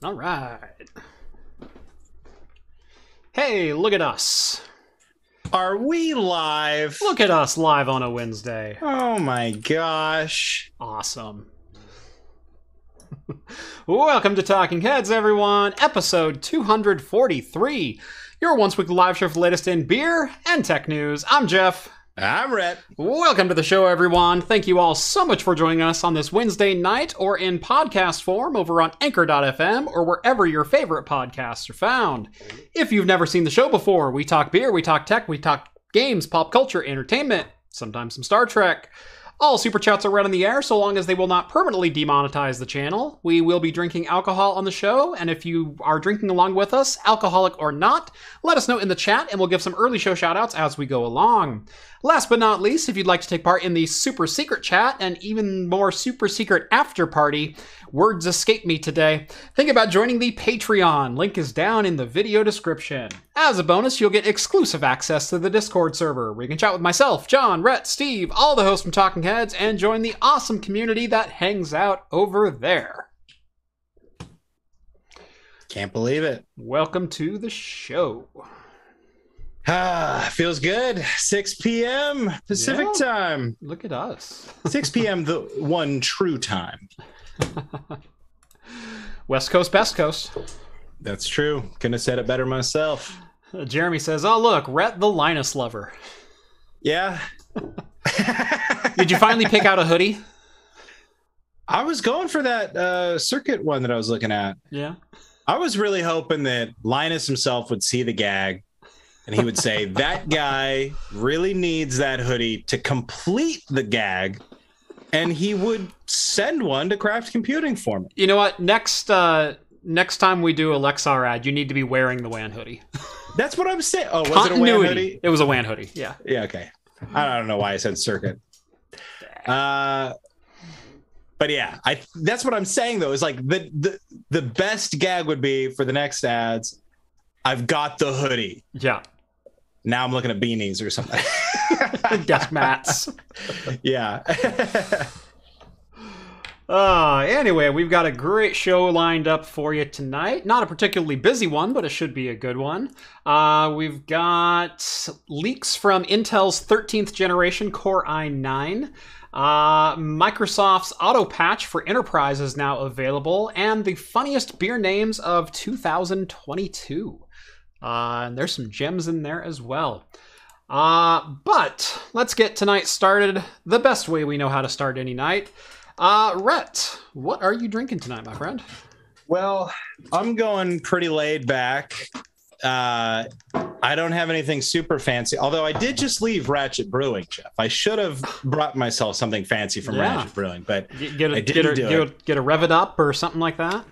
All right. Hey, look at us. Are we live? Look at us live on a Wednesday. Oh my gosh. Awesome. Welcome to Talking Heads, everyone. Episode 243. Your once weekly live show for the latest in beer and tech news. I'm Jeff. I'm Rhett. Welcome to the show, everyone. Thank you all so much for joining us on this Wednesday night or in podcast form over on Anchor.fm or wherever your favorite podcasts are found. If you've never seen the show before, we talk beer, we talk tech, we talk games, pop culture, entertainment, sometimes some Star Trek. All super chats are right on the air so long as they will not permanently demonetize the channel. We will be drinking alcohol on the show, and if you are drinking along with us, alcoholic or not, let us know in the chat and we'll give some early show shoutouts as we go along. Last but not least, if you'd like to take part in the super secret chat and even more super secret after party, words escape me today. Think about joining the Patreon. Link is down in the video description. As a bonus, you'll get exclusive access to the Discord server where you can chat with myself, John, Rhett, Steve, all the hosts from Talking Heads, and join the awesome community that hangs out over there. Can't believe it. Welcome to the show. Ah, feels good. 6 p.m. Pacific Yeah. time. Look at us. 6 p.m. the one true time. West Coast, Best Coast. That's true. Couldn't have said it better myself. Uh, Jeremy says, Oh, look, Rhett the Linus lover. Yeah. Did you finally pick out a hoodie? I was going for that uh, circuit one that I was looking at. Yeah. I was really hoping that Linus himself would see the gag and he would say, That guy really needs that hoodie to complete the gag. And he would send one to Craft Computing for me. You know what? Next uh next time we do a Lexar ad, you need to be wearing the WAN hoodie. That's what I'm saying. Oh, was it a WAN hoodie? It was a WAN hoodie. Yeah. Yeah, okay. I don't know why I said circuit. Uh but yeah, I that's what I'm saying though, is like the the the best gag would be for the next ads. I've got the hoodie. Yeah. Now I'm looking at beanies or something. Desk mats. yeah. Uh, anyway, we've got a great show lined up for you tonight. Not a particularly busy one, but it should be a good one. Uh, we've got leaks from Intel's 13th generation Core i9. Uh, Microsoft's Auto Patch for Enterprise is now available, and the funniest beer names of 2022. Uh, and there's some gems in there as well. Uh, but let's get tonight started the best way we know how to start any night. Uh, Rhett, what are you drinking tonight, my friend? well, I'm going pretty laid back. Uh I don't have anything super fancy, although I did just leave Ratchet Brewing, Jeff. I should have brought myself something fancy from Yeah. Ratchet Brewing, but Get, get, I a, didn't get, a, do get, a, it. get a Rev It Up or something like that?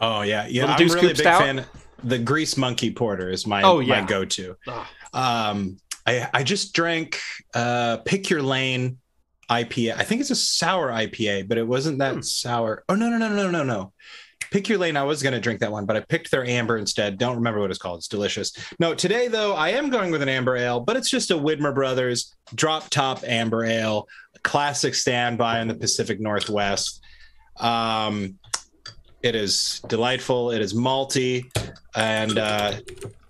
Oh yeah, yeah. Little I'm Deuce really a big fan. The Grease Monkey Porter is my Oh, yeah. my go-to. Um, I I just drank uh, Pick Your Lane IPA. I think it's a sour IPA, but it wasn't that Hmm. sour. Oh no no no no no no. Pick Your Lane. I was gonna drink that one, but I picked their amber instead. Don't remember what it's called. It's delicious. No, today though I am going with an amber ale, but it's just a Widmer Brothers drop top amber ale, a classic standby in the Pacific Northwest. Um, it is delightful. It is malty, and uh,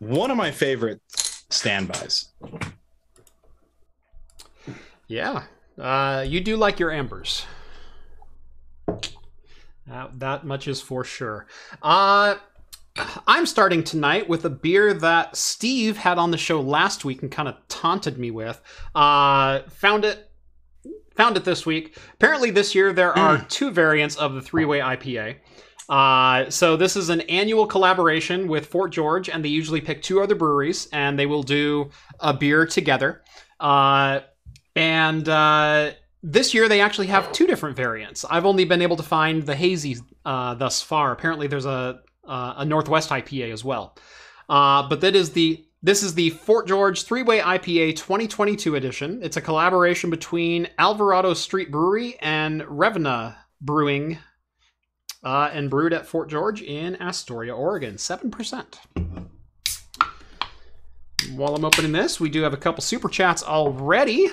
one of my favorite standbys. Yeah. Uh, you do like your ambers. That, that much is for sure. Uh, I'm starting tonight with a beer that Steve had on the show last week and kind of taunted me with. Uh, found it found it this week. Apparently, this year there are two variants of the three way IPA. Uh, so this is an annual collaboration with Fort George, and they usually pick two other breweries, and they will do a beer together. Uh, and uh, this year they actually have two different variants. I've only been able to find the hazy uh, thus far. Apparently, there's a uh, a Northwest IPA as well. Uh, but that is the this is the Fort George Three Way IPA 2022 edition. It's a collaboration between Alvarado Street Brewery and Ravenna Brewing, uh, and brewed at Fort George in Astoria, Oregon. Seven percent. While I'm opening this, we do have a couple super chats already.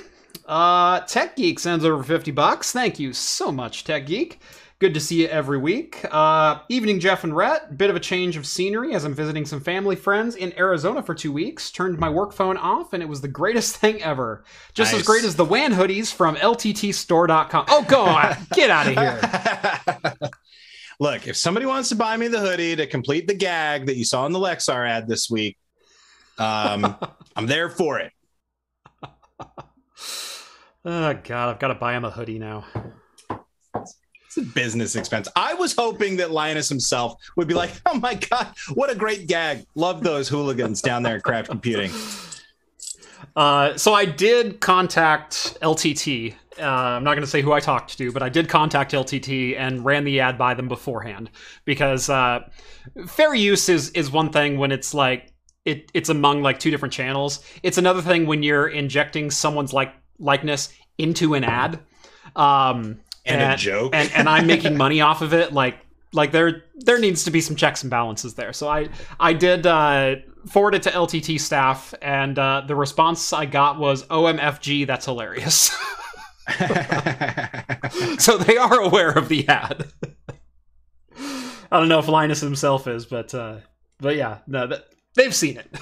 Uh, Tech Geek sends over 50 bucks. Thank you so much, Tech Geek. Good to see you every week. Uh, evening, Jeff and Rhett. Bit of a change of scenery as I'm visiting some family friends in Arizona for two weeks. Turned my work phone off, and it was the greatest thing ever. Just as great as the WAN hoodies from LTTstore.com. Oh, go on. Get out of here. Look, if somebody wants to buy me the hoodie to complete the gag that you saw in the Lexar ad this week, um, I'm there for it. Oh, God. I've got to buy him a hoodie now. It's a business expense. I was hoping that Linus himself would be like, "Oh my god, what a great gag! Love those hooligans down there at Craft Computing." Uh, so I did contact LTT. Uh, I'm not going to say who I talked to, but I did contact LTT and ran the ad by them beforehand because uh, fair use is is one thing when it's like it it's among like two different channels. It's another thing when you're injecting someone's like likeness into an ad. Um, And a joke. and, and I'm making money off of it. Like like there there needs to be some checks and balances there. So I I did uh, forward it to LTT staff, and uh, the response I got was OMFG. That's hilarious. so they are aware of the ad. I don't know if Linus himself is, but uh, but yeah, no, th- they've seen it.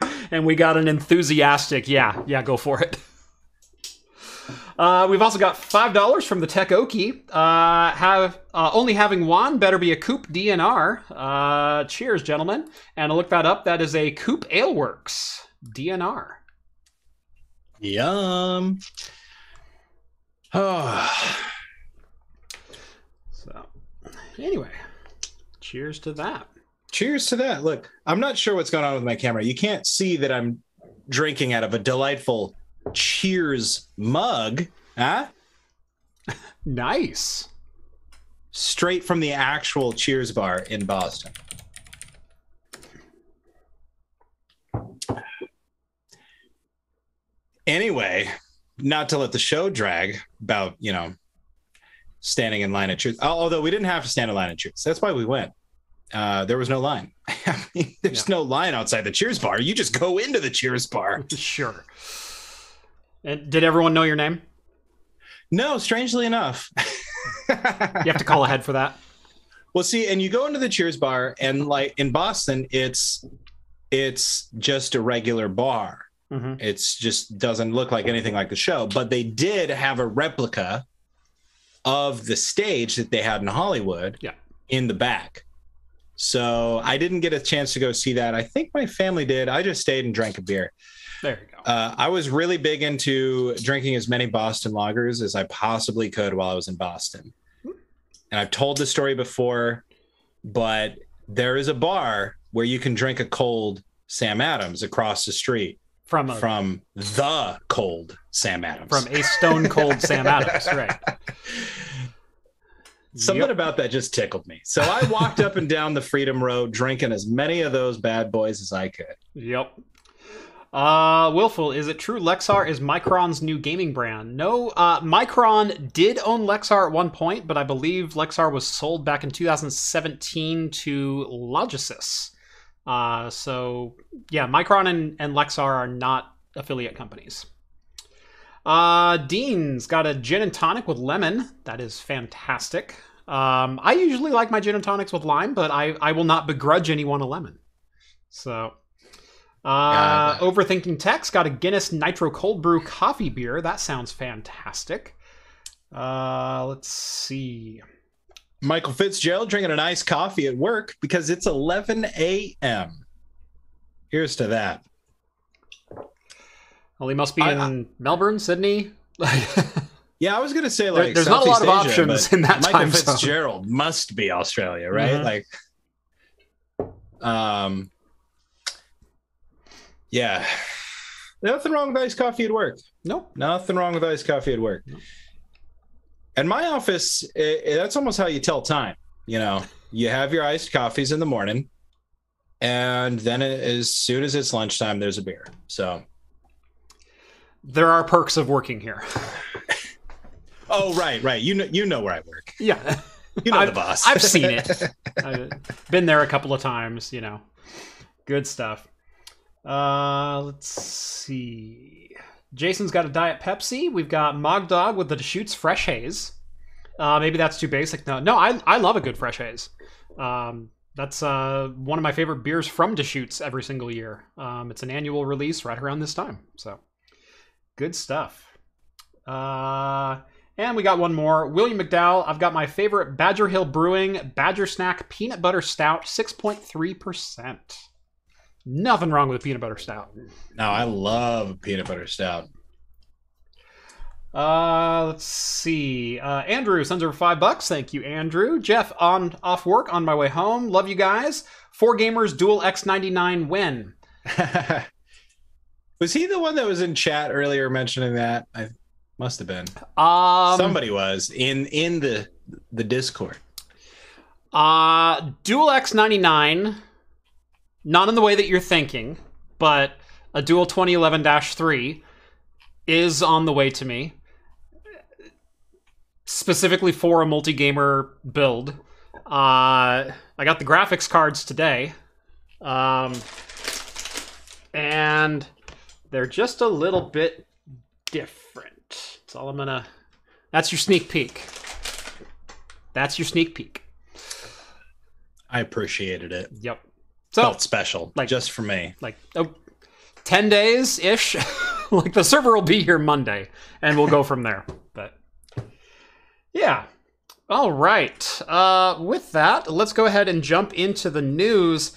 and we got an enthusiastic, yeah, yeah, go for it. Uh, we've also got five dollars from the Tech Oki. Uh, have uh, only having one better be a Coop DNR. Uh, cheers, gentlemen. And I look that up. That is a Coop Aleworks DNR. Yum. Oh, So, anyway, cheers to that. cheers to that. Look, I'm not sure what's going on with my camera. You can't see that I'm drinking out of a delightful Cheers mug, huh? Nice. Straight from the actual Cheers bar in Boston. Anyway, not to let the show drag about, you know, standing in line at Cheers. Although we didn't have to stand in line at Cheers. That's why we went. Uh, there was no line. I mean, there's no line outside the Cheers bar. You just go into the Cheers bar. Sure. And did everyone know your name? No, strangely enough. You have to call ahead for that. Well, see, and you go into the Cheers bar, and like in Boston, it's it's just a regular bar. hmm It's just doesn't look like anything like the show. But they did have a replica of the stage that they had in Hollywood Yeah. in the back. So I didn't get a chance to go see that. I think my family did. I just stayed and drank a beer. There you go. Uh, I was really big into drinking as many Boston lagers as I possibly could while I was in Boston. And I've told this story before, but there is a bar where you can drink a cold Sam Adams across the street From a, from, from the cold Sam Adams. From a stone cold Sam Adams, right? Something Yep. about that just tickled me. So I walked up and down the Freedom Road drinking as many of those bad boys as I could. Yep. Uh, Willful, is it true Lexar is Micron's new gaming brand? No, uh, Micron did own Lexar at one point, but I believe Lexar was sold back in 2017 to Longsys. Uh, so yeah, Micron and, and Lexar are not affiliate companies. Uh, Dean's got a gin and tonic with lemon. That is fantastic. Um, I usually like my gin and tonics with lime, but I, I will not begrudge anyone a lemon. So, uh, Yeah. Overthinking Text got a Guinness Nitro Cold Brew coffee beer. That sounds fantastic. Uh, let's see. Michael Fitzgerald drinking an iced coffee at work because it's 11 a.m. Here's to that. Well, he must be I- in Melbourne, Sydney. Yeah, I was gonna say There- like there's not a lot of Asia, options in that Michael time zone. Fitzgerald must be Australia, right? Mhm. Like, um, yeah, nothing wrong with iced coffee at work. nope. Nothing wrong with iced coffee at work. No. And my office, i i- that's almost how you tell time. You know, you have your iced coffees in the morning, and then it, as soon as it's lunchtime, there's a beer. So, There are perks of working here. oh right, right, you know, you know where I work. yeah. You know I've- the boss. I've seen it. I've been there a couple of times, you know. Good stuff. Uh, let's see. Jason's got a Diet Pepsi. We've got Mog Dog with the Deschutes Fresh Haze. Uh, maybe that's too basic. No, no, I I love a good fresh haze. Um, that's uh, one of my favorite beers from Deschutes every single year. Um, it's an annual release right around this time, so good stuff. Uh, and we got one more. William McDowell. I've got my favorite Badger Hill Brewing Badger Snack Peanut Butter Stout, six point three percent. Nothing wrong with a peanut butter stout. No, I love peanut butter stout. Uh, let's see. Uh, Andrew sends over five bucks. Thank you, Andrew. Jeff on off work on my way home. Love you guys. Four gamers dual X99 win. was he the one that was in chat earlier mentioning that? I must have been. Um, Somebody was in in the the Discord. Uh, dual X99. Not in the way that you're thinking, but a dual 2011 3 is on the way to me specifically for a multi-gamer build. Uh, I got the graphics cards today, um, and they're just a little bit different. That's all I'm gonna. That's your sneak peek. That's your sneak peek. I appreciated it. Yep. So Felt special, like- just for me. like oh, 10 days ish. like the server will be here Monday, and we'll go from there. But yeah. All right. Uh, with that, let's go ahead and jump into the news.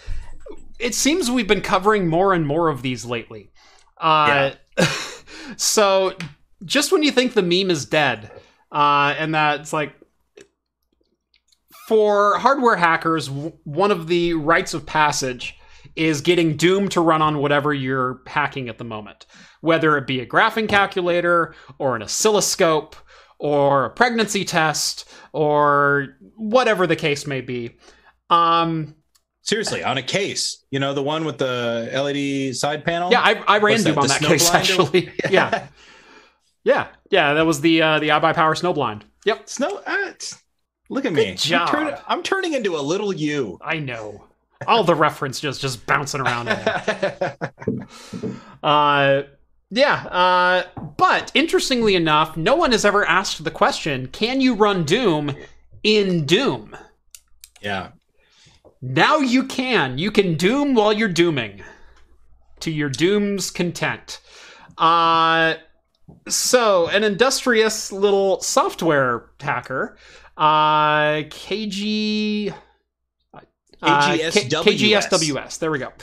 It seems we've been covering more and more of these lately. Uh, so just when you think the meme is dead, uh, and that it's like for hardware hackers, w- one of the rites of passage is getting Doom to run on whatever you're hacking at the moment, whether it be a graphing calculator or an oscilloscope or a pregnancy test or whatever the case may be. Um, Seriously, on a case, you know, the one with the LED side panel. yeah, I, I ran Doom that, on that case blind actually. yeah, yeah, yeah. That was the uh, the iBuyPower Snowblind. Yep, Snow. Uh, it's- look at me. job. I'm, turn- I'm turning into a little you. I know. All the reference just just bouncing around. in. Uh, yeah, uh, but interestingly enough, no one has ever asked the question: Can you run Doom in Doom? yeah. Now you can. You can Doom while you're dooming, to your Doom's content. Uh, so an industrious little software hacker, uh, KG. uh, K- KGSWS. KGSWS. There we go.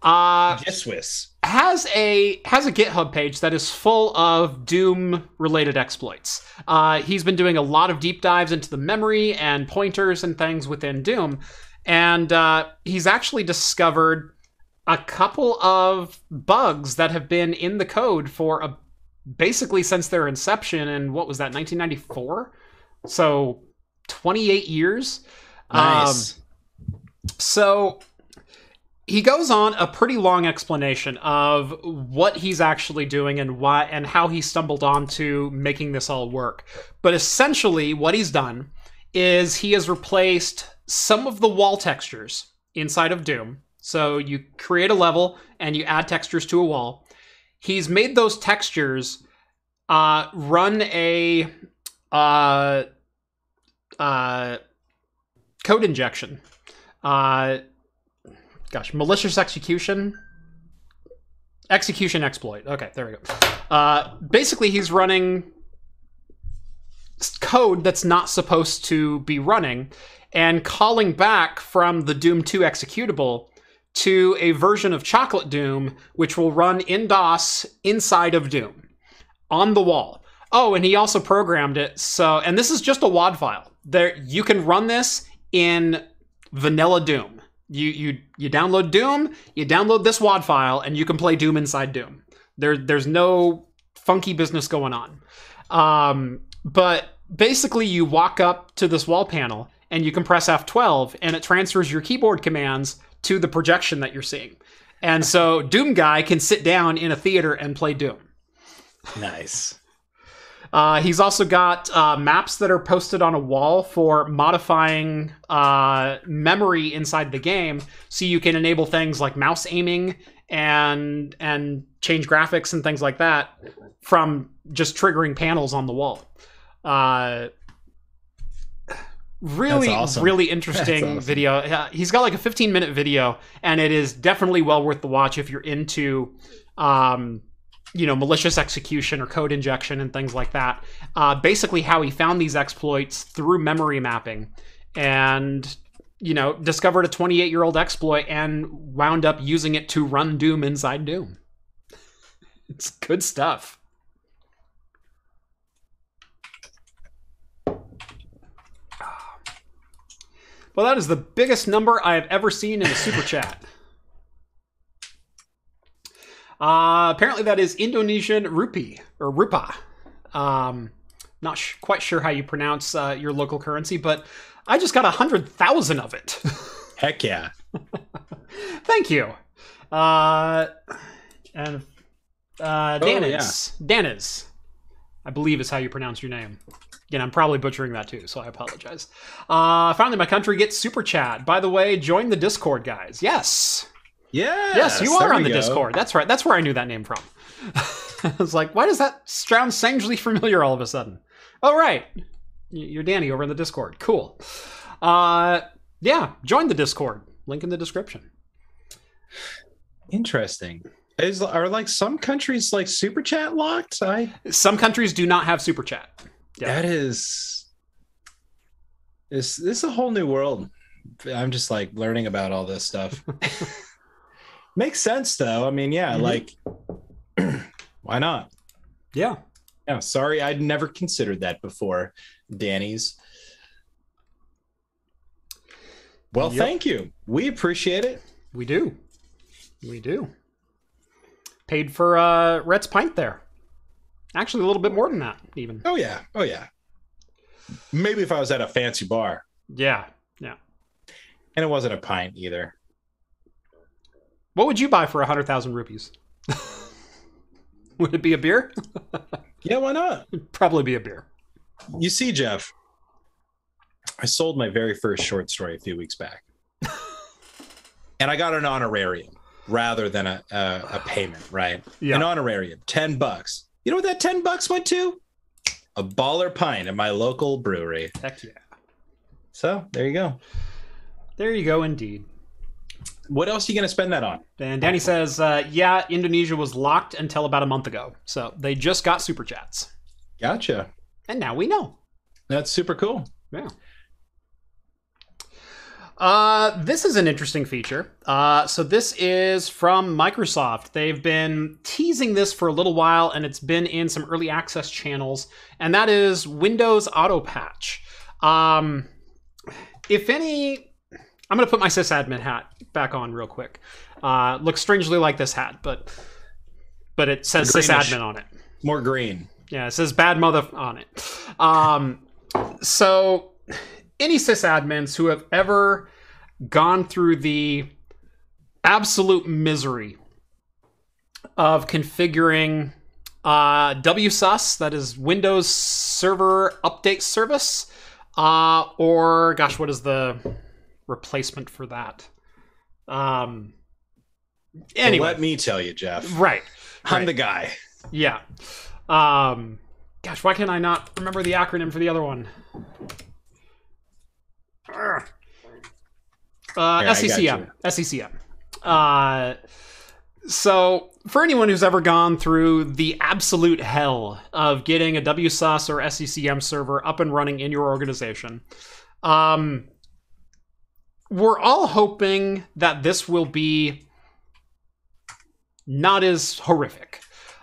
Uh, Swiss. has a has a GitHub page that is full of Doom related exploits. Uh, he's been doing a lot of deep dives into the memory and pointers and things within Doom, and uh, he's actually discovered a couple of bugs that have been in the code for a basically since their inception in what was that 1994 so 28 years Nice. um, so he goes on a pretty long explanation of what he's actually doing and why and how he stumbled onto making this all work. But essentially what he's done is he has replaced some of the wall textures inside of Doom. So you create a level and you add textures to a wall. He's made those textures uh, run a uh, uh, code injection. Uh, gosh, malicious execution. Execution exploit. Okay, there we go. Uh, basically, he's running code that's not supposed to be running and calling back from the Doom 2 executable to a version of Chocolate Doom, which will run in DOS inside of Doom on the wall. Oh, and he also programmed it so, and this is just a WAD file. There, you can run this in vanilla Doom. You you you download Doom, you download this WAD file, and you can play Doom inside Doom. There there's no funky business going on. Um, but basically, you walk up to this wall panel and you can press F12, and it transfers your keyboard commands to the projection that you're seeing. And so Doom guy can sit down in a theater and play Doom. Nice. Uh, he's also got uh, maps that are posted on a wall for modifying uh, memory inside the game, so you can enable things like mouse aiming and and change graphics and things like that from just triggering panels on the wall. Uh, really awesome. really interesting awesome. video he's got like a 15 minute video and it is definitely well worth the watch if you're into um you know malicious execution or code injection and things like that. Uh, basically how he found these exploits through memory mapping and you know discovered a 28 year old exploit and wound up using it to run doom inside doom. It's good stuff. Well, that is the biggest number I have ever seen in a super chat. Uh, apparently, that is Indonesian rupee or rupa. Um, not sh- quite sure how you pronounce uh, your local currency, but I just got a hundred thousand of it. Heck yeah. Thank you. Uh, and uh, Oh, Danis, Danis, I believe is how you pronounce your name. Again, I'm probably butchering that too, so I apologize. Uh, finally, my country gets super chat. By the way, join the Discord, guys. Yes, Yes, yes, you are on the go. Discord. That's right. That's where I knew that name from. I was like, why does that sound strangely familiar all of a sudden? Oh, right, you're Danny over in the Discord. Cool. Uh, yeah, join the Discord. Link in the description. Interesting. Is are like some countries like super chat locked? I Some countries do not have super chat. Yeah. that is this this is a whole new world. I'm just like learning about all this stuff. Makes sense though. I mean, yeah, Mhm. like why not? Yeah. Yeah, sorry, I'd never considered that before, Danny's. Well, Yep. thank you. We appreciate it. We do. We do. Paid for uh Rhett's pint there. Actually, a little bit more than that, even. Oh yeah. Oh yeah. Maybe if I was at a fancy bar. Yeah. Yeah. And it wasn't a pint either. What would you buy for a hundred thousand rupees? would it be a beer? Yeah, why not? Probably be a beer. You see, Jeff, I sold my very first short story a few weeks back. and I got an honorarium rather than a, a, a payment, right? Yeah. An honorarium, 10 bucks. You know what that 10 bucks went to? A baller pint at my local brewery. Heck yeah. So there you go. There you go, indeed. What else are you going to spend that on? And Danny says, uh, yeah, Indonesia was locked until about a month ago. So they just got super chats. Gotcha. And now we know. That's super cool. Yeah. Uh, this is an interesting feature. Uh, so this is from Microsoft. They've been teasing this for a little while, and it's been in some early access channels, and that is Windows Auto Patch. Um, if any, I'm gonna put my sysadmin hat back on real quick. Uh, looks strangely like this hat, but but it says Greenish. sysadmin on it. More green. Yeah, it says bad mother on it. Um, so, any sysadmins who have ever gone through the absolute misery of configuring uh, WSUS, that is Windows Server Update Service, uh, or gosh, what is the replacement for that? Um, Well, anyway, let me tell you, Jeff. right. I'm the guy. Yeah. Um, gosh, why can I not remember the acronym for the other one? Uh, Here, I got SCCM. SCCM. Uh, so, for anyone who's ever gone through the absolute hell of getting a WSUS or SCCM server up and running in your organization, um, we're all hoping that this will be not as horrific.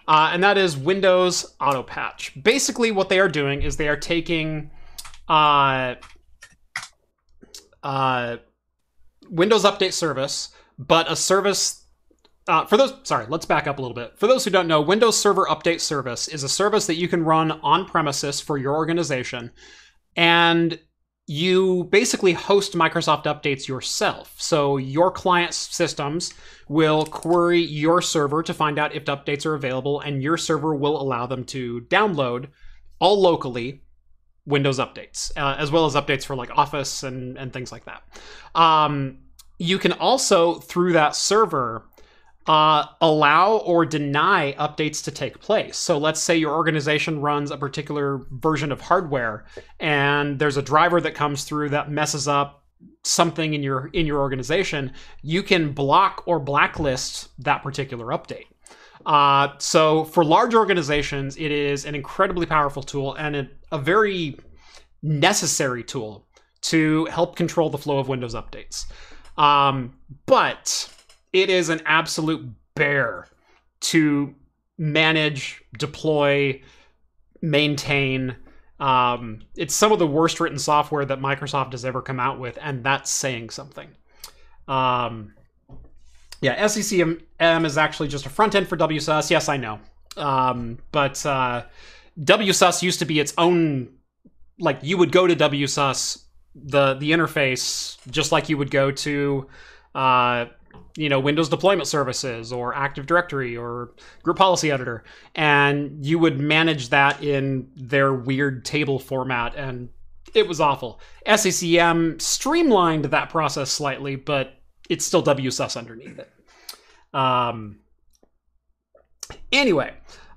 Uh, and that is Windows Auto Patch. Basically, what they are doing is they are taking uh, uh, Windows Update Service, but a service. Uh, for those, sorry, let's back up a little bit. For those who don't know, Windows Server Update Service is a service that you can run on premises for your organization, and you basically host Microsoft updates yourself. So your client systems will query your server to find out if updates are available, and your server will allow them to download all locally Windows updates, uh, as well as updates for like Office and, and things like that. Um, you can also, through that server, uh, allow or deny updates to take place. So let's say your organization runs a particular version of hardware and there's a driver that comes through that messes up something in your in your organization, you can block or blacklist that particular update. Uh, so for large organizations, it is an incredibly powerful tool and a, a very necessary tool to help control the flow of Windows updates. Um, but it is an absolute bear to manage, deploy, maintain. Um, it's some of the worst written software that Microsoft has ever come out with, and that's saying something. Um, yeah, SCCM is actually just a front end for WSUS. Yes, I know. Um, but uh, WSUS used to be its own, like you would go to WSUS, the the interface, just like you would go to uh, you know windows deployment services or active directory or group policy editor. And you would manage that in their weird table format and it was awful. Sccm streamlined that process slightly but it's still wsus underneath it. Um, anyway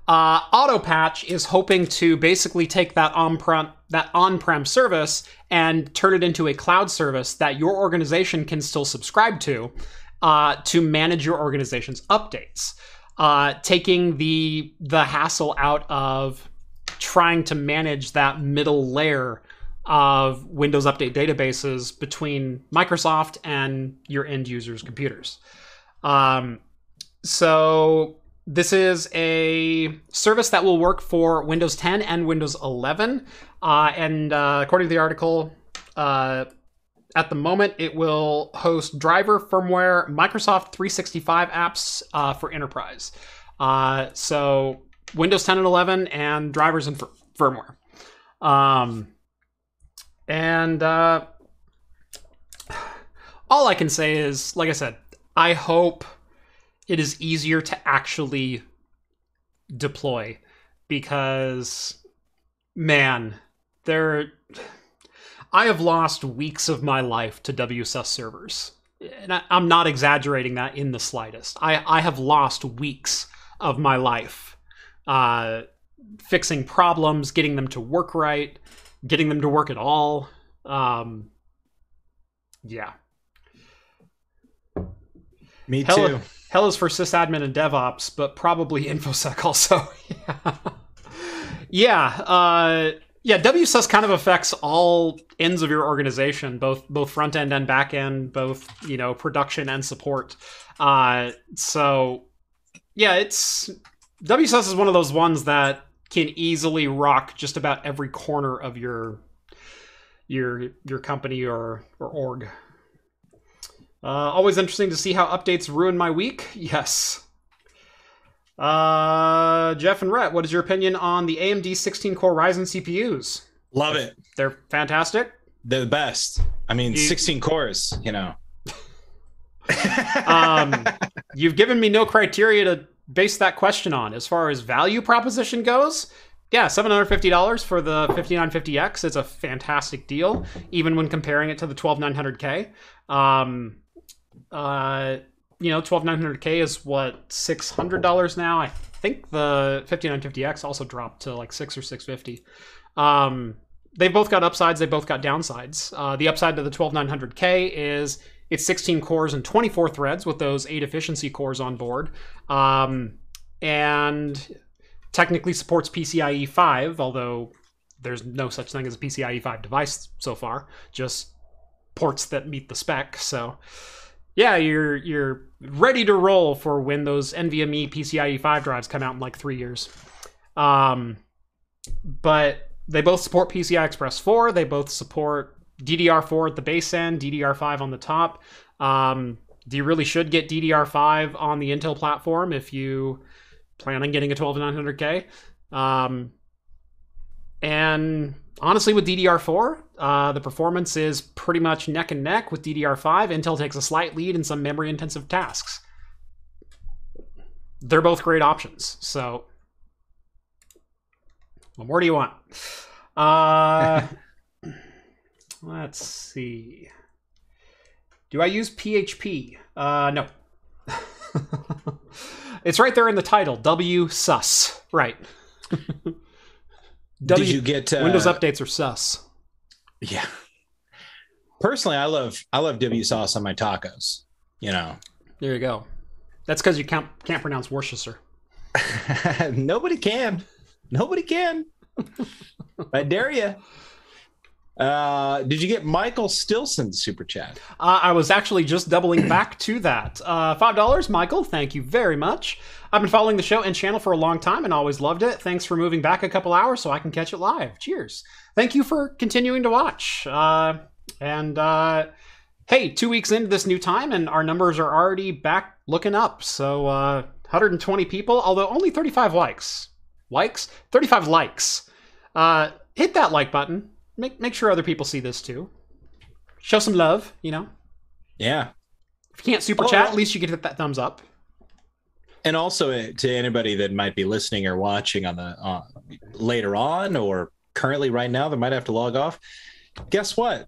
uh, autopatch is hoping to basically take that on-prem that on-prem service and turn it into a cloud service that your organization can still subscribe to uh, to manage your organization's updates, uh, taking the the hassle out of trying to manage that middle layer of Windows Update databases between Microsoft and your end users' computers. Um, so this is a service that will work for Windows 10 and Windows 11. Uh, and uh, according to the article, uh, at the moment, it will host driver, firmware, Microsoft 365 apps uh, for enterprise. Uh, so Windows 10 and 11 and drivers and firmware. Um, and uh, all I can say is, like I said, I hope it is easier to actually deploy because, man, there I have lost weeks of my life to WSUS servers. And I, am not exaggerating that in the slightest. I, I have lost weeks of my life uh, fixing problems, getting them to work right, getting them to work at all. Um, yeah. Me hell, too. Hell is for sysadmin and DevOps, but probably InfoSec also. yeah. yeah uh, yeah, WSUS kind of affects all ends of your organization, both both front end and back end, both you know production and support. Uh, so yeah, it's WSUS is one of those ones that can easily rock just about every corner of your your your company or or org. Uh, always interesting to see how updates ruin my week. Yes. Uh, Jeff and Rhett, what is your opinion on the AMD 16 core Ryzen CPUs? Love it. They're fantastic. They're the best. I mean, you, 16 cores, you know. um, you've given me no criteria to base that question on. As far as value proposition goes, yeah, $750 for the 5950X is a fantastic deal, even when comparing it to the 12900K. Um, uh, you know, 12900K is what $600 now. I think the 5950X also dropped to like 6 or 650. Um, they've both got upsides, they both got downsides. Uh, the upside to the 12900K is it's 16 cores and 24 threads with those 8 efficiency cores on board. Um, and technically supports PCIe 5, although there's no such thing as a PCIe 5 device so far, just ports that meet the spec. So, yeah, you're you're ready to roll for when those NVMe PCIe 5 drives come out in like three years. Um, but they both support PCI Express 4. They both support DDR4 at the base end, DDR5 on the top. Um, you really should get DDR5 on the Intel platform if you plan on getting a 12900K. Um, and honestly, with DDR4, uh, the performance is pretty much neck and neck with DDR5. Intel takes a slight lead in some memory intensive tasks. They're both great options. So, what more do you want? Uh, let's see. Do I use PHP? Uh, no. it's right there in the title. W sus. Right. Did you get uh, Windows updates are sus. Yeah. Personally, I love I love W sauce on my tacos. You know. There you go. That's because you can't can't pronounce Worcester. Nobody can. Nobody can. I dare you. Uh, did you get Michael Stilson's super chat? Uh, I was actually just doubling back to that. Uh, Five dollars, Michael. Thank you very much. I've been following the show and channel for a long time and always loved it. Thanks for moving back a couple hours so I can catch it live. Cheers. Thank you for continuing to watch. Uh, and uh, hey, two weeks into this new time, and our numbers are already back looking up. So uh, 120 people, although only 35 likes. Likes? 35 likes. Uh, hit that like button. Make make sure other people see this too. Show some love, you know. Yeah. If you can't super Oh, chat, at least you can hit that thumbs up. And also uh, to anybody that might be listening or watching on the uh, later on or currently right now that might have to log off. Guess what?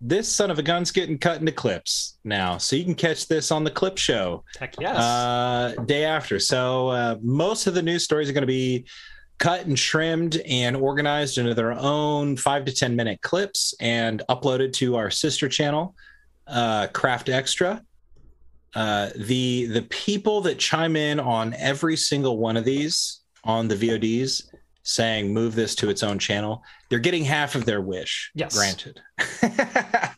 This son of a gun's getting cut into clips now, so you can catch this on the clip show Heck yes. uh, day after. So uh, most of the news stories are going to be cut and trimmed and organized into their own five to ten minute clips and uploaded to our sister channel, uh, Craft Extra. Uh, the the people that chime in on every single one of these on the VODs saying move this to its own channel, they're getting half of their wish. Yes. granted.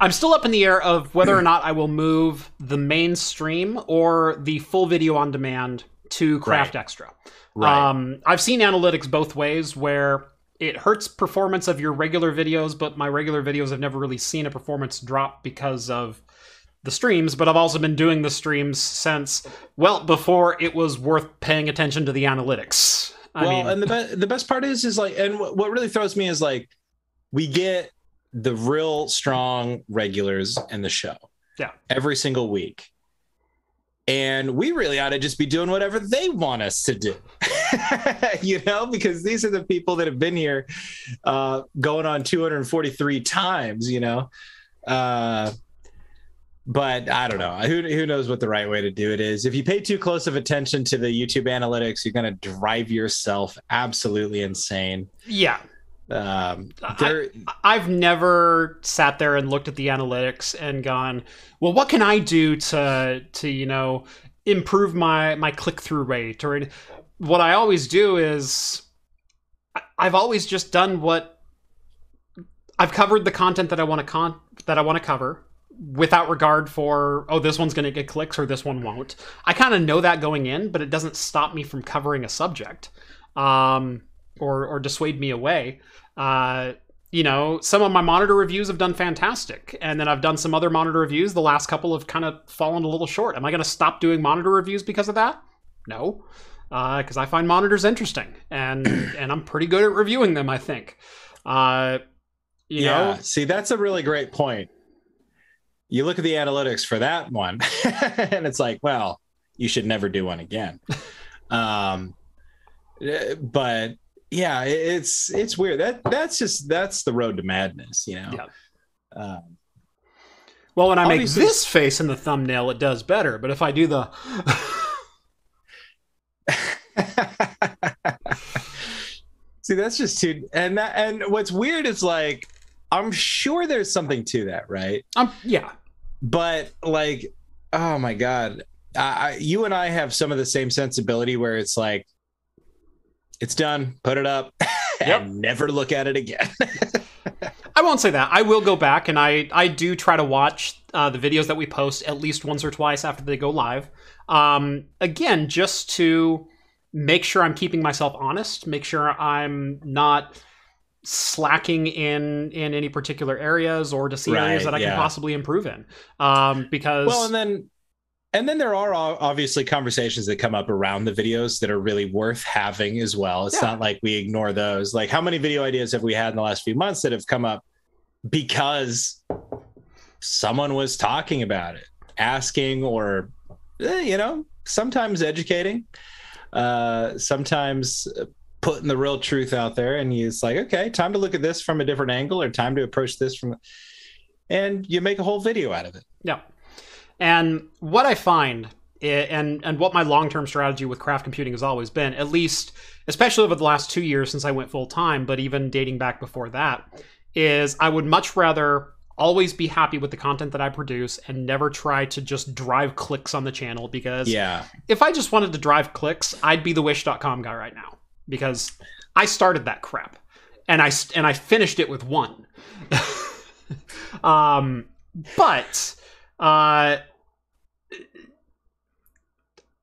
I'm still up in the air of whether or not I will move the mainstream or the full video on demand to Craft Right. Extra. Right. Um, I've seen analytics both ways where it hurts performance of your regular videos, but my regular videos have never really seen a performance drop because of the streams. But I've also been doing the streams since, well, before it was worth paying attention to the analytics. I well, mean, and the be- the best part is is like, and what what really throws me is like, we get the real strong regulars in the show, Yeah. every single week, and we really ought to just be doing whatever they want us to do, you know, because these are the people that have been here, uh, going on 243 times, you know, uh. But I don't know. Who, who knows what the right way to do it is? If you pay too close of attention to the YouTube analytics, you're going to drive yourself absolutely insane. yeah. Um, I- there, I've never sat there and looked at the analytics and gone, well, what can I do to to you know improve my my click through rate? Or what I always do is I- I've always just done what I've covered the content that I want to con that I want to cover without regard for oh this one's going to get clicks or this one won't. I kind of know that going in, but it doesn't stop me from covering a subject. Um, or, or dissuade me away. Uh, you know, some of my monitor reviews have done fantastic, and then I've done some other monitor reviews. The last couple have kind of fallen a little short. Am I going to stop doing monitor reviews because of that? No, because I find monitors interesting, and and I'm pretty good at reviewing them. I think. Uh, you yeah. know, See, that's a really great point. You look at the analytics for that one, and it's like, well, you should never do one again. um, eh, but yeah, it's it's weird. That that's just that's the road to madness, you know. Yeah. Um, well, when I make this face in the thumbnail, it does better. But if I do the See, that's just too and that and what's weird is like I'm sure there's something to that, right? um, yeah, But like, oh my god, I, I, you and I have some of the same sensibility where it's like, it's done, put it up, Yep. and never look at it again. I won't say that. I will go back and I I do try to watch uh, the videos that we post at least once or twice after they go live. Um, again, just to make sure I'm keeping myself honest, make sure I'm not slacking in in any particular areas or to see areas that I yeah. can possibly improve in. Um, because well, and then and then there are obviously conversations that come up around the videos that are really worth having as well. It's Yeah. not like we ignore those. Like, how many video ideas have we had in the last few months that have come up because someone was talking about it, asking, or eh, you know, sometimes educating, uh, sometimes putting the real truth out there, and it's like, okay, time to look at this from a different angle, or time to approach this from, and you make a whole video out of it. Yeah. And what I find and and what my long term strategy with craft computing has always been, at least especially over the last two years since I went full time, but even dating back before that, is I would much rather always be happy with the content that I produce and never try to just drive clicks on the channel because Yeah. if I just wanted to drive clicks, I'd be the wish.com guy right now because I started that crap and I and I finished it with one. um but uh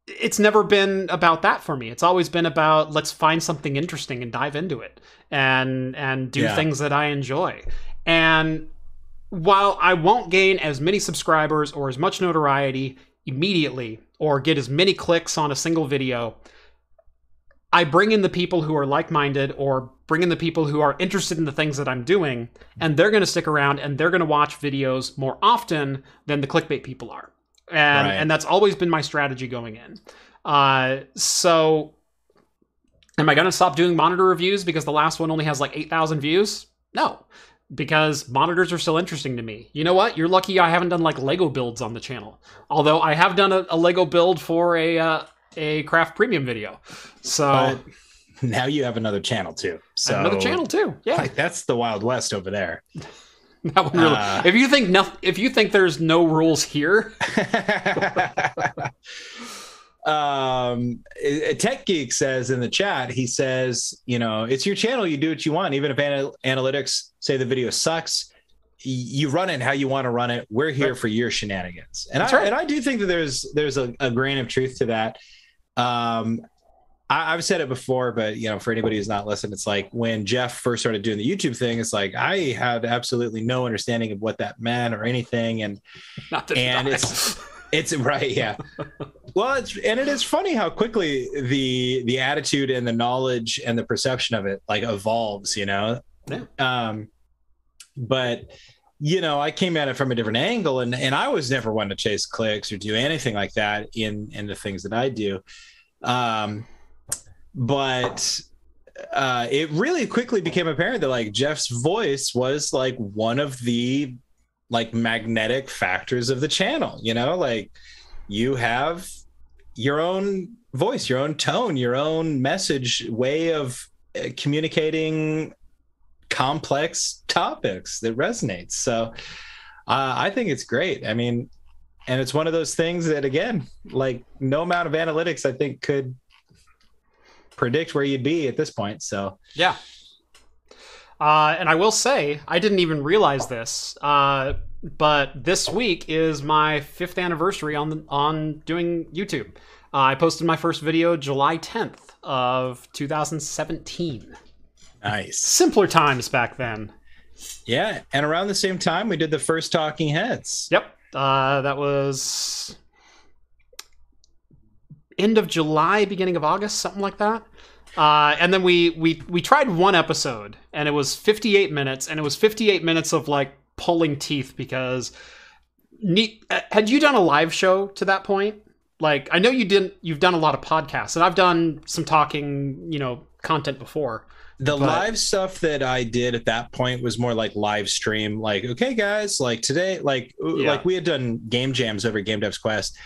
it's never been about that for me. It's always been about let's find something interesting and dive into it and and do Yeah. things that I enjoy. And while I won't gain as many subscribers or as much notoriety immediately or get as many clicks on a single video, I bring in the people who are like-minded or bring in the people who are interested in the things that I'm doing and they're going to stick around and they're going to watch videos more often than the clickbait people are. And Right. and that's always been my strategy going in. Uh so am I going to stop doing monitor reviews because the last one only has like 8,000 views? No. Because monitors are still interesting to me. You know what? You're lucky I haven't done like Lego builds on the channel. Although I have done a, a Lego build for a uh, a craft premium video. So But now you have another channel too. So another channel too. Yeah. Like that's the Wild West over there. That one really, Uh, if you think no, if you think there's no rules here, um a- Tech Geek says in the chat, he says, you know, it's your channel, you do what you want. Even if anal- analytics say the video sucks, you run it how you want to run it. We're here Right. for your shenanigans. And That's I right. and I do think that there's there's a, a grain of truth to that. Um I, I've said it before, but you know, for anybody who's not listened, it's like when Jeff first started doing the YouTube thing, it's like I had absolutely no understanding of what that meant or anything. And And it's- It's right, yeah. well, it's and it is funny how quickly the the attitude and the knowledge and the perception of it like evolves, you know. Yeah. Um, but you know, I came at it from a different angle, and and I was never one to chase clicks or do anything like that in in the things that I do. Um, but uh, it really quickly became apparent that like Jeff's voice was like one of the like magnetic factors of the channel you know like you have your own voice your own tone your own message way of uh, communicating complex topics that resonates so uh, i think it's great i mean and it's one of those things that again like no amount of analytics i think could predict where you'd be at this point so Yeah. Uh, and I will say, I didn't even realize this, uh, but this week is my fifth anniversary on the, on doing YouTube. Uh, I posted my first video July 10th of 2017. Nice Simpler times back then. yeah and around the same time we did the first talking heads Yep. Uh, that was end of July, beginning of August, something like that. Uh, and then we we we tried one episode, and it was 58 minutes, and it was 58 minutes of like pulling teeth because. Neat. uh, Had you done a live show to that point? Like, I know you didn't. You've done a lot of podcasts, and I've done some talking, you know, content before. The But- live stuff that I did at that point was more like live stream. Like, okay, guys, like today, like Yeah. like we had done game jams over Game Devs Quest,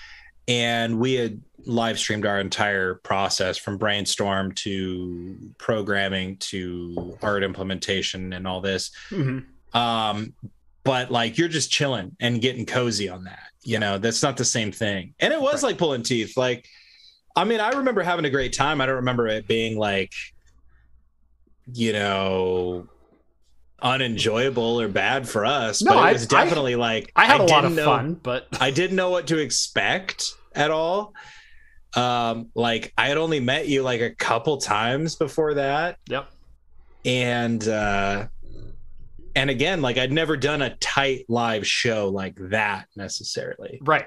and we had live streamed our entire process from brainstorm to programming to art implementation and all this. Mhm. Um, but like you're just chilling and getting cozy on that. You know, that's not the same thing. And it was like pulling teeth. Like, I mean, I remember having a great time. I don't remember it being like, you know, unenjoyable or bad for us. No, but it I- was definitely like I had a lot of know- fun, but I didn't know what to expect at all. Um, like I had only met you like a couple times before that yep. and uh and again like i'd never done a tight live show like that necessarily Right.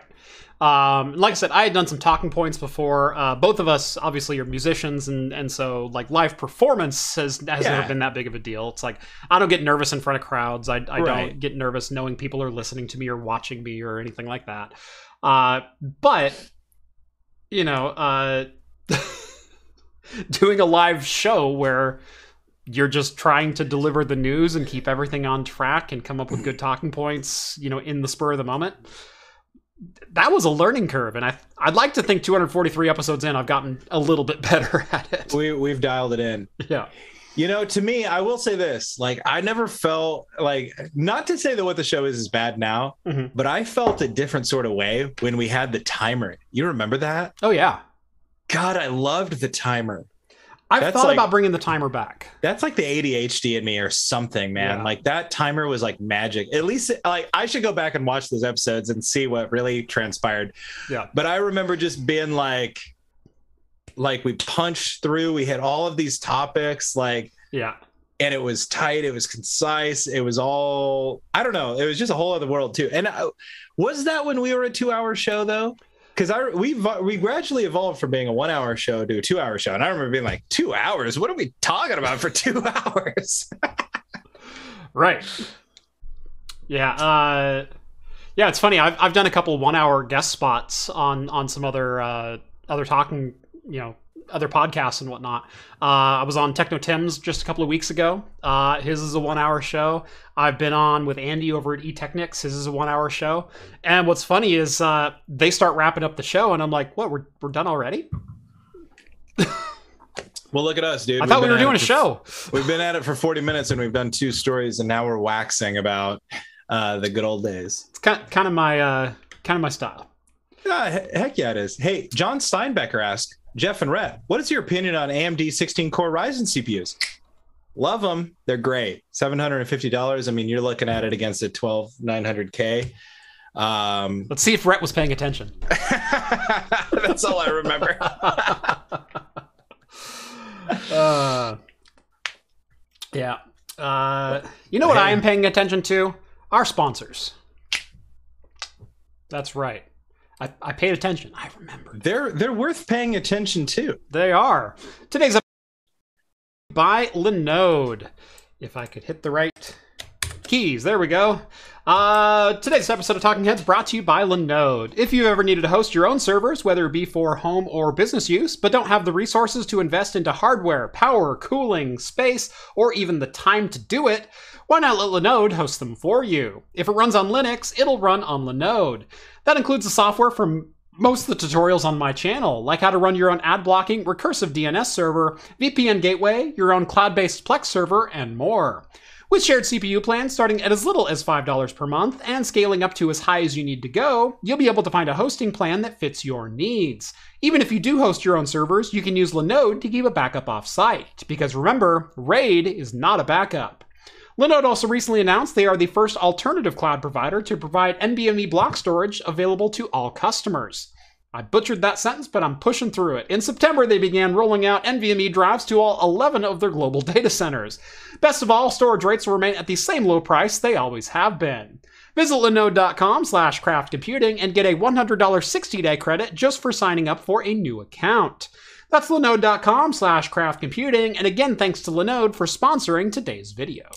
Um, like I said, I had done some talking points before. Uh, both of us, obviously, are musicians, and and so like live performance has has Yeah. never been that big of a deal. It's like I don't get nervous in front of crowds. I, I Right. don't get nervous knowing people are listening to me or watching me or anything like that. Uh, but you know, uh, doing a live show where you're just trying to deliver the news and keep everything on track and come up with good talking points, you know, in the spur of the moment that was a learning curve, and I I'd like to think 243 episodes in, I've gotten a little bit better at it. We we've dialed it in. Yeah. You know, to me, I will say this: like, I never felt like, not to say that what the show is is bad now, Mhm. but I felt a different sort of way when we had the timer. You remember that? Oh yeah. God, I loved the timer. I've That's thought like- about bringing the timer back. That's like the ADHD in me or something, man. Yeah. Like that timer was like magic. At least, like, I should go back and watch those episodes and see what really transpired. Yeah. But I remember just being like, like we punched through. We hit all of these topics, like, Yeah. and it was tight. It was concise. It was all. I don't know. It was just a whole other world too. And I, was that when we were a two-hour show though? Because I we we gradually evolved from being a one-hour show to a two-hour show, and I remember being like, two hours? What are we talking about for two hours? Right. Yeah. Uh, yeah. It's funny. I've I've done a couple one hour guest spots on on some other uh, other talking you know other podcasts and whatnot. Uh, I was on Techno Tim's just a couple of weeks ago. Uh, his is a one hour show. I've been on with Andy over at eTechnics. His is a one hour show. And what's funny is uh, they start wrapping up the show, and I'm like, "What? We're we're done already? Well, look at us, dude. I We've thought we were doing a for- show." We've been at it for 40 minutes and we've done two stories, and now we're waxing about uh, the good old days. It's kind kind of my uh, kind of my style. Yeah, heck yeah, it is. Hey, John Steinbecker asked Jeff and Rhett, what is your opinion on AMD 16 core Ryzen CPUs? Love them. They're great. $750. I mean, you're looking at it against a 12900K. Um, Let's see if Rhett was paying attention. that's all I remember. uh, yeah. Uh, you know what I am paying attention to? Our sponsors. That's right. I, I paid attention. I remember. they're they're worth paying attention to. They are. Today's episode by Linode. If I could hit the right keys. There we go. Uh, today's episode of Talking Heads brought to you by Linode. If you've ever needed to host your own servers, whether it be for home or business use, but don't have the resources to invest into hardware, power, cooling, space, or even the time to do it, why not let Linode host them for you? If it runs on Linux, it'll run on Linode. That includes the software from most of the tutorials on my channel, like how to run your own ad blocking, recursive DNS server, VPN gateway, your own cloud based Plex server, and more. With shared CPU plans starting at as little as $5 per month and scaling up to as high as you need to go, you'll be able to find a hosting plan that fits your needs. Even if you do host your own servers, you can use Linode to keep a backup off-site, because remember, RAID is not a backup. Linode also recently announced they are the first alternative cloud provider to provide NVMe block storage available to all customers. I butchered that sentence, but I'm pushing through it. In September, they began rolling out NVMe drives to all 11 of their global data centers. Best of all, storage rates will remain at the same low price they always have been. Visit linode.com slash craftcomputing and get a $100 60-day credit just for signing up for a new account. That's linode.com slash craftcomputing, and again, thanks to Linode for sponsoring today's video.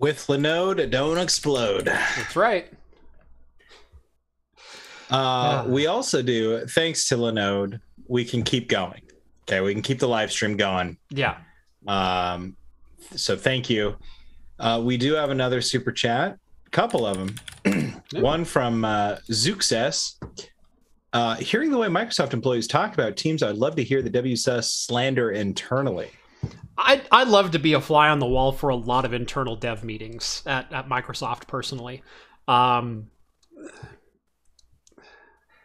With Linode, don't explode. That's right. Uh, Yeah. We also do, thanks to Linode, we can keep going. Okay, we can keep the live stream going. Yeah. Um, so thank you. Uh, we do have another super chat, a couple of them. One from uh, Zuxess. Uh, hearing the way Microsoft employees talk about teams, I'd love to hear the WSUS slander internally. I'd, I'd love to be a fly on the wall for a lot of internal dev meetings at, at Microsoft personally. Um,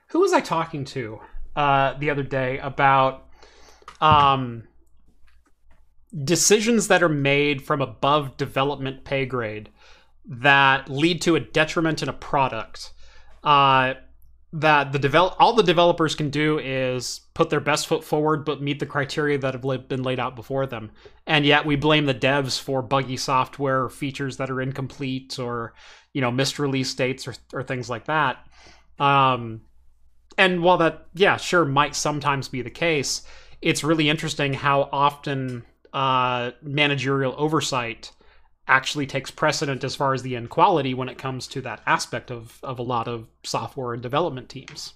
who was I talking to uh, the other day about um, decisions that are made from above development pay grade that lead to a detriment in a product? Uh, that the develop all the developers can do is put their best foot forward but meet the criteria that have been laid out before them. And yet we blame the devs for buggy software or features that are incomplete or you know missed release dates or, or things like that. Um, and while that yeah sure might sometimes be the case it's really interesting how often uh, managerial oversight actually takes precedent as far as the end quality when it comes to that aspect of, of a lot of software and development teams.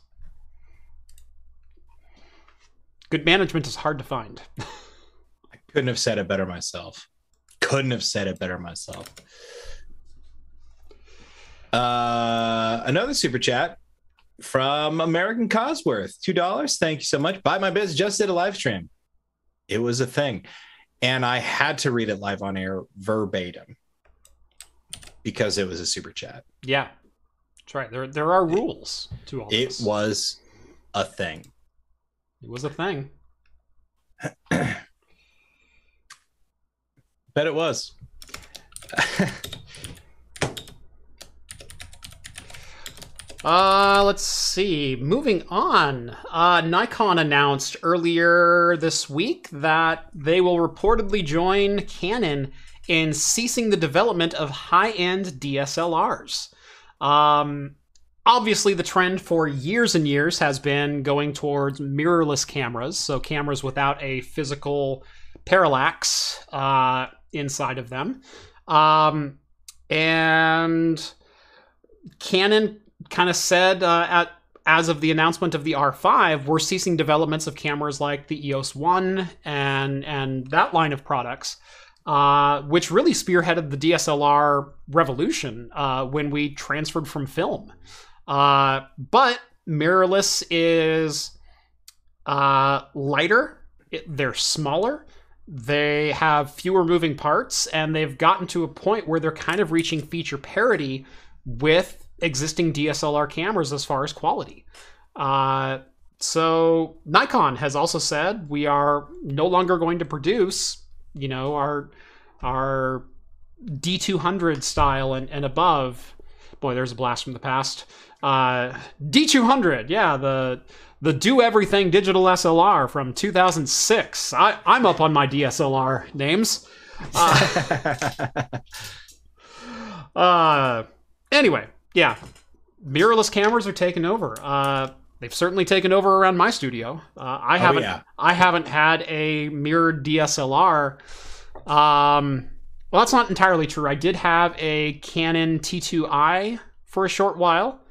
Good management is hard to find. I couldn't have said it better myself. Couldn't have said it better myself. Uh, another super chat from American Cosworth, two dollars. Thank you so much. Buy my biz. Just did a live stream. It was a thing, and I had to read it live on air verbatim because it was a super chat. Yeah, that's right. There there are rules to all this. It this. was a thing. It was a thing. Bet it was. Uh, let's see. Moving on. Uh, Nikon announced earlier this week that they will reportedly join Canon in ceasing the development of high-end DSLRs. Um, obviously, the trend for years and years has been going towards mirrorless cameras, so cameras without a physical parallax uh, inside of them. Um, and Canon kind of said uh, at as of the announcement of the R5, we're ceasing developments of cameras like the EOS One and and that line of products, uh, which really spearheaded the DSLR revolution uh, when we transferred from film. Uh, but mirrorless is uh, lighter. It, they're smaller. They have fewer moving parts, and they've gotten to a point where they're kind of reaching feature parity with existing DSLR cameras as far as quality. Uh, so Nikon has also said we are no longer going to produce, you know, our our D200 style and, and above. Boy, there's a blast from the past. Uh, D200, yeah, the the do everything digital SLR from 2006. I, I'm up on my DSLR names. Uh, uh, anyway, yeah, mirrorless cameras are taking over. Uh, they've certainly taken over around my studio. Uh, I haven't. yeah. I haven't had a mirrored DSLR. Um, well, that's not entirely true. I did have a Canon T2i for a short while,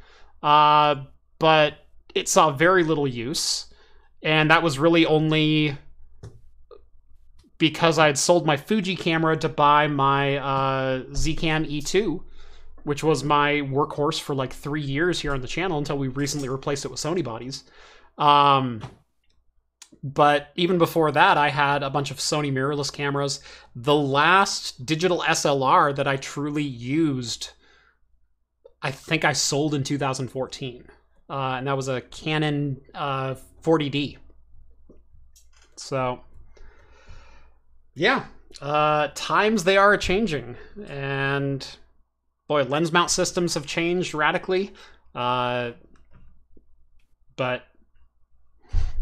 uh, but it saw very little use, and that was really only because I had sold my Fuji camera to buy my uh, Zcam E2 which was my workhorse for like three years here on the channel until we recently replaced it with Sony bodies. Um, but even before that, I had a bunch of Sony mirrorless cameras. The last digital SLR that I truly used, I think I sold in 2014, uh, and that was a Canon uh, 40D. So, yeah, uh, times they are changing, and boy, lens mount systems have changed radically. Uh, but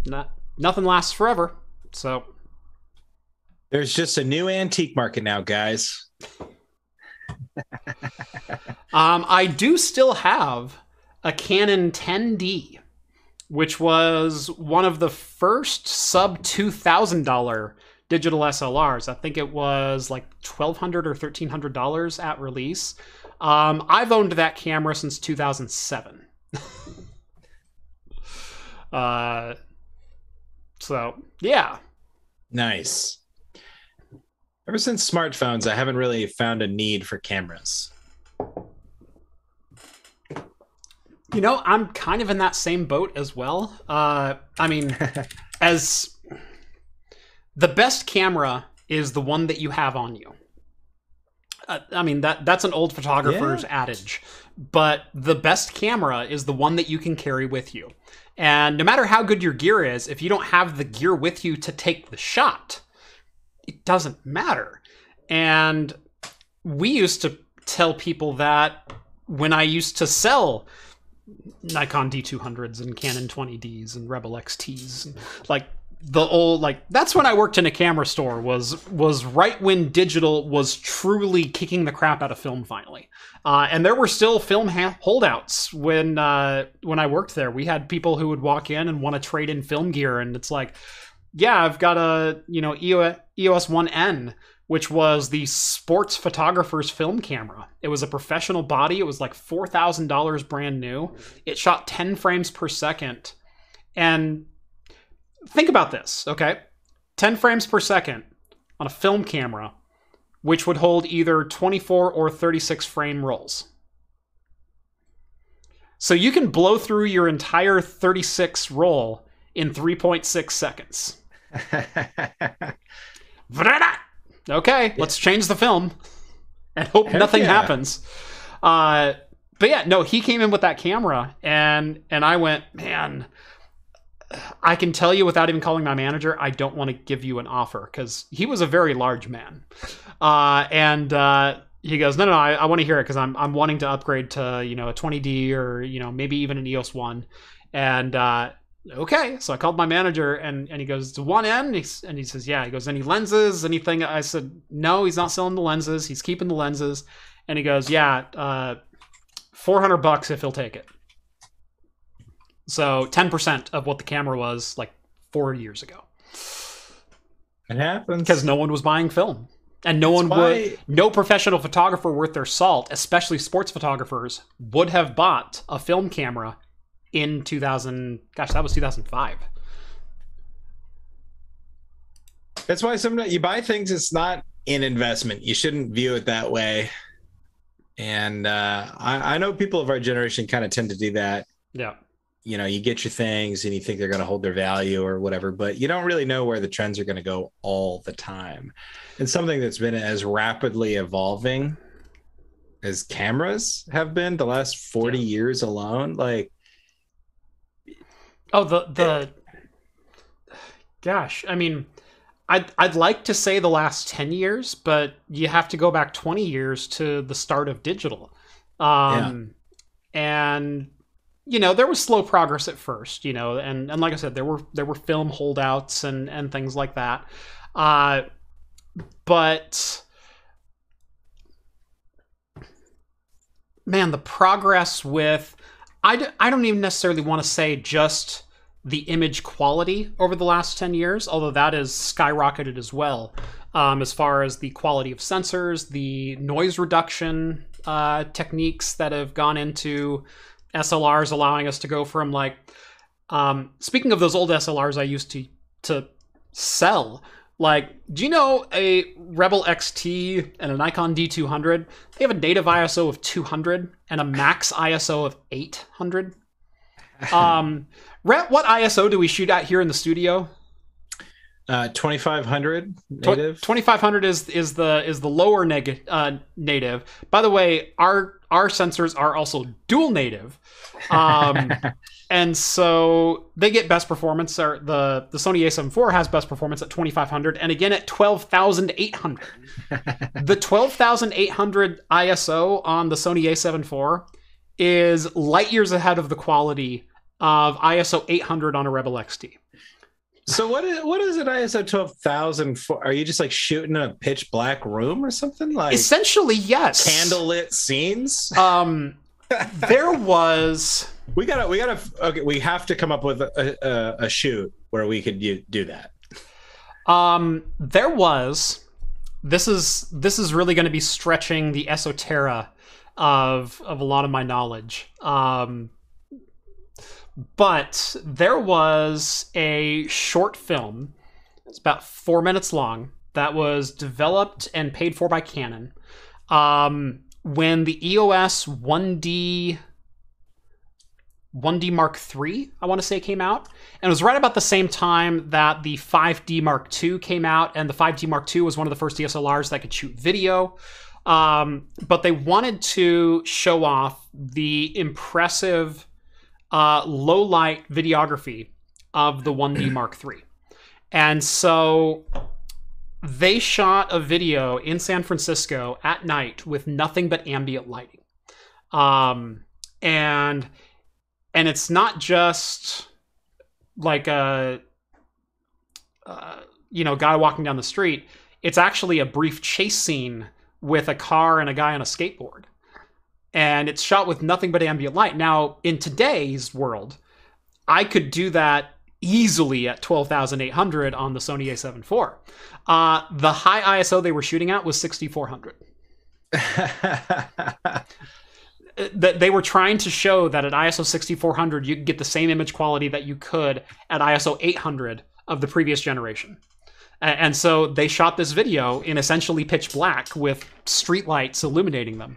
not nothing lasts forever. So There's just a new antique market now, guys. um, I do still have a Canon 10D, which was one of the first sub two thousand dollar digital SLRs. I think it was like 1,200 or thirteen hundred dollars at release. Um, I've owned that camera since 2007. uh, so yeah, Nice. Ever since smartphones, I haven't really found a need for cameras. you know I'm kind of in that same boat as well. Uh, I mean, as the best camera is the one that you have on you. Uh, I mean that that's an old photographer's adage, but the best camera is the one that you can carry with you. And no matter how good your gear is, if you don't have the gear with you to take the shot, it doesn't matter. And we used to tell people that when I used to sell Nikon D200s and Canon 20Ds and Rebel XTs, and like the old like that's when I worked in a camera store was was right when digital was truly kicking the crap out of film finally. Uh, and there were still film ha- holdouts when uh, when I worked there. We had people who would walk in and want to trade in film gear, and it's like, yeah, I've got a you know EOS, EOS 1N, which was the sports photographer's film camera. It was a professional body. It was like four thousand dollars brand new. It shot ten frames per second, and think about this, okay? 10 frames per second on a film camera, which would hold either 24 or 36 frame rolls. So you can blow through your entire 36 roll in 3.6 seconds. okay, let's change the film and hope Heck nothing yeah. happens. Uh, but yeah, no, he came in with that camera, and and I went, man. I can tell you without even calling my manager, I don't want to give you an offer because he was a very large man, uh, and uh, he goes, no, no, no I, I want to hear it because I'm I'm wanting to upgrade to you know a 20D or you know maybe even an EOS one, and uh, okay, so I called my manager and and he goes one end and, he's, and he says, yeah, he goes, any lenses, anything? I said, no, he's not selling the lenses, he's keeping the lenses, and he goes, yeah, uh, 400 bucks if he'll take it. So 10% of what the camera was like four years ago it happens. because no one was buying film. And no one would, no professional photographer worth their salt, especially sports photographers, would have bought a film camera in 2000. Gosh, that was 2005. That's why sometimes you buy things. It's not an investment. You shouldn't view it that way. And uh, I, I know people of our generation kind of tend to do that. Yeah. You know, you get your things and you think they're going to hold their value or whatever, but you don't really know where the trends are going to go all the time. And something that's been as rapidly evolving as cameras have been the last 40 years alone, like Oh, the the. Gosh, I mean, I'd I'd like to say the last ten years, but you have to go back twenty years to the start of digital, um, and you know there was slow progress at first, you know, and and like I said, there were there were film holdouts and and things like that, uh, but. Man, the progress with I, d- I don't even necessarily want to say just the image quality over the last 10 years, although that has skyrocketed as well, um, as far as the quality of sensors, the noise reduction uh, techniques that have gone into SLRs, allowing us to go from like, um, speaking of those old SLRs I used to to sell, like, do you know a Rebel XT and a Nikon D200? They have a native ISO of 200 and a max ISO of 800. Um, Rhett, what ISO do we shoot at here in the studio? uh, 2500 Tw- native. 2500 is is the is the lower neg- uh, native. By the way, our our sensors are also dual native. Um, and so they get best performance or the the Sony A7 IV has best performance at 2500 and again at 12800. the 12800 ISO on the Sony A7 IV is light years ahead of the quality of ISO 800 on a Rebel XT. So what is what is an ISO twelve thousand for? Are you just like shooting in a pitch black room or something like Essentially, yes. candlelit scenes? Um, there was We gotta we gotta okay. We have to come up with a, a, a shoot where we could do, do that. um there was this is this is really going to be stretching the esoterra of of a lot of my knowledge. Um but there was a short film. It's about 4 minutes long that was developed and paid for by Canon. Um when the EOS 1D 1D Mark III, I want to say, came out. And it was right about the same time that the 5D Mark II came out. And the 5D Mark II was one of the first DSLRs that could shoot video. Um, but they wanted to show off the impressive uh, low light videography of the 1D Mark III. And so they shot a video in San Francisco at night with nothing but ambient lighting. Um, and and it's not just like a uh, you know guy walking down the street. It's actually a brief chase scene with a car and a guy on a skateboard. And it's shot with nothing but ambient light. Now in today's world i could do that easily at 12800 on the sony a7 IV. Uh, the high iso they were shooting at was 6400 that they were trying to show that at ISO 6400 you could get the same image quality that you could at ISO 800 of the previous generation. And so they shot this video in essentially pitch black with streetlights illuminating them.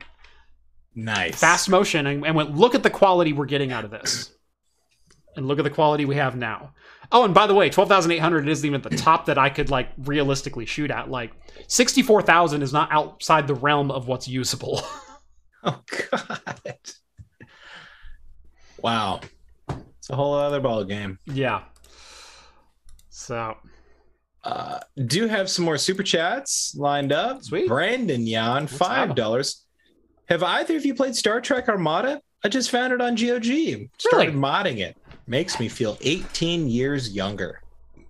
Nice. fast motion and, and went, look at the quality we're getting out of this. And look at the quality we have now. Oh, and by the way, 12,800 isn't even the top that I could like realistically shoot at. Like 64,000 is not outside the realm of what's usable. Oh god. Wow. It's a whole other ball game. yeah. So, Uh, do have some more super chats lined up. Sweet. Brandon Yan, Let's five dollars. Have either of you played Star Trek Armada? I just found it on GOG. Started modding it. Makes me feel 18 years younger.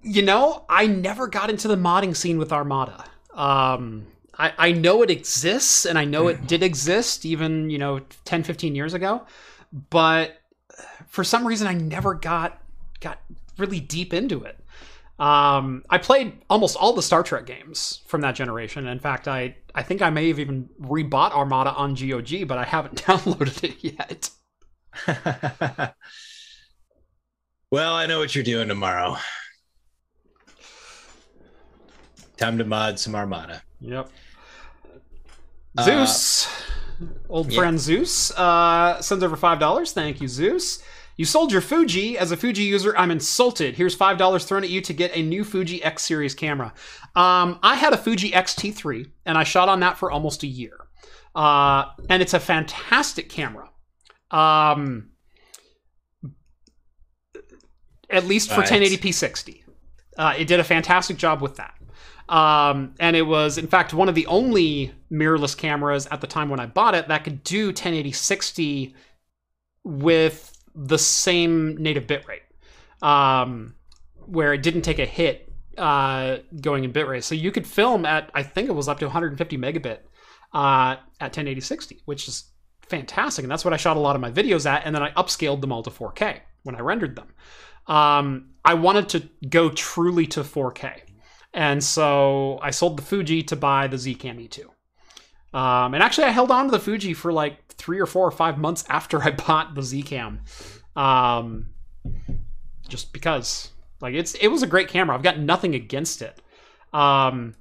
you know, I never got into the modding scene with Armada. Um, I, I know it exists and I know it did exist even, you know, 10, 15 years ago. But for some reason, I never got got really deep into it. Um, I played almost all the Star Trek games from that generation. In fact, I, I think I may have even rebought Armada on GOG, but I haven't downloaded it yet. well, I know what you're doing tomorrow. Time to mod some Armada. Yep. Uh, Zeus, old yeah. friend Zeus, uh, sends over five dollars. Thank you, Zeus. You sold your Fuji. As a Fuji user, I'm insulted. Here's five dollars thrown at you to get a new Fuji X series camera. Um, I had a Fuji X-T3, and I shot on that for almost a year, uh, and it's a fantastic camera. Um, at least for Right. 1080p 60. Uh, it did a fantastic job with that. Um, and it was, in fact, one of the only mirrorless cameras at the time when I bought it that could do 1080 60 with the same native bitrate, um, where it didn't take a hit uh, going in bitrate. So you could film at, I think it was up to 150 megabit uh, at 1080 60, which is fantastic. And that's what I shot a lot of my videos at. And then I upscaled them all to 4K when I rendered them. Um, I wanted to go truly to 4K. And so I sold the Fuji to buy the Zcam E2. Um, and actually, I held on to the Fuji for like three or four or five months after I bought the Zcam, um, just because like it's it was a great camera. I've got nothing against it, um,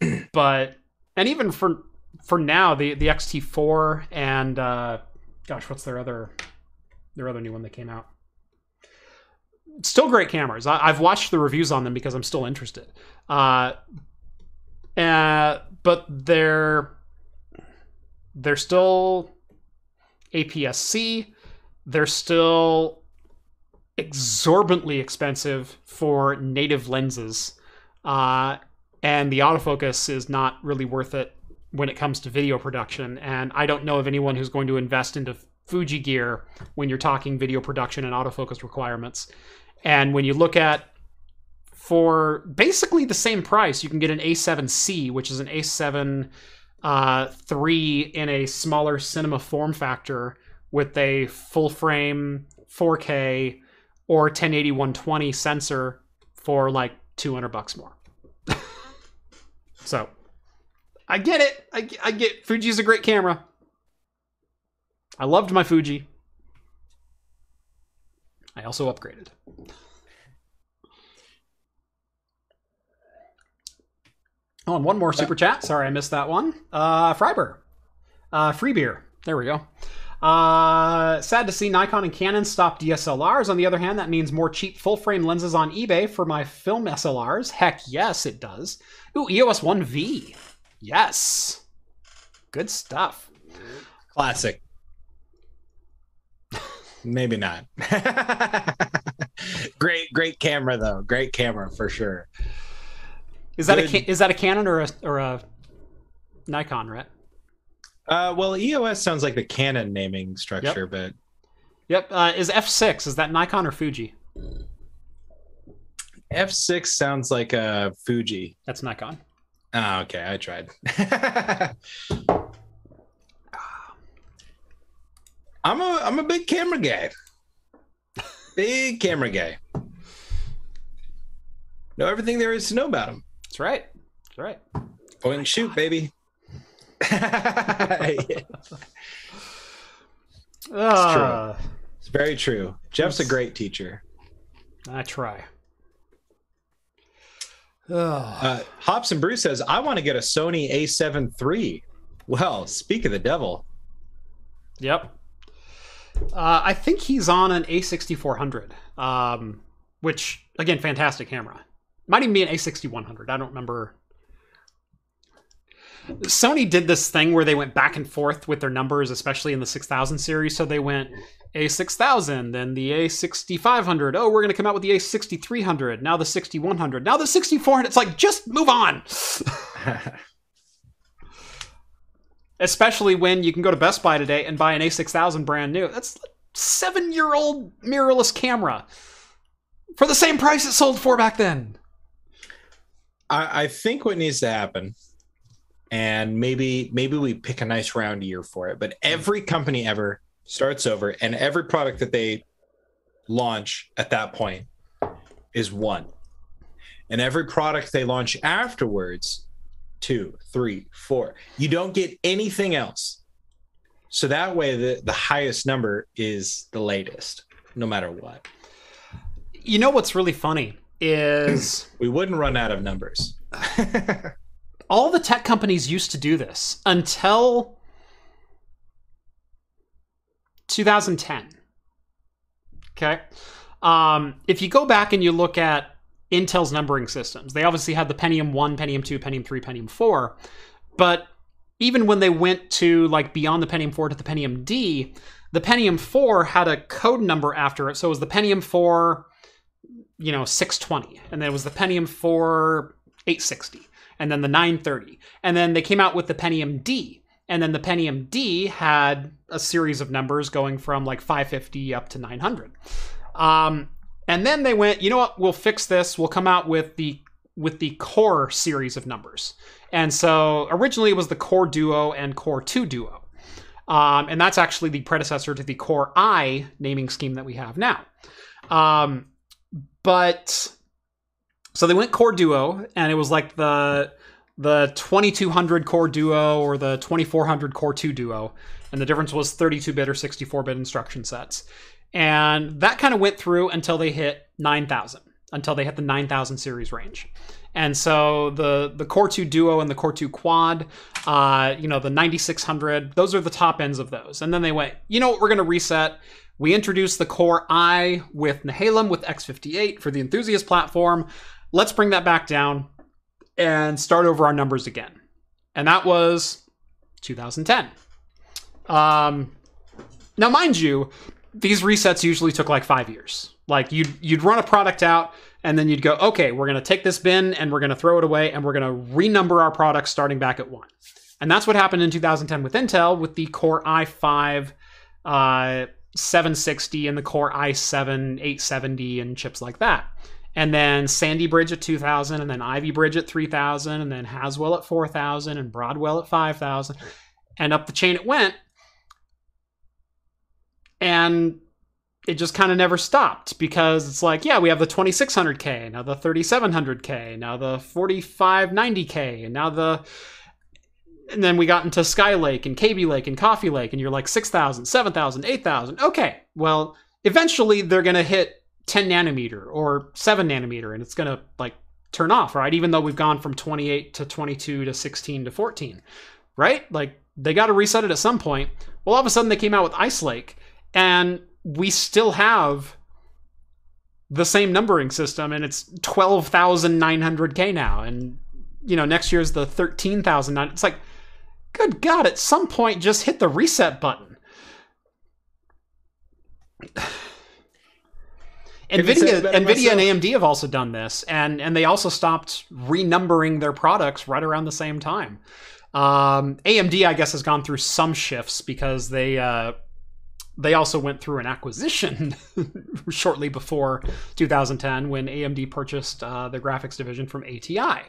but and even for for now the the XT4 and uh, gosh, what's their other their other new one that came out? Still great cameras. I, I've watched the reviews on them because I'm still interested. Uh, uh, but they're they're still APS-C. They're still exorbitantly expensive for native lenses, uh, and the autofocus is not really worth it when it comes to video production. And I don't know of anyone who's going to invest into Fuji gear when you're talking video production and autofocus requirements. And when you look at for basically the same price, you can get an A7C, which is an A7 uh, 3 in a smaller cinema form factor with a full frame 4K or 1080 120 sensor for like 200 bucks more. so I get it. I, I get Fuji's a great camera. I loved my Fuji. I also upgraded. Oh, and one more super chat. Sorry, I missed that one. Uh, Freiber. Uh, free beer. There we go. Uh, sad to see Nikon and Canon stop DSLRs. On the other hand, that means more cheap full frame lenses on eBay for my film SLRs. Heck yes, it does. Ooh, EOS 1V. Yes. Good stuff. Classic. Maybe not. great, great camera though. Great camera for sure. Is that a Good. Ca- is that a Canon or a or a Nikon, right? Uh, well, EOS sounds like the Canon naming structure, but Yep. Uh, is F6 is that Nikon or Fuji? F6 sounds like a Fuji. That's Nikon. Oh, okay. I tried. I'm a I'm a big camera guy. Big camera guy. Know everything there is to know about them. That's right. That's right. Point and shoot, baby. it's Uh, very true. Jeff's a great teacher. I try. Uh, Hops and Bruce says, I want to get a Sony A7 III. Well, speak of the devil. Yep. Uh, I think he's on an A6400, um, which again, fantastic camera. Might even be an A6100. I don't remember. Sony did this thing where they went back and forth with their numbers, especially in the 6000 series. So they went A6000, then the A6500. Oh, we're going to come out with the A6300. Now the 6100. Now the 6400. It's like, just move on. especially when you can go to Best Buy today and buy an A6000 brand new. That's a seven year old mirrorless camera for the same price it sold for back then. I, I think what needs to happen, and maybe maybe we pick a nice round year for it, but every company ever starts over, and every product that they launch at that point is one. And every product they launch afterwards two, three, four. You don't get anything else. So that way, the, the highest number is the latest, no matter what. You know what's really funny is we wouldn't run out of numbers. all the tech companies used to do this until 2010. Okay. Um, if you go back and you look at Intel's numbering systems. They obviously had the Pentium 1, Pentium 2, Pentium 3, Pentium 4, but even when they went to like beyond the Pentium 4 to the Pentium D, the Pentium 4 had a code number after it. So it was the Pentium 4, you know, 620, and then it was the Pentium 4 860, and then the 930. And then they came out with the Pentium D, and then the Pentium D had a series of numbers going from like 550 up to 900. Um, and then they went, you know what? We'll fix this. We'll come out with the with the core series of numbers. And so originally it was the Core Duo and Core 2 Duo. Um, and that's actually the predecessor to the Core i naming scheme that we have now. Um, but so they went Core Duo, and it was like the the 2200 Core Duo or the 2400 Core 2 Duo, and the difference was 32 bit or 64 bit instruction sets. And that kind of went through until they hit 9,000, until they hit the 9,000 series range. And so the the Core 2 Duo and the Core 2 Quad, uh, you know, the 9600, those are the top ends of those. And then they went, you know what, we're going to reset. We introduced the Core i with Nehalem with X58 for the enthusiast platform. Let's bring that back down and start over our numbers again. And that was 2010. Um, now, mind you, these resets usually took like five years. Like you'd you'd run a product out and then you'd go, okay, we're gonna take this bin and we're gonna throw it away and we're gonna renumber our products starting back at one. And that's what happened in 2010 with Intel with the Core i5 uh, 760 and the Core i7 870 and chips like that. And then Sandy Bridge at 2000, and then Ivy Bridge at 3000, and then Haswell at 4000, and Broadwell at 5000. And up the chain it went and it just kind of never stopped because it's like, yeah, we have the 2600K, now the 3700K, now the 4590K, and now the. And then we got into Skylake and Kaby Lake and Coffee Lake, and you're like 6,000, 7,000, 8,000. Okay, well, eventually they're going to hit 10 nanometer or 7 nanometer, and it's going to like turn off, right? Even though we've gone from 28 to 22 to 16 to 14, right? Like they got to reset it at some point. Well, all of a sudden they came out with Ice Lake and we still have the same numbering system and it's 12,900k now. And you know next year's the 13,000 it's like good god at some point just hit the reset button. Nvidia, Nvidia and AMD have also done this, and and they also stopped renumbering their products right around the same time. Um, AMD, I guess, has gone through some shifts because they uh, they also went through an acquisition shortly before 2010 when AMD purchased uh, the graphics division from ATI.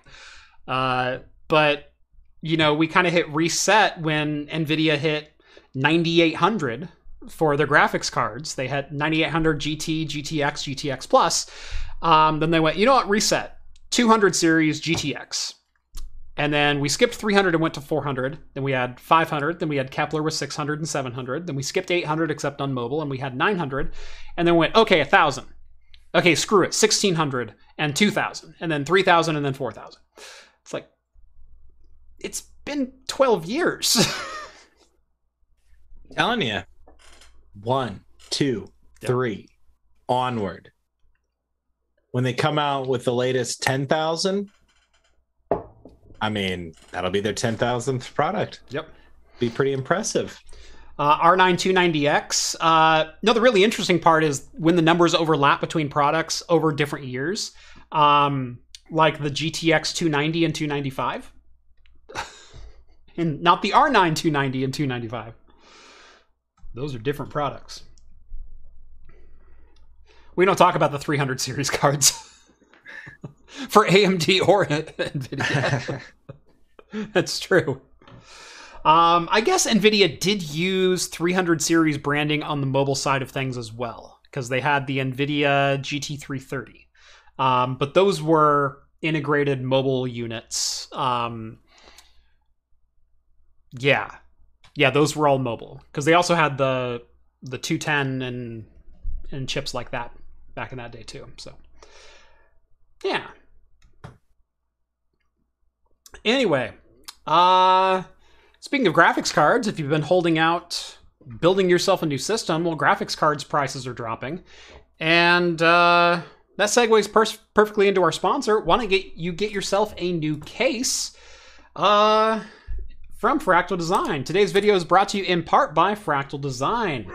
Uh, but you know, we kind of hit reset when Nvidia hit 9800 for their graphics cards. They had 9800 GT, GTX, GTX Plus. Um, then they went, you know what, reset 200 series GTX. And then we skipped 300 and went to 400. Then we had 500. Then we had Kepler with 600 and 700. Then we skipped 800 except on mobile, and we had 900. And then went, okay, 1,000. Okay, screw it, 1,600 and 2,000. And then 3,000 and then 4,000. It's like, it's been 12 years. Telling you, one, two, Yeah. onward. When they come out with the latest ten thousand, I mean that'll be their ten thousandth product. Yep. Be pretty impressive. Uh, R9 290X. Uh, no, the really interesting part is when the numbers overlap between products over different years, um, like the GTX 290 and 295, and not the R9 290 and 295. Those are different products. We don't talk about the 300 series cards for AMD or NVIDIA. That's true. Um, I guess NVIDIA did use 300 series branding on the mobile side of things as well, because they had the NVIDIA GT330. Um, but those were integrated mobile units. Um, yeah. Yeah, those were all mobile. Because they also had the the 210 and and chips like that back in that day too. So yeah. Anyway, uh Speaking of graphics cards, if you've been holding out building yourself a new system, well, graphics cards prices are dropping. And uh, that segues per- perfectly into our sponsor. Why don't get you get yourself a new case uh, from Fractal Design? Today's video is brought to you in part by Fractal Design.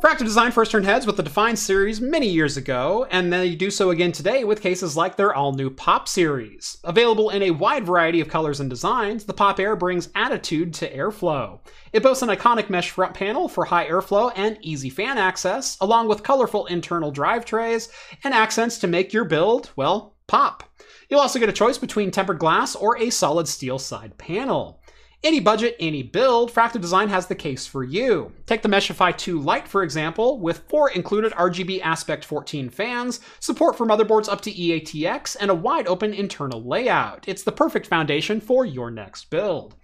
Fractal Design first turned heads with the Define series many years ago, and they do so again today with cases like their all new Pop series. Available in a wide variety of colors and designs, the Pop Air brings attitude to airflow. It boasts an iconic mesh front panel for high airflow and easy fan access, along with colorful internal drive trays and accents to make your build, well, pop. You'll also get a choice between tempered glass or a solid steel side panel. Any budget, any build, Fractal Design has the case for you. Take the Meshify 2 Lite, for example, with four included RGB Aspect 14 fans, support for motherboards up to EATX, and a wide open internal layout. It's the perfect foundation for your next build.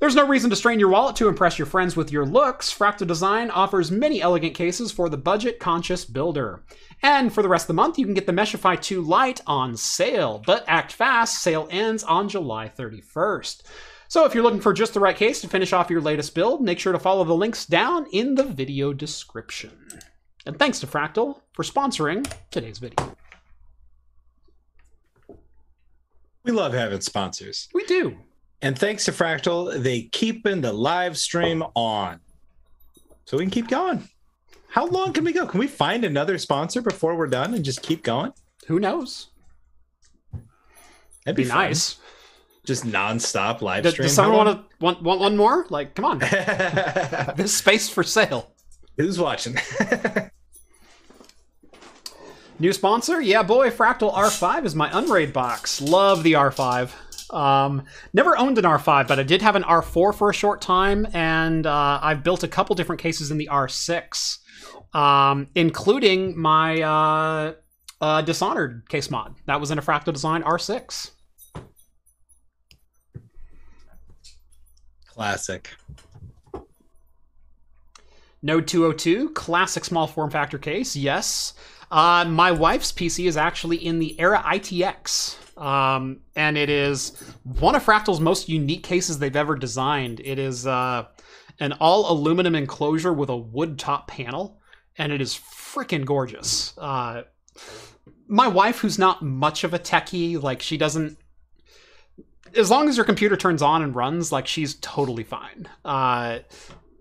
There's no reason to strain your wallet to impress your friends with your looks. Fractal Design offers many elegant cases for the budget conscious builder. And for the rest of the month, you can get the Meshify 2 Lite on sale. But act fast, sale ends on July 31st. So if you're looking for just the right case to finish off your latest build, make sure to follow the links down in the video description. And thanks to Fractal for sponsoring today's video. We love having sponsors. We do. And thanks to Fractal, they keeping the live stream on. So we can keep going. How long can we go? Can we find another sponsor before we're done and just keep going? Who knows? That'd Be be, nice. Just nonstop live Does, stream. does someone want to want, want one more? Like, come on, this space for sale. Who's watching? New sponsor? Yeah, boy, Fractal R5 is my Unraid box. Love the R5. Um, never owned an R5, but I did have an R4 for a short time, and uh, I've built a couple different cases in the R6, um, including my uh, uh, Dishonored case mod. That was in a Fractal Design R6. Classic. Node 202, classic small form factor case, yes. Uh, my wife's PC is actually in the Era ITX, um, and it is one of Fractal's most unique cases they've ever designed. It is uh, an all aluminum enclosure with a wood top panel, and it is freaking gorgeous. Uh, my wife, who's not much of a techie, like she doesn't. As long as your computer turns on and runs, like she's totally fine. Uh,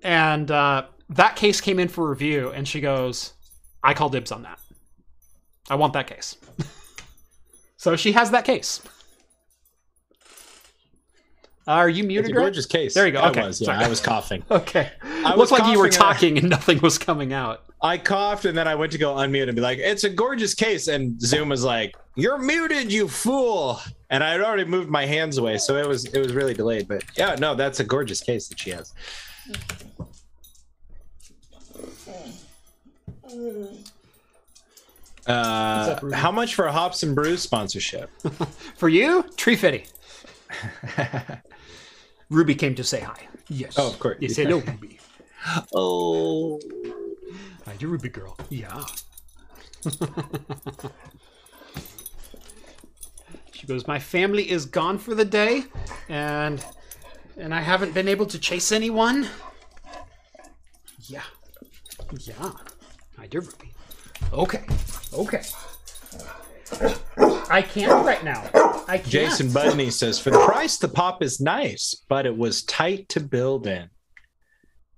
and uh, that case came in for review, and she goes, "I call dibs on that. I want that case." so she has that case. Are you muted? It's a gorgeous case. There you go. I Okay. was, yeah. Sorry. I was coughing. Okay. I Looked like you were coughing and I- talking and nothing was coming out. I coughed and then I went to go unmute and be like, "It's a gorgeous case," and Zoom was like, "You're muted, you fool!" And I had already moved my hands away, so it was it was really delayed. But yeah, no, that's a gorgeous case that she has. Uh, Ruby? how much for a Hops and Brews sponsorship? For you, Tree Fitty. Ruby came to say hi. Yes. Oh, of course. Yes, hello, Ruby. oh, Hi, you Ruby girl. Yeah. She goes, My family is gone for the day, and and I haven't been able to chase anyone. Yeah. Yeah. I do, Ruby. Okay. Okay. I can't right now. I can't. Jason Budney says, for the price, the pop is nice, but it was tight to build in.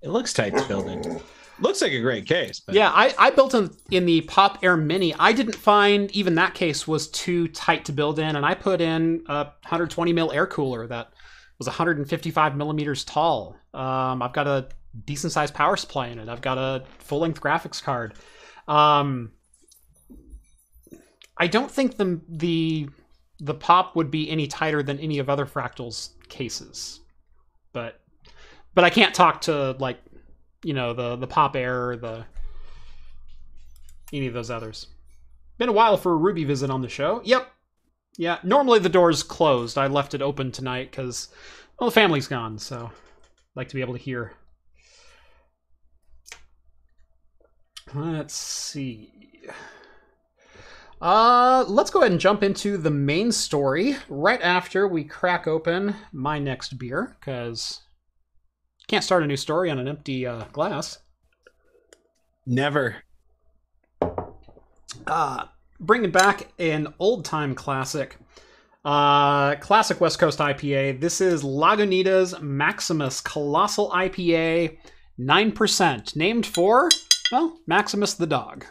It looks tight to build in. Looks like a great case. But Yeah, I, I built in, in the Pop Air Mini. I didn't find even that case was too tight to build in, and I put in a 120 mil air cooler that was 155 millimeters tall. Um, I've got a decent sized power supply in it. I've got a full length graphics card. Um, I don't think the the the pop would be any tighter than any of other Fractals cases, but but I can't talk to like you know the the pop air the any of those others. Been a while for a Ruby visit on the show. Yep. Yeah. Normally the door's closed. I left it open tonight because well the family's gone, so I'd like to be able to hear. Let's see. Uh, let's go ahead and jump into the main story right after we crack open my next beer because can't start a new story on an empty uh, glass. never. Uh, bringing back an old time classic. Uh, classic West Coast IPA. This is Lagunitas Maximus Colossal IPA, 9%, named for, well, Maximus the dog,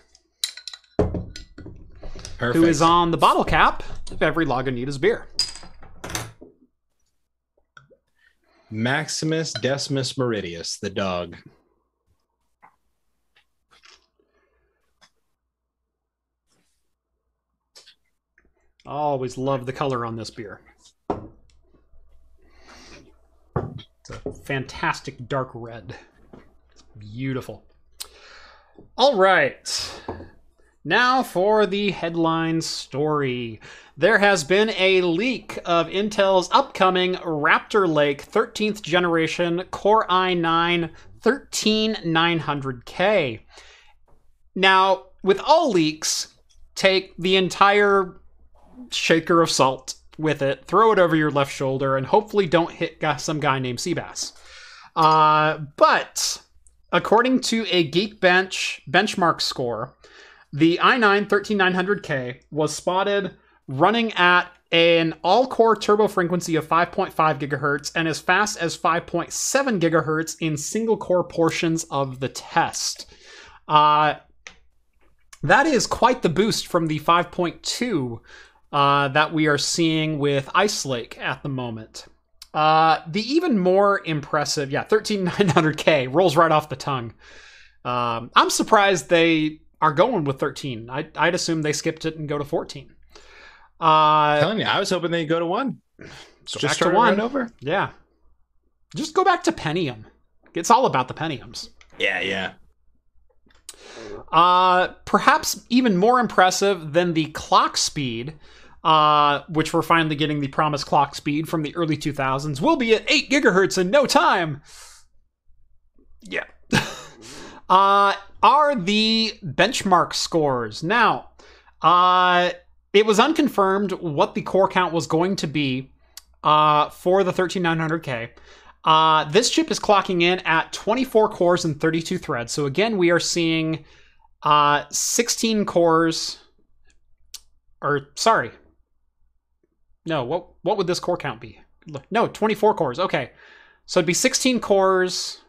Perfect. who is on the bottle cap of every Lagunitas beer. Maximus Decimus Meridius, the dog. I always love the color on this beer. It's a fantastic dark red. It's beautiful. All right. Now for the headline story. There has been a leak of Intel's upcoming Raptor Lake 13th generation Core i9 13900K. Now, with all leaks, take the entire shaker of salt with it, throw it over your left shoulder, and hopefully don't hit some guy named Seabass. Uh, but according to a Geekbench benchmark score, the i9 13900K was spotted running at an all-core turbo frequency of 5.5 gigahertz and as fast as 5.7 gigahertz in single-core portions of the test. Uh, that is quite the boost from the 5.2 uh, that we are seeing with Ice Lake at the moment. Uh, the even more impressive, yeah, 13900K rolls right off the tongue. Um, I'm surprised they are going with 13. I, I'd assume they skipped it and go to 14. Uh, telling you, I was hoping they'd go to one. Go Just back to one. right over. yeah. Just go back to Pentium. It's all about the Pentiums. Yeah, yeah. Uh, perhaps even more impressive than the clock speed, uh, which we're finally getting the promised clock speed from the early 2000s, will be at 8 gigahertz in no time. Yeah. uh, are the benchmark scores. Now, uh, it was unconfirmed what the core count was going to be uh, for the 13900K. Uh, this chip is clocking in at 24 cores and 32 threads. So again, we are seeing uh, 16 cores. Or sorry, no. What what would this core count be? No, 24 cores. Okay, so it'd be 16 cores.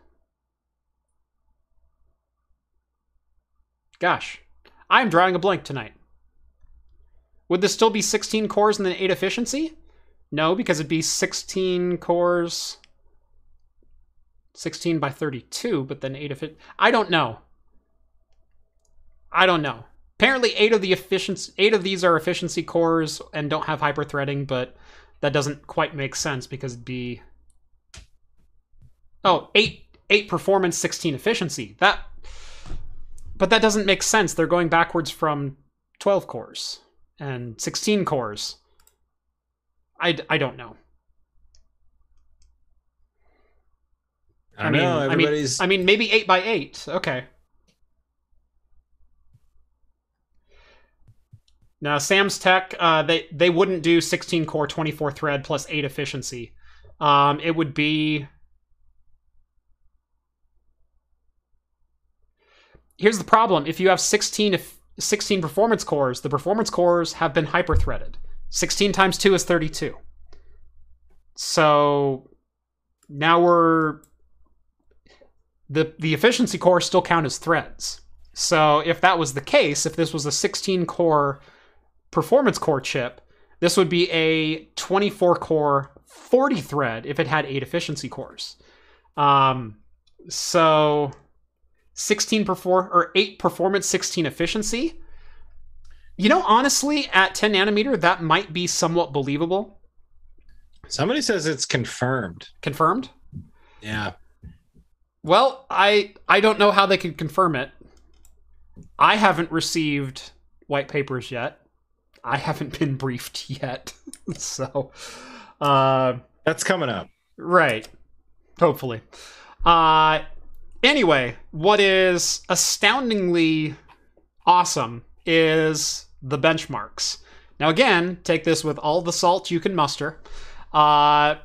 Gosh, I'm drawing a blank tonight. Would this still be 16 cores and then 8 efficiency? No, because it'd be 16 cores. 16 by 32, but then 8 of it. I don't know. I don't know. Apparently 8 of the efficiency 8 of these are efficiency cores and don't have hyperthreading, but that doesn't quite make sense because it'd be Oh, 8 8 performance, 16 efficiency. That But that doesn't make sense. They're going backwards from 12 cores and 16 cores. I, I don't know. I, know. I mean, Everybody's. I mean, maybe eight by eight. Okay. Now, Sam's Tech, uh, they they wouldn't do 16 core, 24 thread plus eight efficiency. Um, it would be here's the problem: if you have 16 if 16 performance cores, the performance cores have been hyper-threaded. 16 times two is 32. So now we're the the efficiency cores still count as threads. So if that was the case, if this was a 16 core performance core chip, this would be a 24 core 40 thread if it had eight efficiency cores. Um, so 16 perform or 8 performance, 16 efficiency. You know, honestly, at 10 nanometer, that might be somewhat believable. Somebody says it's confirmed. Confirmed? Yeah. Well, I I don't know how they could confirm it. I haven't received white papers yet. I haven't been briefed yet. so uh That's coming up. right. Hopefully. Uh anyway, what is astoundingly awesome is the benchmarks. Now again, take this with all the salt you can muster. Uh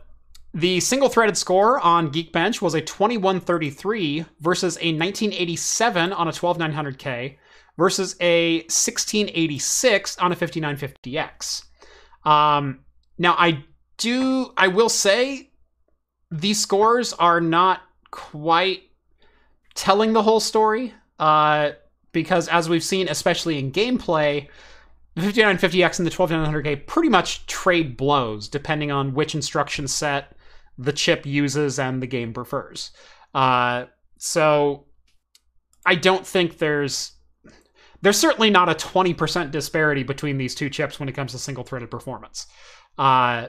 the single threaded score on Geekbench was a 2133 versus a 1987 on a 12900K versus a 1686 on a 5950X. Um, now, I do, I will say these scores are not quite telling the whole story uh, because, as we've seen, especially in gameplay, the 5950X and the 12900K pretty much trade blows depending on which instruction set the chip uses and the game prefers. Uh, so I don't think there's there's certainly not a 20% disparity between these two chips when it comes to single threaded performance. Uh,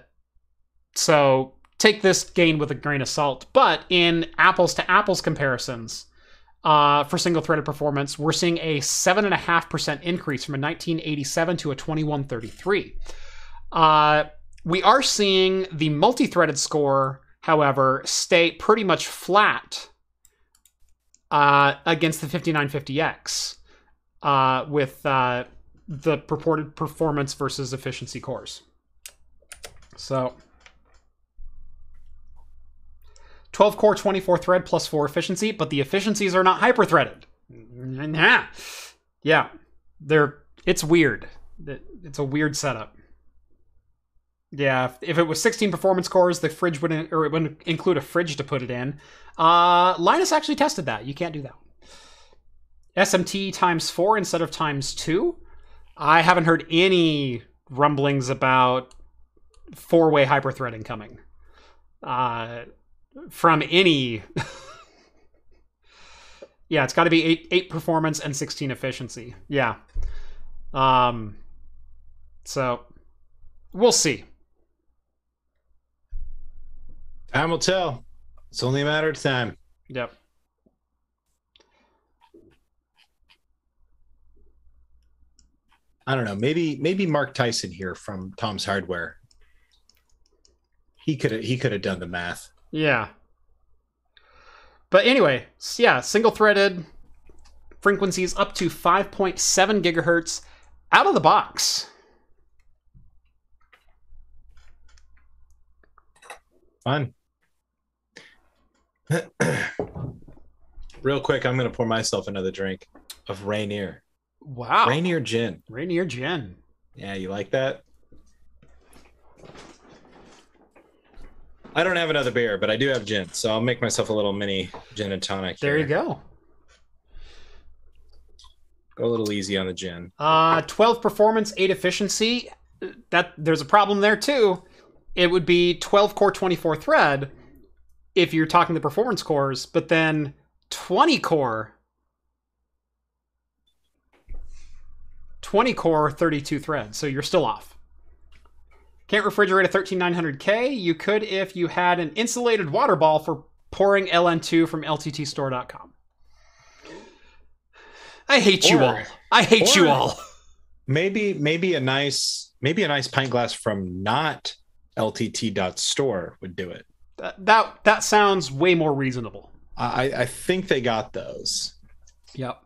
so take this gain with a grain of salt. But in apples to apples comparisons uh, for single threaded performance, we're seeing a 7.5% increase from a 1987 to a 2133. Uh, we are seeing the multi-threaded score, however, stay pretty much flat uh, against the 5950X uh, with uh, the purported performance versus efficiency cores. So, 12 core, 24 thread plus 4 efficiency, but the efficiencies are not hyper threaded. Yeah, they're it's weird. It's a weird setup. Yeah, if, if it was 16 performance cores, the fridge wouldn't, or it wouldn't include a fridge to put it in. Uh, Linus actually tested that. You can't do that. SMT times four instead of times two. I haven't heard any rumblings about four-way hyperthreading coming uh, from any. yeah, it's got to be eight eight performance and 16 efficiency. Yeah. Um. So we'll see. Time will tell. It's only a matter of time. Yep. I don't know. Maybe maybe Mark Tyson here from Tom's Hardware. He could he could have done the math. Yeah. But anyway, yeah, single threaded frequencies up to 5.7 gigahertz out of the box. Fun. Real quick, I'm gonna pour myself another drink of Rainier. Wow. Rainier gin. Rainier gin. Yeah, you like that? I don't have another beer, but I do have gin, so I'll make myself a little mini gin and tonic. There you go. Go a little easy on the gin. Uh 12 performance, 8 efficiency. That there's a problem there too. It would be 12 core 24 thread if you're talking the performance cores, but then 20 core 20 core 32 threads. So you're still off. Can't refrigerate a 13900K. You could if you had an insulated water ball for pouring LN2 from lttstore.com. I hate you all. I hate you all. Maybe maybe a nice maybe a nice pint glass from not ltt.store would do it. That, that that sounds way more reasonable. I, I think they got those. Yep.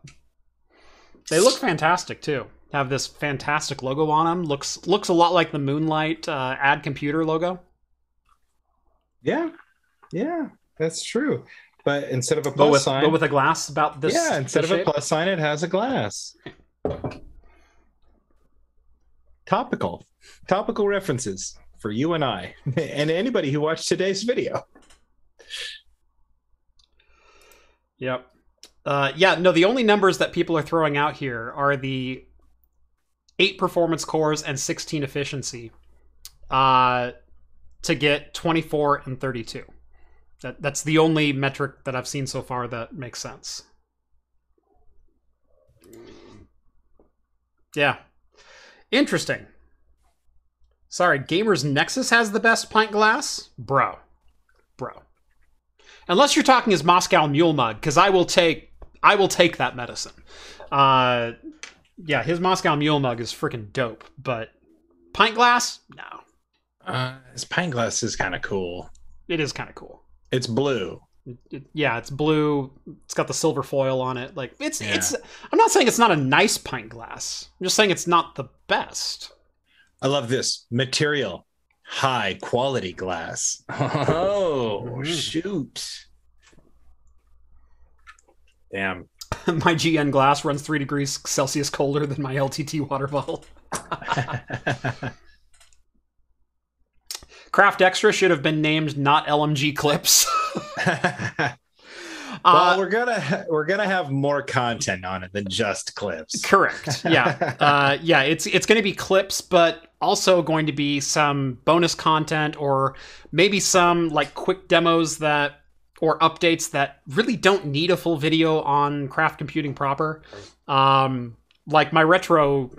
They look fantastic too. Have this fantastic logo on them. Looks looks a lot like the Moonlight uh, ad computer logo. Yeah, yeah, that's true. but instead of a But plus with, sign, but with a glass about this. yeah, instead of a plus sign, it has a glass. Topical, topical references for you and I, and anybody who watched today's video. Yep. Uh, yeah, no, the only numbers that people are throwing out here are the eight performance cores and 16 efficiency uh, to get 24 and 32. That, that's the only metric that I've seen so far that makes sense. Yeah. Interesting. Sorry, Gamers Nexus has the best pint glass? Bro. Bro. Unless you're talking as Moscow Mule Mug, because I will take I will take that medicine. Uh yeah, his Moscow Mule Mug is freaking dope, but pint glass? No. Uh, this pine glass is kind of cool. It is kind of cool. It's blue. It- it- yeah, it's blue. It's got the silver foil on it. Like it's Yeah. it's. I'm not saying it's not a nice pint glass. I'm just saying it's not the best. I love this material, high quality glass. Oh Mhm. shoot! Damn. my GN glass runs three degrees Celsius colder than my LTT water bottle. Craft Extra should have been named not LMG Clips. well, Uh, we're gonna we're gonna have more content on it than just clips. correct. Yeah. Uh, yeah. It's it's going to be clips, but also going to be some bonus content or maybe some like quick demos that or updates that really don't need a full video on craft computing proper. Um, like my retro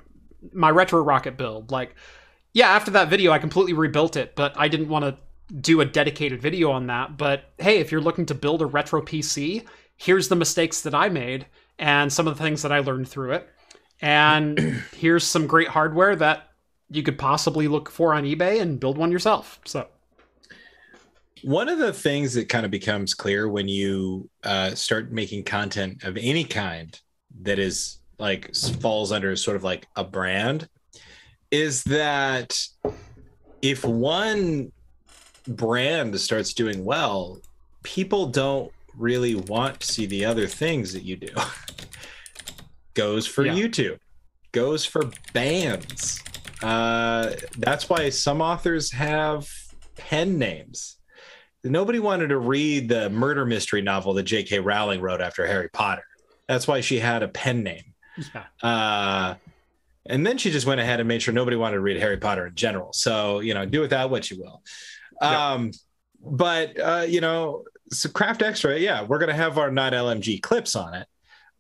my retro rocket build. Like, yeah, after that video, I completely rebuilt it, but I didn't want to do a dedicated video on that. But hey, if you're looking to build a retro PC, here's the mistakes that I made and some of the things that I learned through it. And here's some great hardware that you could possibly look for on eBay and build one yourself. So, One of the things that kind of becomes clear when you uh, start making content of any kind that is like falls under sort of like a brand is that if one brand starts doing well, people don't really want to see the other things that you do. Goes for Yeah. YouTube, goes for bands. Uh, that's why some authors have pen names. Nobody wanted to read the murder mystery novel that J.K. Rowling wrote after Harry Potter. That's why she had a pen name. yeah. Uh, and then she just went ahead and made sure nobody wanted to read Harry Potter in general. So, you know, do with that what you will. Yeah. Um, but, uh, you know, so Craft Extra, yeah, we're going to have our not LMG clips on it.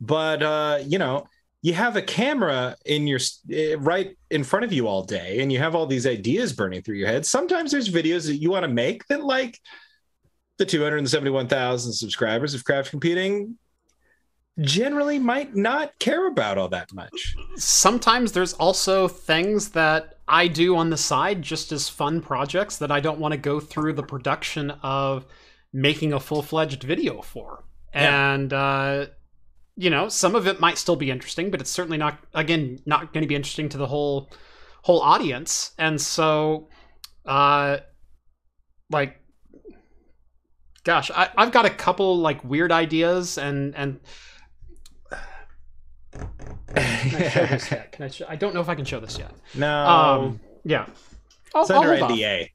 But, uh, you know, you have a camera in your eh, right in front of you all day and you have all these ideas burning through your head. Sometimes there's videos that you want to make that, like, the 271,000 subscribers of Craft Computing generally might not care about all that much. sometimes there's also things that I do on the side just as fun projects that I don't want to go through the production of making a full-fledged video for. Yeah. And uh you know, some of it might still be interesting, but it's certainly not again not going to be interesting to the whole whole audience. And so uh like gosh, I, I've got a couple like weird ideas and and can I show this yet? Can I? Show, I don't know if I can show this yet. no, Um, yeah. I'll, it's under. NDA.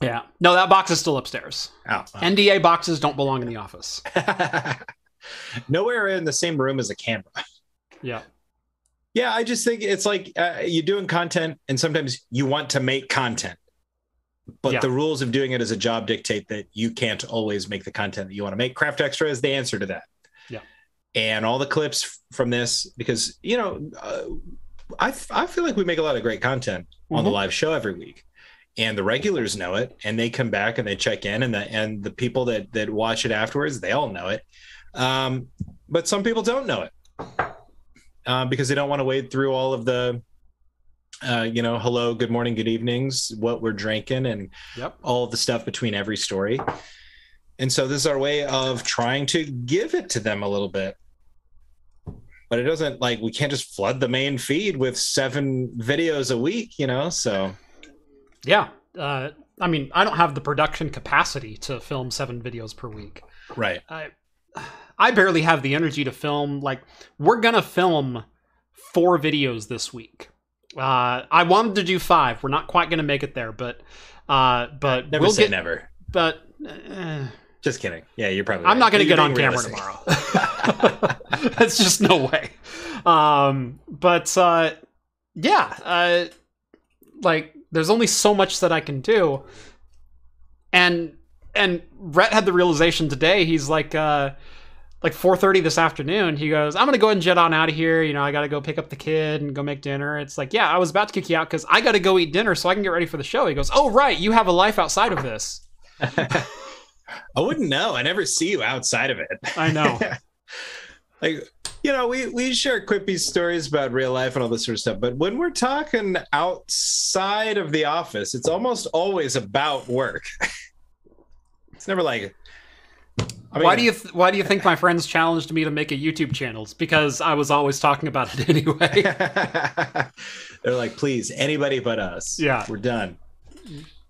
Yeah. No, that box is still upstairs. Oh, NDA boxes don't belong in the office. Nowhere in the same room as a camera. Yeah. Yeah, I just think it's like uh, you're doing content, and sometimes you want to make content, but Yeah. the rules of doing it as a job dictate that you can't always make the content that you want to make. Craft Extra is the answer to that. Yeah. And all the clips from this, because you know, uh, I I feel like we make a lot of great content on the Mhm. live show every week, and the regulars know it, and they come back and they check in, and the and the people that that watch it afterwards, they all know it. Um, but some people don't know it uh, because they don't want to wade through all of the, uh, you know, hello, good morning, good evenings, what we're drinking, and Yep. all the stuff between every story. And so this is our way of trying to give it to them a little bit. But it doesn't like we can't just flood the main feed with seven videos a week, you know? So Yeah. Uh, I mean, I don't have the production capacity to film seven videos per week. Right. I, I barely have the energy to film. Like, we're gonna film four videos this week. Uh, I wanted to do five. We're not quite gonna make it there, but uh, but Never we'll say get. never. But uh, Just kidding. Yeah, you're probably. I'm not gonna get on being camera tomorrow. That's just no way. Um, but uh, yeah, uh, like there's only so much that I can do, and and Rhett had the realization today. He's like, uh, like 4:30 this afternoon. He goes, "I'm gonna go ahead and jet on out of here. You know, I gotta go pick up the kid and go make dinner." It's like, yeah, I was about to kick you out because I gotta go eat dinner so I can get ready for the show. He goes, "Oh right, you have a life outside of this." I wouldn't know. I never see you outside of it. I know. like you know we we share quippy stories about real life and all this sort of stuff but when we're talking outside of the office it's almost always about work it's never like I why do you th- why do you think my friends challenged me to make a YouTube channel? It's because I was always talking about it anyway. they're like please anybody but us Yeah. we're done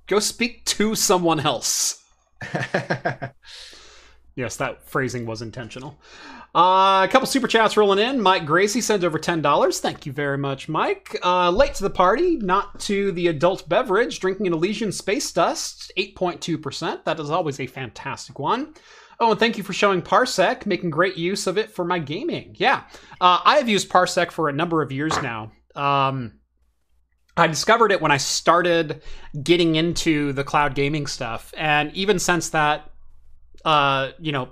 Go speak to someone else. Yes, that phrasing was intentional. Uh, a couple super chats rolling in. Mike Gracie sent over ten dollars. Thank you very much, Mike. Uh, late to the party, not to the adult beverage. Drinking an Elysian Space Dust, eight point two percent. That is always a fantastic one. Oh, and thank you for showing Parsec, making great use of it for my gaming. Yeah, uh, I have used Parsec for a number of years now. Um, I discovered it when I started getting into the cloud gaming stuff, and even since that, uh, you know,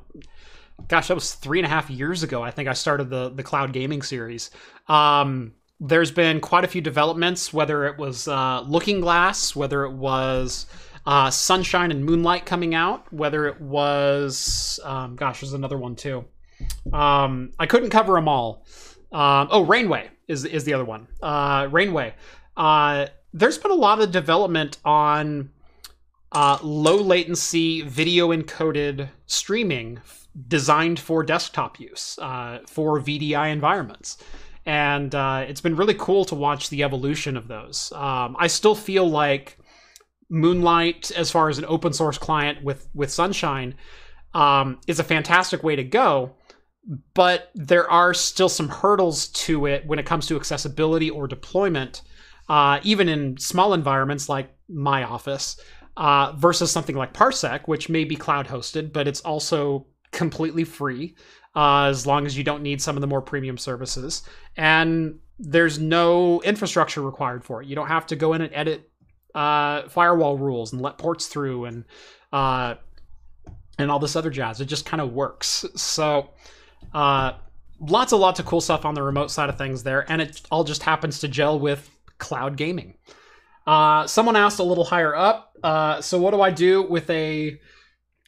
gosh, that was three and a half years ago. I think I started the the cloud gaming series. Um, there's been quite a few developments, whether it was uh, Looking Glass, whether it was uh, Sunshine and Moonlight coming out, whether it was, um, gosh, there's another one too. Um, I couldn't cover them all. Um, oh, Rainway is is the other one. Uh, Rainway. Uh, there's been a lot of development on uh, low latency video encoded streaming f- designed for desktop use uh, for VDI environments. And uh, it's been really cool to watch the evolution of those. Um, I still feel like Moonlight, as far as an open source client with with Sunshine, um, is a fantastic way to go. But there are still some hurdles to it when it comes to accessibility or deployment, uh, even in small environments like my office uh, versus something like Parsec, which may be cloud hosted, but it's also completely free uh, as long as you don't need some of the more premium services. And there's no infrastructure required for it. You don't have to go in and edit uh, firewall rules and let ports through and uh, and all this other jazz. It just kind of works. So uh, lots and lots of cool stuff on the remote side of things there, and it all just happens to gel with cloud gaming. Uh, someone asked a little higher up. Uh, so what do I do with a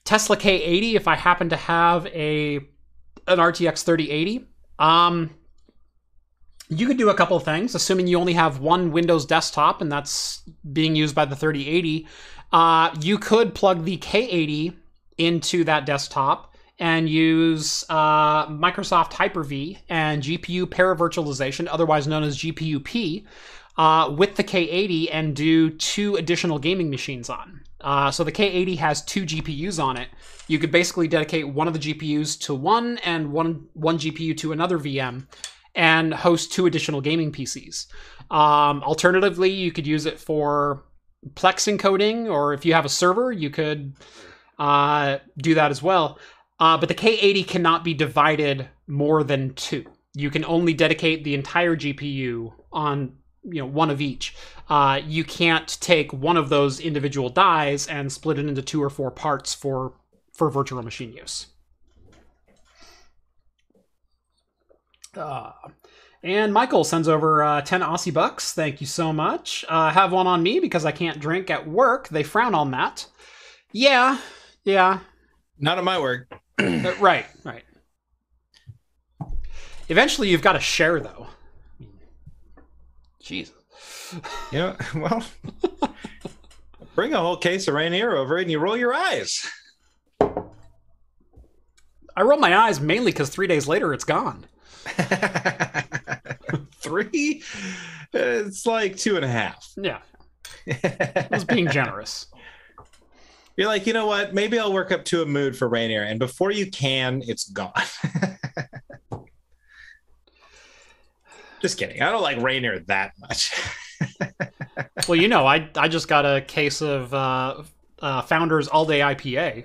Tesla K80 if I happen to have a an RTX 3080? Um, you could do a couple things, assuming you only have one Windows desktop and that's being used by the 3080. Uh, you could plug the K80 into that desktop and use uh, Microsoft Hyper-V and GPU paravirtualization, otherwise known as GPU-P, uh, with the K80 and do two additional gaming machines on. Uh, so the K80 has two GPUs on it. You could basically dedicate one of the GPUs to one and one one GPU to another VM, and host two additional gaming PCs. Um, alternatively, you could use it for Plex encoding, or if you have a server, you could uh, do that as well. Uh, but the K80 cannot be divided more than two. You can only dedicate the entire GPU on you know one of each. Uh, you can't take one of those individual dies and split it into two or four parts for for virtual machine use. Uh, and Michael sends over uh, 10 Aussie bucks. Thank you so much. Uh, have one on me because I can't drink at work. They frown on that. Yeah, yeah, Not at my work. uh, right, right. Eventually, you've got to share, though. Jesus. Yeah, well, bring a whole case of Rainier over it and you roll your eyes. I roll my eyes mainly because three days later it's gone. Three? It's like two and a half. Yeah, I was being generous. You're like, you know what? Maybe I'll work up to a mood for Rainier, and before you can, it's gone. Just kidding. I don't like Rainier that much. well, you know, I I just got a case of uh, uh, Founders All Day IPA.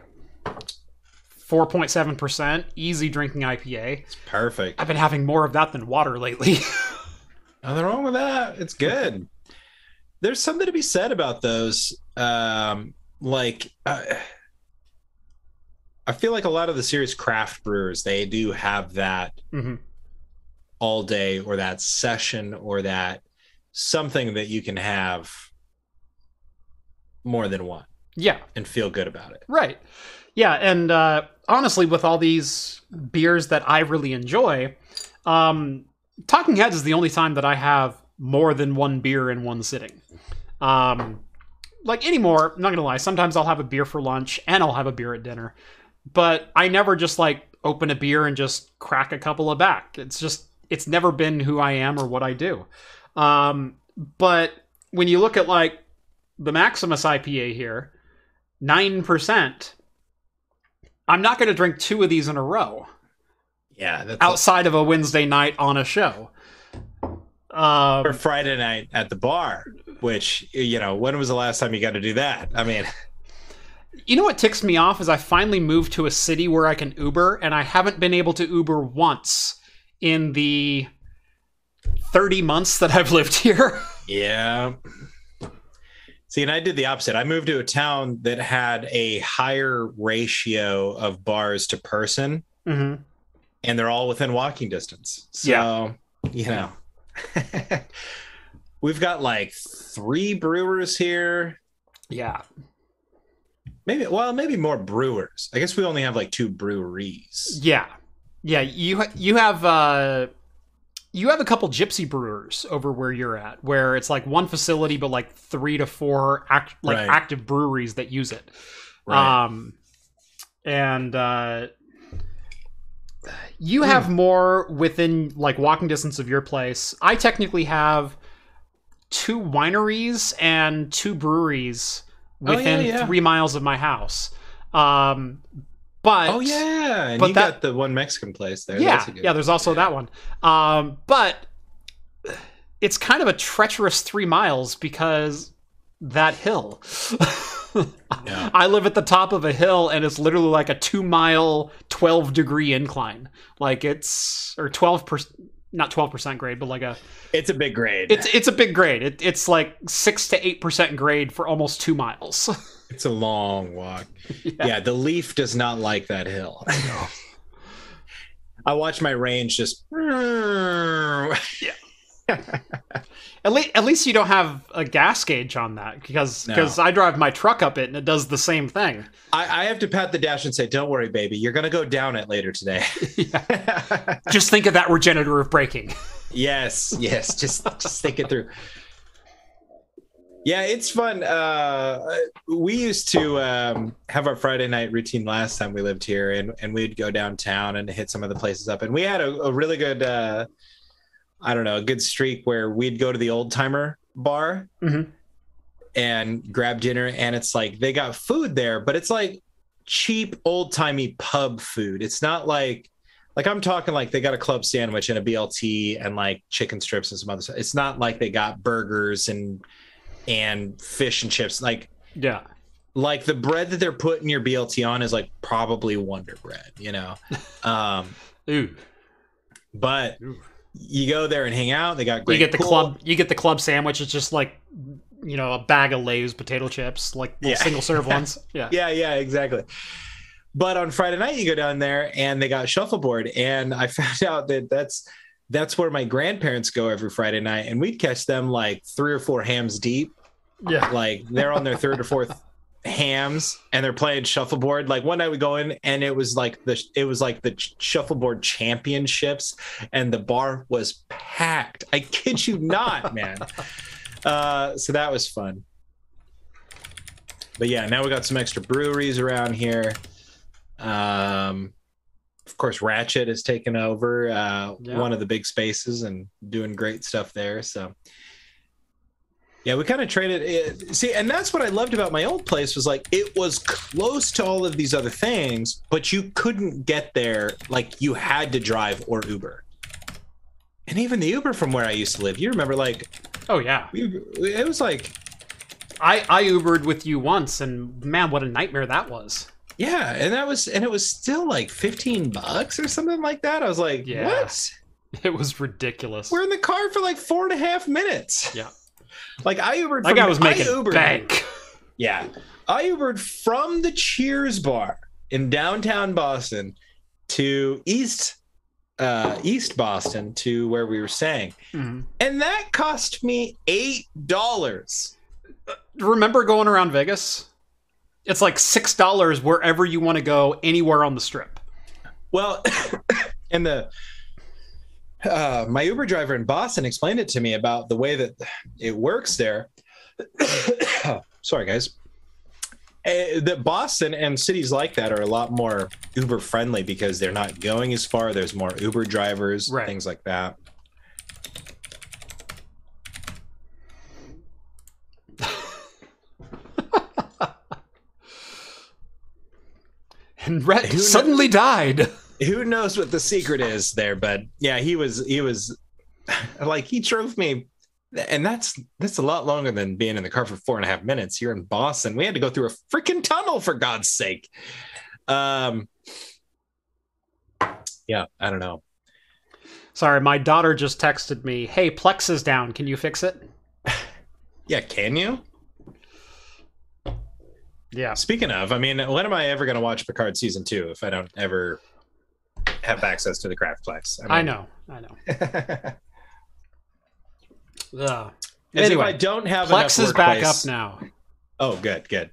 4.7% easy drinking IPA. It's perfect. I've been having more of that than water lately. Nothing wrong with that. It's good. There's something to be said about those. Um, like, uh, I feel like a lot of the serious craft brewers, they do have that mm-hmm. All day or that session or that something that you can have more than one. Yeah. And feel good about it. Right. Yeah. And uh, honestly, with all these beers that I really enjoy, um, Talking Heads is the only time that I have more than one beer in one sitting. Um, like anymore, I'm not gonna lie, sometimes I'll have a beer for lunch and I'll have a beer at dinner. But I never just like open a beer and just crack a couple of back. It's just it's never been who I am or what I do. Um, but when you look at like the Maximus IPA here, nine percent. I'm not going to drink two of these in a row. Yeah, that's outside a- of a Wednesday night on a show. Um, or Friday night at the bar, which you know, when was the last time you got to do that? I mean, you know what ticks me off is I finally moved to a city where I can Uber, and I haven't been able to Uber once in the 30 months that I've lived here. Yeah. See, and I did the opposite. I moved to a town that had a higher ratio of bars to person, mm-hmm. and they're all within walking distance. So, yeah. you know, we've got like three brewers here. Yeah. Maybe, well, maybe more brewers. I guess we only have like two breweries. Yeah. Yeah. You, you have, uh, you have a couple gypsy brewers over where you're at where it's like one facility but like three to four act like right. active breweries that use it right. um and uh you have mm. more within like walking distance of your place i technically have two wineries and two breweries within oh, yeah, yeah. three miles of my house um but oh yeah, and but you that, got the one Mexican place there. Yeah, yeah. There's also yeah. that one. Um, but it's kind of a treacherous three miles because that hill. yeah. I live at the top of a hill, and it's literally like a two mile, twelve degree incline. Like it's or twelve percent, not twelve percent grade, but like a. It's a big grade. It's it's a big grade. It, it's like six to eight percent grade for almost two miles. It's a long walk. Yeah, yeah the leaf does not like that hill. I I watch my range just. yeah. at least, at least you don't have a gas gauge on that because because no. I drive my truck up it and it does the same thing. I, I, have to pat the dash and say, "Don't worry, baby, you're gonna go down it later today." just think of that regenerative braking. yes, yes, just just think it through. Yeah, it's fun. Uh, we used to um, have our Friday night routine last time we lived here, and, and we'd go downtown and hit some of the places up. And we had a, a really good, uh, I don't know, a good streak where we'd go to the old timer bar mm-hmm. and grab dinner. And it's like they got food there, but it's like cheap, old timey pub food. It's not like, like I'm talking like they got a club sandwich and a BLT and like chicken strips and some other stuff. It's not like they got burgers and and fish and chips. Like, yeah, like the bread that they're putting your BLT on is like probably Wonder Bread, you know. Um, Ooh, but Ooh. you go there and hang out. They got great. You get the club. You get the club sandwich. It's just like you know a bag of Lay's potato chips, like yeah. single serve ones. Yeah, yeah, yeah, exactly. But on Friday night, you go down there and they got shuffleboard, and I found out that that's that's where my grandparents go every Friday night, and we'd catch them like three or four Hamm's deep. Yeah, like they're on their third or fourth Hamm's, and they're playing shuffleboard. Like one night we go in, and it was like the it was like the shuffleboard championships, and the bar was packed. I kid you not, man. Uh, so that was fun. But yeah, now we got some extra breweries around here. Um, of course, Ratchet has taken over uh, yeah. one of the big spaces and doing great stuff there. So, Yeah, we kind of traded it. See, and that's what I loved about my old place was like it was close to all of these other things, but you couldn't get there. Like you had to drive or Uber. And even the Uber from where I used to live, you remember, like Oh yeah, we, it was like, I I Ubered with you once, and man, what a nightmare that was. Yeah, and that was, and it was still like fifteen bucks or something like that. I was like, Yeah. what? It was ridiculous. We're in the car for like four and a half minutes. Yeah. Like I Ubered. that from- guy was making Ubered- bank. Yeah. I Ubered from the Cheers bar in downtown Boston to East uh East Boston to where we were staying. Mhm. And that cost me eight dollars. Remember going around Vegas? It's like six dollars wherever you want to go, anywhere on the strip. Well, and the uh, my Uber driver in Boston explained it to me about the way that it works there. Sorry, guys. Uh, that Boston and cities like that are a lot more Uber friendly because they're not going as far. There's more Uber drivers, Right. things like that. And Rhett Who kn- suddenly died. Who knows what the secret is there? But yeah, he was he was like he drove me, and that's that's a lot longer than being in the car for four and a half minutes. Here in Boston, we had to go through a freaking tunnel for God's sake. Um, yeah, I don't know. Sorry, my daughter just texted me, "Hey, Plex is down. Can you fix it?" Yeah, can you? Yeah. Speaking of, I mean, when am I ever going to watch Picard season two if I don't ever have access to the Craftplex? I know. I know. know. Ugh. As Anyway, if I don't have Plex enough is back up now. Oh, good, good.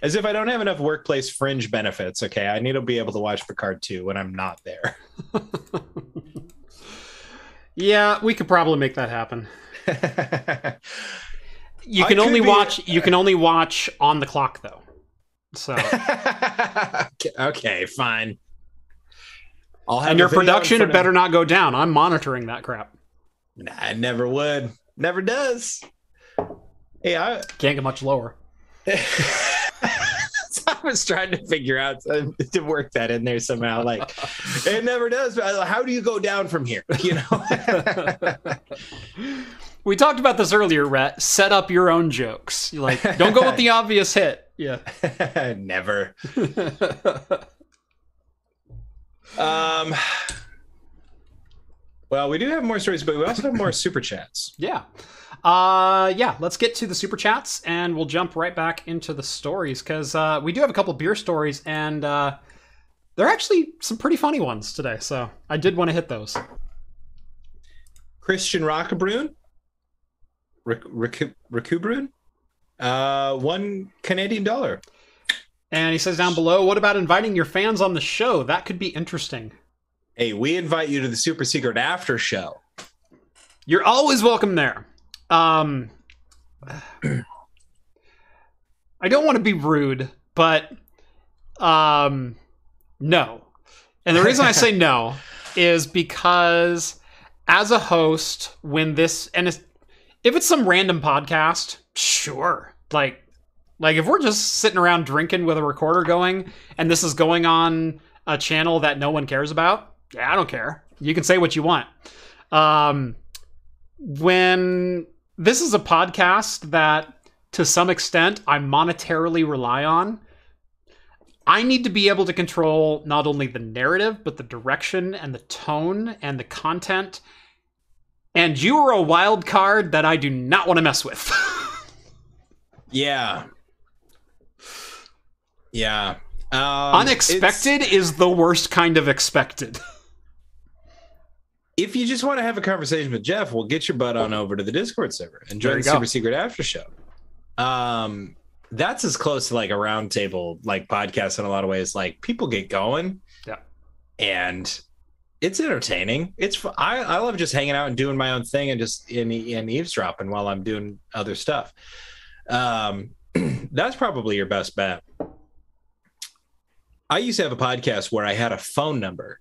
As if I don't have enough workplace fringe benefits. Okay, I need to be able to watch Picard 2 when I'm not there. Yeah, we could probably make that happen. You can only be- watch. You can only watch on the clock though. So, okay, fine. I'll have and your production had better not go down. I'm monitoring that crap. Nah, I never would. Never does. Hey, I, Can't get much lower. I was trying to figure out to work that in there somehow. Like, it never does. How do you go down from here? You know? We talked about this earlier, Rhett. Set up your own jokes. You like don't go with the obvious hit. Yeah. never. Um. Well, we do have more stories, but we also have more super chats. Yeah. Uh yeah, let's get to the super chats and we'll jump right back into the stories cuz uh we do have a couple beer stories and uh they're actually some pretty funny ones today. So, I did want to hit those. Christian Rockabroon, Rakubrun, uh, one Canadian dollar. And he says down below, "What about inviting your fans on the show? That could be interesting." Hey, we invite you to the super secret after show. You're always welcome there. Um I don't want to be rude, but um no. And the reason I say no is because as a host when this and it's, if it's some random podcast, sure. Like like if we're just sitting around drinking with a recorder going and this is going on a channel that no one cares about, yeah, I don't care. You can say what you want. Um when this is a podcast that to some extent I monetarily rely on, I need to be able to control not only the narrative, but the direction and the tone and the content. And you are a wild card that I do not want to mess with. Yeah. Yeah. Um, Unexpected is the worst kind of expected. If you just want to have a conversation with Jeff, we'll get your butt on over to the Discord server and join the go. super secret after show. Um, that's as close to like a roundtable like podcast in a lot of ways. Like people get going, Yeah. and it's entertaining. It's I I love just hanging out and doing my own thing and just in and eavesdropping while I'm doing other stuff. Um, that's probably your best bet. I used to have a podcast where I had a phone number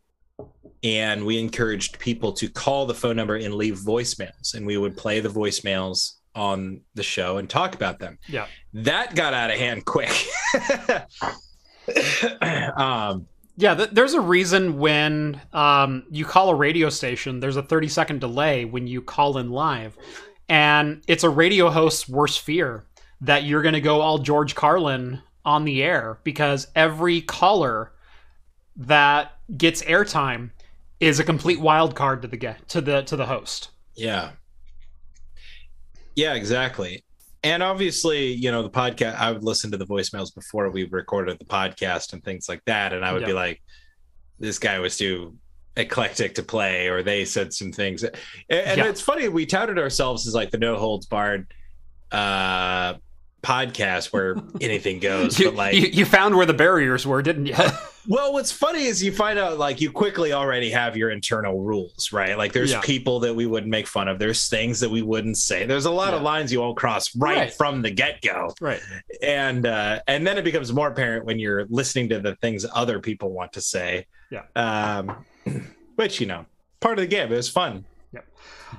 and we encouraged people to call the phone number and leave voicemails and we would play the voicemails on the show and talk about them. Yeah. That got out of hand quick. um, Yeah, th- there's a reason when um, you call a radio station, there's a 30 second delay when you call in live. And it's a radio host's worst fear that you're going to go all George Carlin on the air because every caller that gets airtime is a complete wild card to the to the to the host. yeah. Yeah, exactly. And obviously, you know, the podcast, I would listen to the voicemails before we recorded the podcast and things like that. And I would be like, this guy was too eclectic to play, or they said some things. And, and Yeah. it's funny, we touted ourselves as like the no holds barred uh, podcast where anything goes. You, but like, you, you found where the barriers were, didn't you? well, what's funny is you find out like you quickly already have your internal rules, right? Like there's Yeah. people that we wouldn't make fun of. There's things that we wouldn't say. There's a lot of lines you won't cross right, Right. from the get go, right. and uh, and then it becomes more apparent when you're listening to the things other people want to say. Yeah. Um, which you know, part of the game. It was fun. Yep.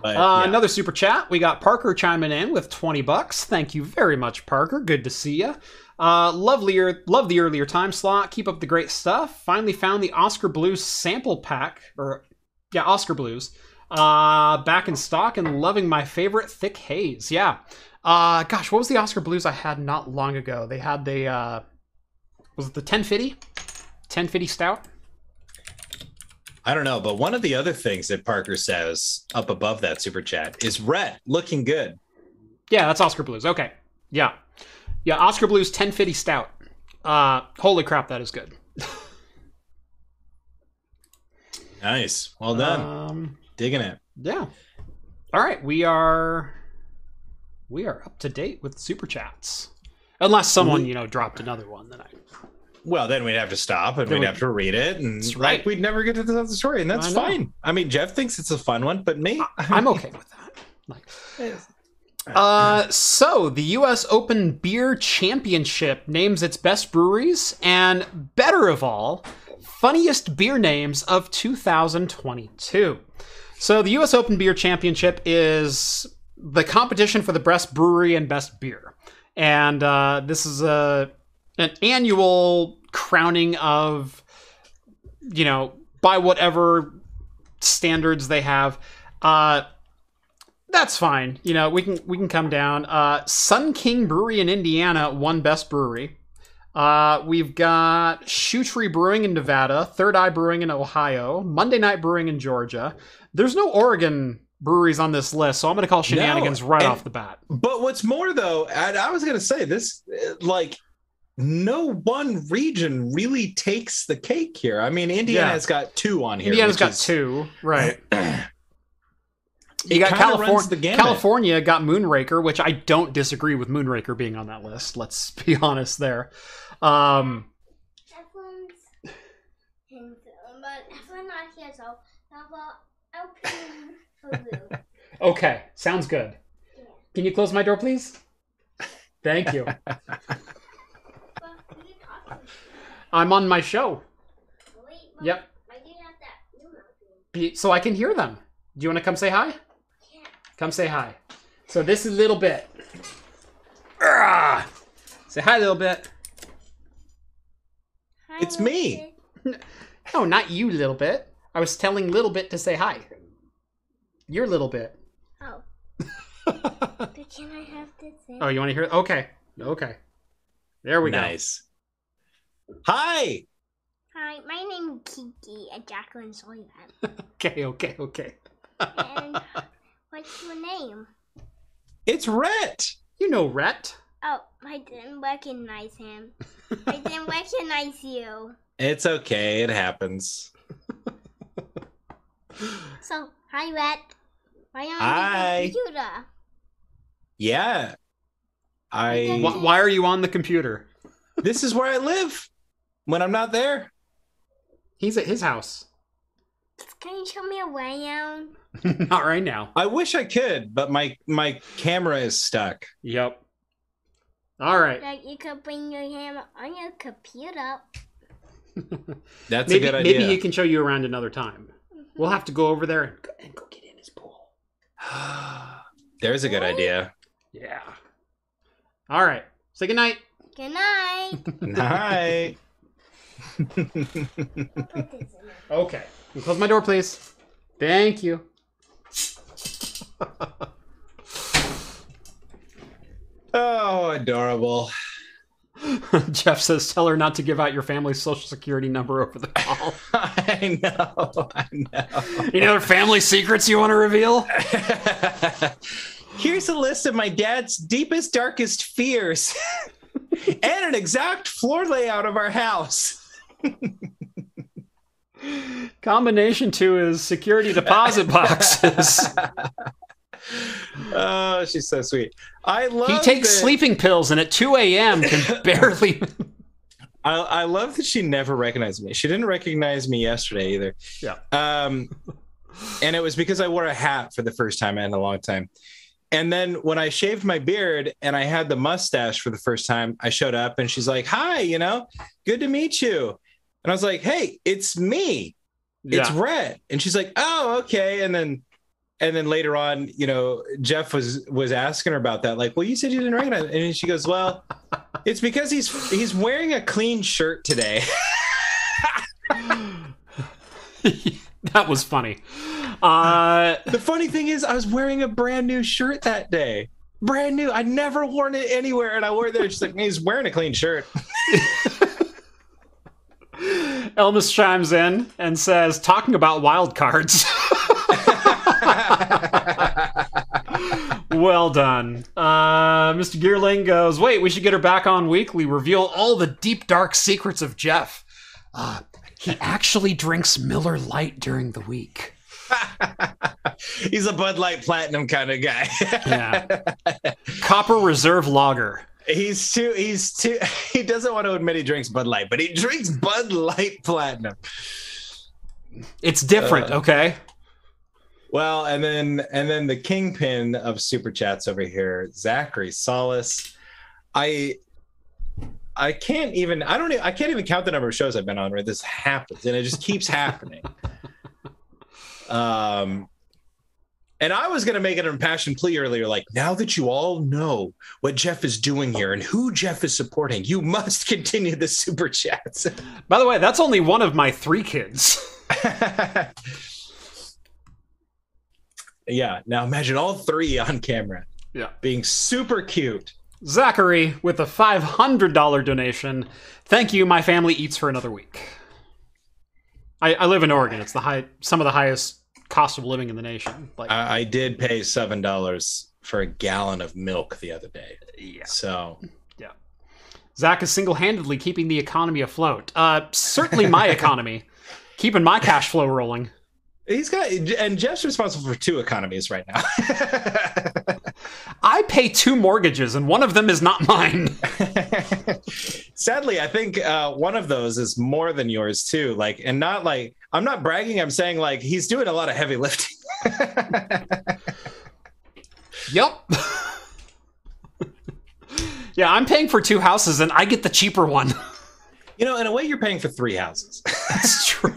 But, Uh, yeah. Another super chat. We got Parker chiming in with 20 bucks. Thank you very much, Parker. Good to see you. Uh, lovelier, love the earlier time slot. Keep up the great stuff. Finally found the Oskar Blues sample pack, or yeah, Oskar Blues, uh, back in stock and loving my favorite thick haze. Yeah. Uh, gosh, what was the Oskar Blues I had not long ago? They had the, uh, was it the 1050? 1050 stout? I don't know, but one of the other things that Parker says up above that super chat is red looking good. Yeah, that's Oskar Blues. Okay. Yeah. Yeah, Oskar Blues 1050 Stout. Uh holy crap, that is good. Nice, well done, Um digging it. yeah. All right, we are we are up to date with super chats. Unless someone, you know, dropped another one then I Well, then we'd have to stop and Then we'd we- have to read it, and That's like right. we'd never get to tell the story, and that's I fine. I mean, Jeff thinks it's a fun one, but me, I'm okay with that. Like Uh, so the U.S. Open Beer Championship names its best breweries and, better of all, funniest beer names of 2022. So the U.S. Open Beer Championship is the competition for the best brewery and best beer, and uh, this is a an annual crowning of, you know, by whatever standards they have. Uh, that's fine. You know, we can we can come down. Uh, Sun King Brewery in Indiana won best brewery. Uh, we've got Shoe Tree Brewing in Nevada, Third Eye Brewing in Ohio, Monday Night Brewing in Georgia. There's no Oregon breweries on this list, so I'm going to call shenanigans right and- off the bat. But what's more, though, and I was going to say this, uh, like, no one region really takes the cake here. I mean, Indiana Yeah. got two on here. Indiana's got is- two, right? It You got California. California got Moonraker, which I don't disagree with Moonraker being on that list. Let's be honest there. Um, Everyone's in but everyone not here, so how about open for you? okay, sounds good. Can you close my door, please? Thank you. But who you talking? I'm on my show, Yep. Why do you have that new mouth? be- so I can hear them. Do you want to come say hi? Yeah. Come say hi. So this is Little Bit. Ah! Say hi, Little Bit. Hi, It's little me. kid. No, not you, Little Bit. I was telling Little Bit to say hi. You're Little Bit. Oh, but can I have this? In? Oh, you want to hear? Okay, okay. There we go. nice. Hi. Hi, my name is Kiki and Jacqueline Soyman. go. Okay, okay, okay. and what's your name? It's Rhett. You know Rhett. Oh, I didn't recognize him. I didn't recognize you. It's okay. It happens. So, hi, Red. Why don't Hi. you computer? Yeah. I. Why, why are you on the computer? this is where I live when I'm not there. He's at his house. Can you show me around? Not right now. I wish I could, but my my camera is stuck. Yep. All right. Like you could bring your camera on your computer. That's maybe a good idea. maybe he can show you around another time. Mm-hmm. We'll have to go over there and go, and go get in his pool. There's a good idea. Yeah. All right. Say goodnight. Good night. Hi. Put this in it. Okay. Close my door, please. Thank you. oh, adorable. Jeff says, tell her not to give out your family's social security number over the call. I know. I know. Any other family secrets you want to reveal? Here's a list of my dad's deepest, darkest fears and an exact floor layout of our house. Combination two is security deposit boxes. oh, she's so sweet. I love he takes that- sleeping pills and at 2 a.m. can barely. I, I love that she never recognized me. She didn't recognize me yesterday either. Yeah. Um, and it was because I wore a hat for the first time in a long time. And then when I shaved my beard and I had the mustache for the first time, I showed up and she's like, "Hi, you know, good to meet you." And I was like, "Hey, it's me. It's Yeah. Rhett." And she's like, "Oh, okay." And then and then later on, you know, Jeff was was asking her about that. Like, well, you said you didn't recognize. It. And she goes, "Well, it's because he's he's wearing a clean shirt today." that was funny. Uh, the funny thing is, I was wearing a brand new shirt that day. Brand new. I'd never worn it anywhere, and I wore it there. She's like, "He's wearing a clean shirt." Elmas chimes in and says, talking about wild cards. well done. Uh, Mr. Geerling goes, wait, we should get her back on weekly, reveal all the deep, dark secrets of Jeff. Uh, he actually drinks Miller Lite during the week. He's a Bud Light Platinum kind of guy. Yeah. Copper Reserve Lager. he's too. He's too. He doesn't want to admit he drinks Bud Light, but he drinks Bud Light Platinum. It's different, Uh, okay? Well, and then and then the kingpin of super chats over here, Zachary Solace. I I can't even I don't I can't even count the number of shows I've been on where this happens, and it just keeps happening. Um and I was going to make an impassioned plea earlier, like, now that you all know what Jeff is doing here and who Jeff is supporting, you must continue the super chats. By the way, that's only one of my three kids. yeah. Now imagine all three on camera Yeah. being super cute. Zachary with a $500 donation. Thank you. My family eats for another week. I, I live in Oregon. It's the high, some of the highest cost of living in the nation. Like, I, I did pay seven dollars for a gallon of milk the other day. yeah. So Yeah. Zach is single-handedly keeping the economy afloat. Uh, certainly my economy, keeping my cash flow rolling. He's got, and Jeff's responsible for two economies right now. I pay two mortgages, and one of them is not mine. Sadly, I think uh, one of those is more than yours too. Like, and not like I'm not bragging. I'm saying like he's doing a lot of heavy lifting. Yep. yeah, I'm paying for two houses, and I get the cheaper one. you know, in a way, you're paying for three houses. That's true.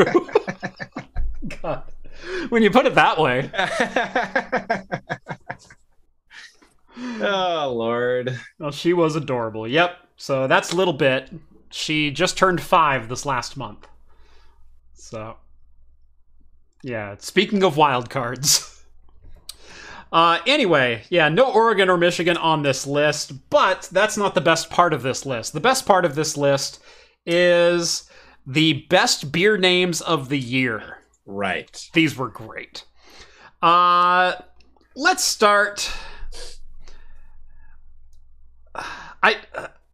God. When you put it that way. oh Lord. Well, she was adorable. Yep. So that's a little bit. She just turned five this last month. So, yeah. Speaking of wild cards. Uh, anyway, yeah, no Oregon or Michigan on this list, but that's not the best part of this list. The best part of this list is the best beer names of the year. Right. These were great. Uh, let's start. I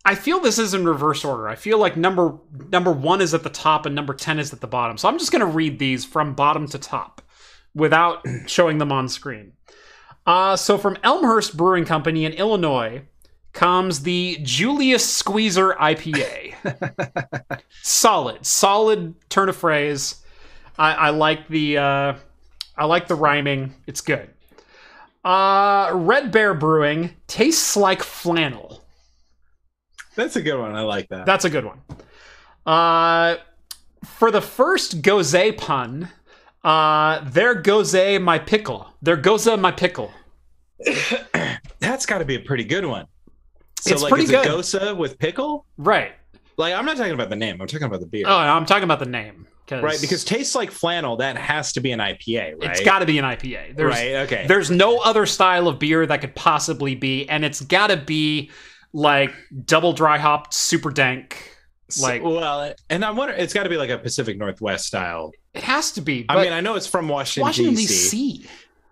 I feel this is in reverse order. I feel like number number one is at the top and number ten is at the bottom. So I'm just going to read these from bottom to top without showing them on screen. Uh, so from Elmhurst Brewing Company in Illinois comes the Julius Squeezer IPA. solid, solid turn of phrase. I, I like the uh, I like the rhyming. It's good. Uh, Red Bear Brewing tastes like flannel. That's a good one. I like that. That's a good one. Uh, for the first gose pun, uh, there goes my pickle. There goes my pickle. That's got to be a pretty good one. So It's like pretty is good. it Gose with pickle? Right. Like I'm not talking about the name. I'm talking about the beer. Oh, I'm talking about the name. Right, because tastes like flannel. That has to be an IPA, right? it's got to be an IPA. There's, right. Okay. There's no other style of beer that could possibly be, and it's got to be like double dry hopped, super dank. So- Like well, and I wonder. It's got to be like a Pacific Northwest style. it has to be. I mean, I know it's from Washington, Washington D.C.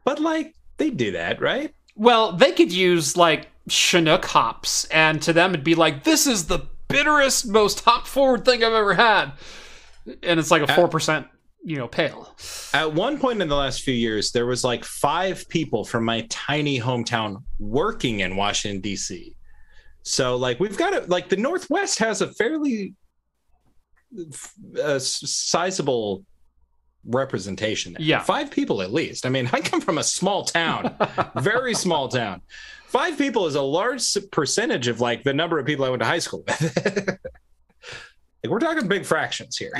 but like they do that, right? Well, they could use like Chinook hops, and to them it'd be like, "This is the bitterest, most hop forward thing I've ever had," and it's like a four percent, you know, pale. At one point in the last few years, there was like five people from my tiny hometown working in Washington D.C. So like we've got it. Like the Northwest has a fairly uh, sizable representation. there. Yeah. five people at least. I mean, I come from a small town, very small town. Five people is a large percentage of like the number of people I went to high school with. like we're talking big fractions here.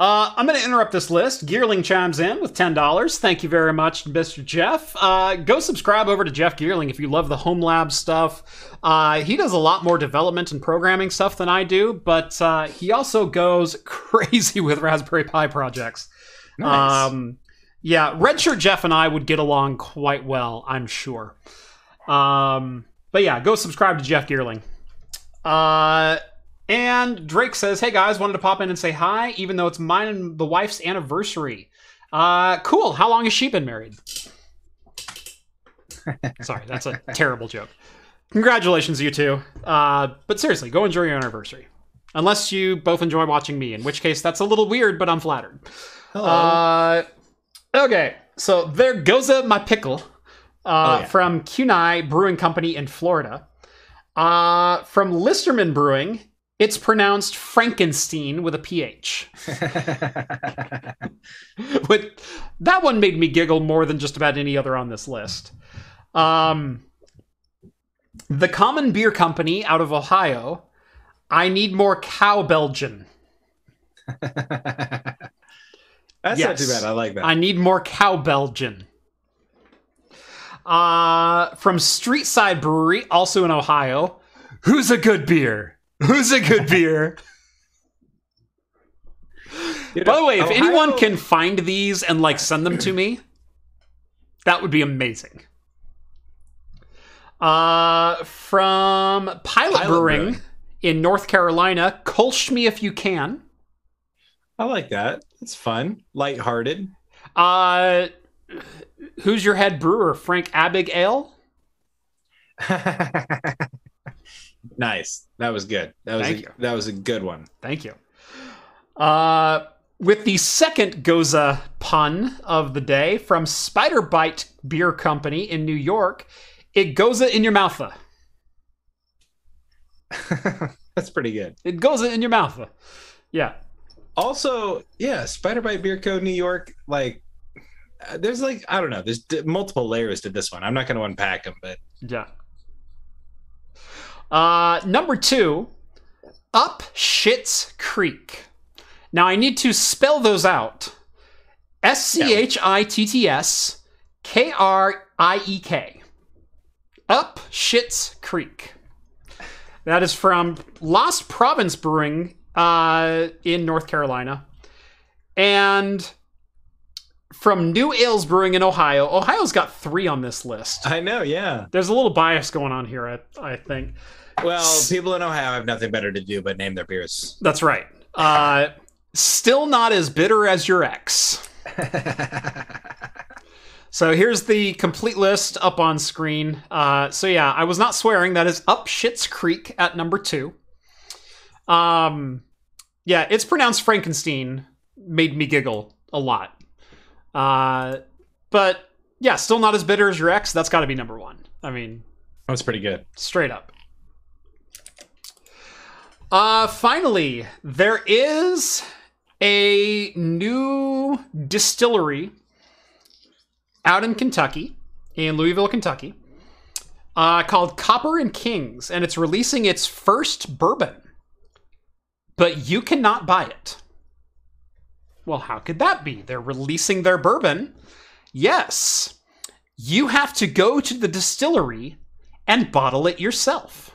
Uh, I'm going to interrupt this list. Geerling chimes in with $10. Thank you very much, Mr. Jeff. Uh, go subscribe over to Jeff Geerling if you love the Home Lab stuff. Uh, he does a lot more development and programming stuff than I do, but uh, he also goes crazy with Raspberry Pi projects. Nice. Um, yeah, Redshirt Jeff and I would get along quite well, I'm sure. Um, but yeah, go subscribe to Jeff Geerling. Uh, and Drake says, "Hey guys, wanted to pop in and say hi, even though it's mine and the wife's anniversary. Uh, cool. How long has she been married? Sorry, that's a terrible joke. Congratulations, you two. Uh, but seriously, go enjoy your anniversary. Unless you both enjoy watching me, in which case that's a little weird, but I'm flattered. Hello. Uh, okay, so there goes uh, my pickle uh, Oh, yeah. from Kunai Brewing Company in Florida. Uh, from Listerman Brewing, it's pronounced Frankenstein with a PH. But that one made me giggle more than just about any other on this list. Um, the Common Beer Company out of Ohio. I need more cow Belgian. That's not too bad. I like that. I need more cow Belgian. Uh, from Streetside Brewery, also in Ohio. Who's a good beer? Who's a good beer? You By the way, if Ohio- anyone can find these and like send them to me, that would be amazing. Uh, from Pilot, Pilot Brewing, Brewing. in North Carolina, Kolsch me if you can. I like that. It's fun, lighthearted. Uh, who's your head brewer? Frank Abig Ale. nice. That was good. That was Thank a, you. that was a good one. Thank you. Uh, with the second Gose pun of the day from Spider Bite Beer Company in New York, it goes in your mouth. That's pretty good. It goes in your mouth. Yeah. Also, yeah, Spider Bite Beer Co. New York. Like, uh, there's like I don't know. There's d- multiple layers to this one. I'm not going to unpack them, but Yeah. Uh, number two, Up Shits Creek. Now I need to spell those out. S C H I T T S K R I E K. Up Shits Creek. That is from Lost Province Brewing uh, in North Carolina. And from New Ales Brewing in Ohio. Ohio's got three on this list. I know. Yeah. There's a little bias going on here, I, I think. Well, people in Ohio have nothing better to do but name their beers. That's right. Uh, still not as bitter as your ex. So here's the complete list up on screen. Uh, so yeah, I was not swearing. That is up Shit's Creek at number two. Um, yeah, it's pronounced Frankenstein. Made me giggle a lot. Uh, but yeah, still not as bitter as your ex. That's got to be number one. I mean, That's pretty good. straight up. Uh, finally, there is a new distillery out in Kentucky, in Louisville, Kentucky, uh, called Copper and Kings, and it's releasing its first bourbon. But you cannot buy it. Well, how could that be? They're releasing their bourbon. Yes. you have to go to the distillery and bottle it yourself.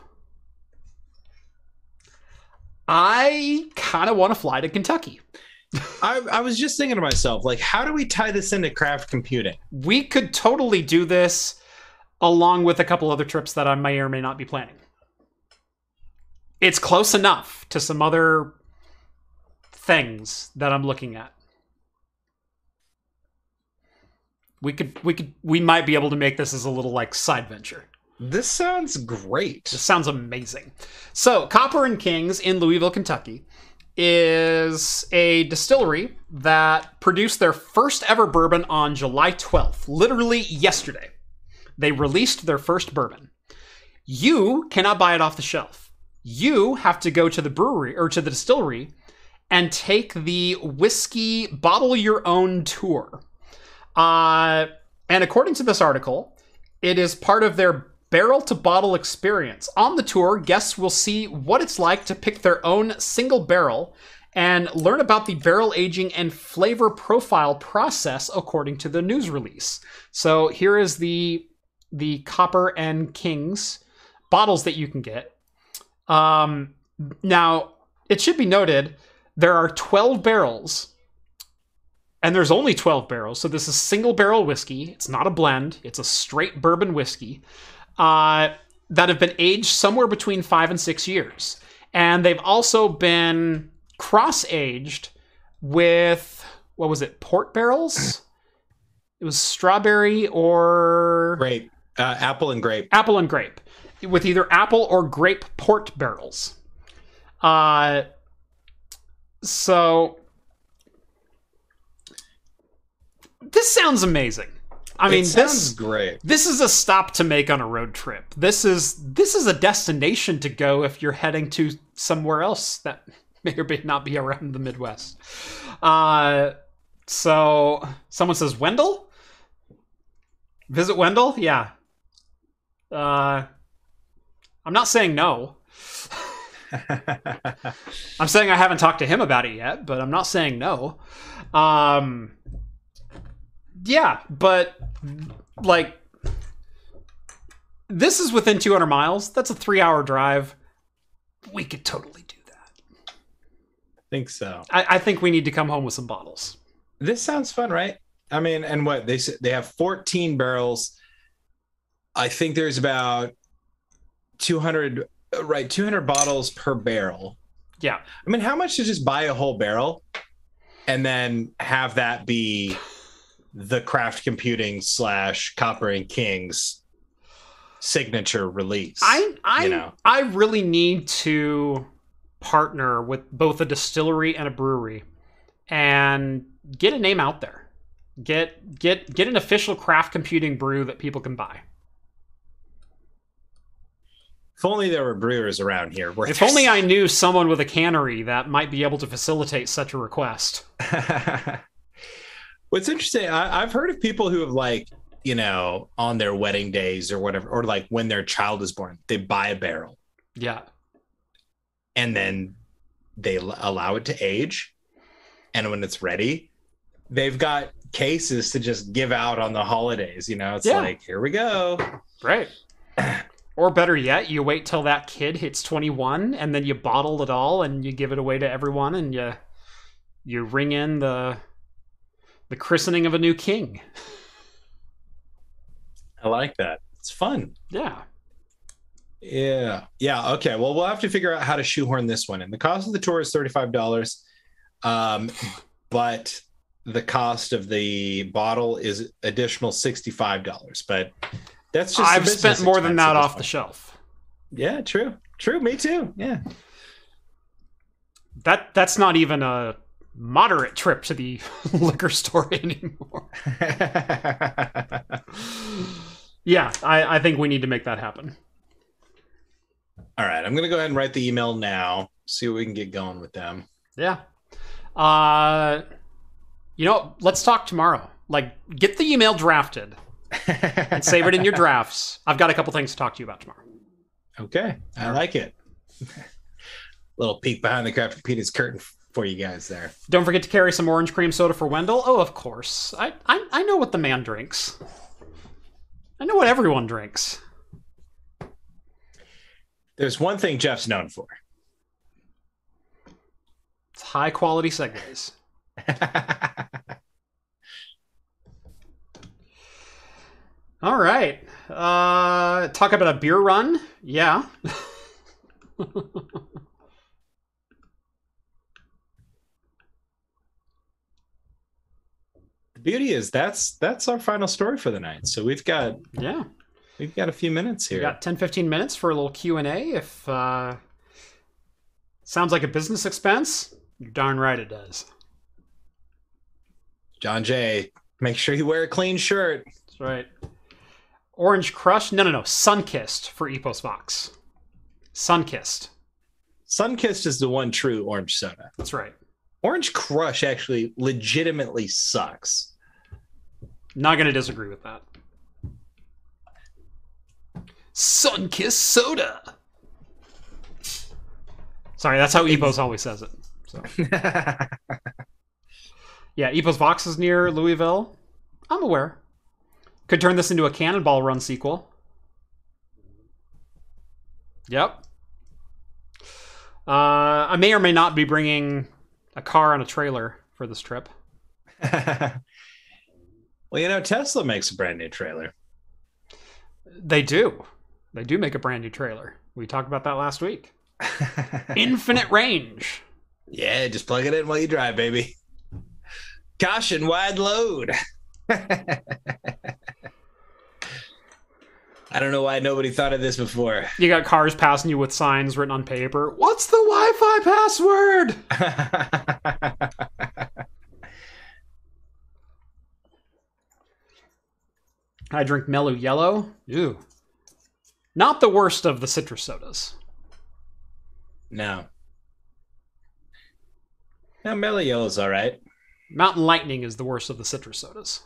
I kind of want to fly to Kentucky. I, I was just thinking to myself, like, how do we tie this into craft computing? We could totally do this along with a couple other trips that I may or may not be planning. It's close enough to some other things that I'm looking at. We could we could we might be able to make this as a little like side venture. This sounds great. This sounds amazing. So, Copper and Kings in Louisville, Kentucky is a distillery that produced their first ever bourbon on July 12th, literally yesterday. They released their first bourbon. You cannot buy it off the shelf. You have to go to the brewery or to the distillery and take the whiskey bottle your own tour. Uh, and according to this article, it is part of their barrel to bottle experience. On the tour, guests will see what it's like to pick their own single barrel and learn about the barrel aging and flavor profile process according to the news release. So here is the the Copper and Kings bottles that you can get. Um, now, it should be noted there are 12 barrels and there's only 12 barrels. So this is single barrel whiskey. It's not a blend, it's a straight bourbon whiskey uh, that have been aged somewhere between five and six years. And they've also been cross aged with, what was it, port barrels? It was strawberry or Grape, uh, apple and grape. apple and grape, with either apple or grape port barrels. Uh, so this sounds amazing. I mean, it this great. this is a stop to make on a road trip. This is this is a destination to go if you're heading to somewhere else that may or may not be around the Midwest. Uh, so someone says Wendell. Visit Wendell, yeah. Uh, I'm not saying no. I'm saying I haven't talked to him about it yet, but I'm not saying no. Um, yeah, but like this is within 200 miles. That's a three-hour drive. We could totally do that. I think so. I, I think we need to come home with some bottles. This sounds fun, right? I mean, and what they they have 14 barrels. I think there's about 200 uh, right 200 bottles per barrel. Yeah, I mean, how much to just buy a whole barrel and then have that be the craft computing slash copper and kings signature release? I I You know. I really need to partner with both a distillery and a brewery and get a name out there. Get get get an official craft computing brew that people can buy. if only there were brewers around here. If only I knew someone with a cannery that might be able to facilitate such a request. What's interesting, I, I've heard of people who have like, you know, on their wedding days or whatever, or like when their child is born, they buy a barrel Yeah. and then they l- allow it to age. And when it's ready, they've got cases to just give out on the holidays. You know, it's Yeah. like, here we go. Right. Or better yet, you wait till that kid hits 21 and then you bottle it all and you give it away to everyone and you you ring in the the christening of a new king. I like that. It's fun. Yeah. Yeah. Yeah. Okay. Well, we'll have to figure out how to shoehorn this one in. The cost of the tour is $35. Um, but the cost of the bottle is additional $65. But that's just a I've spent more than that at this off the shelf. Yeah, true. True. Me too. Yeah. That that's not even a moderate trip to the liquor store anymore. Yeah, I, I think we need to make that happen. All right. I'm going to go ahead and write the email now, see what we can get going with them. Yeah. Uh you know, let's talk tomorrow. Like get the email drafted and save it in your drafts. I've got a couple things to talk to you about tomorrow. okay. I like it. Little peek behind the Craft Peter's curtain for you guys there. Don't forget to carry some orange cream soda for Wendell. Oh, of course. I I, I know what the man drinks. I know what everyone drinks. There's one thing Jeff's known for. It's high quality segues. All right. Uh, talk about a beer run. Yeah. beauty is that's that's our final story for the night. So we've got yeah. we've got a few minutes We here. got 10, 15 minutes for a little Q&A. If uh, sounds like a business expense, you're darn right it does. John Jay, make sure you wear a clean shirt. That's right. Orange Crush? No, no, no. Sunkissed for Epos Vox. Sunkissed. Sunkissed is the one true orange soda. That's right. Orange Crush actually legitimately sucks. Not going to disagree with that. Sunkissed soda. Sorry, that's how Epos always says it. So yeah, Epos Vox is near Louisville. I'm aware. Could turn this into a Cannonball Run sequel. Yep. Uh, I may or may not be bringing a car on a trailer for this trip. well, you know, Tesla makes a brand new trailer. They do. They do make a brand new trailer. We talked about that last week. Infinite range. yeah, just plug it in while you drive, baby. Caution, wide load. I don't know why nobody thought of this before. You got cars passing you with signs written on paper. What's the Wi-Fi password? I drink Mellow Yellow. Ew. Not the worst of the citrus sodas. no. Now, Mellow Yellow's all right. Mountain Lightning is the worst of the citrus sodas.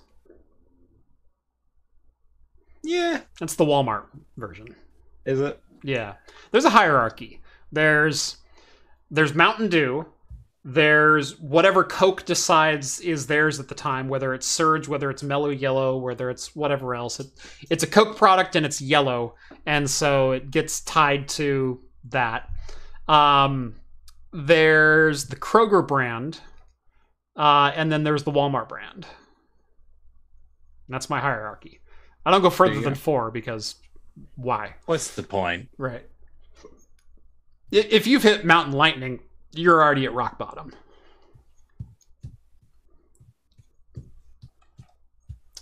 Yeah. That's the Walmart version. Is it? Yeah. There's a hierarchy. There's there's Mountain Dew. There's whatever Coke decides is theirs at the time, whether it's Surge, whether it's Mellow Yellow, whether it's whatever else. It, it's a Coke product and it's yellow, and so it gets tied to that. Um, there's the Kroger brand, uh, and then there's the Walmart brand. That's my hierarchy. I don't go further than go. four because why? What's the point? Right. If you've hit Mountain Lightning, you're already at rock bottom.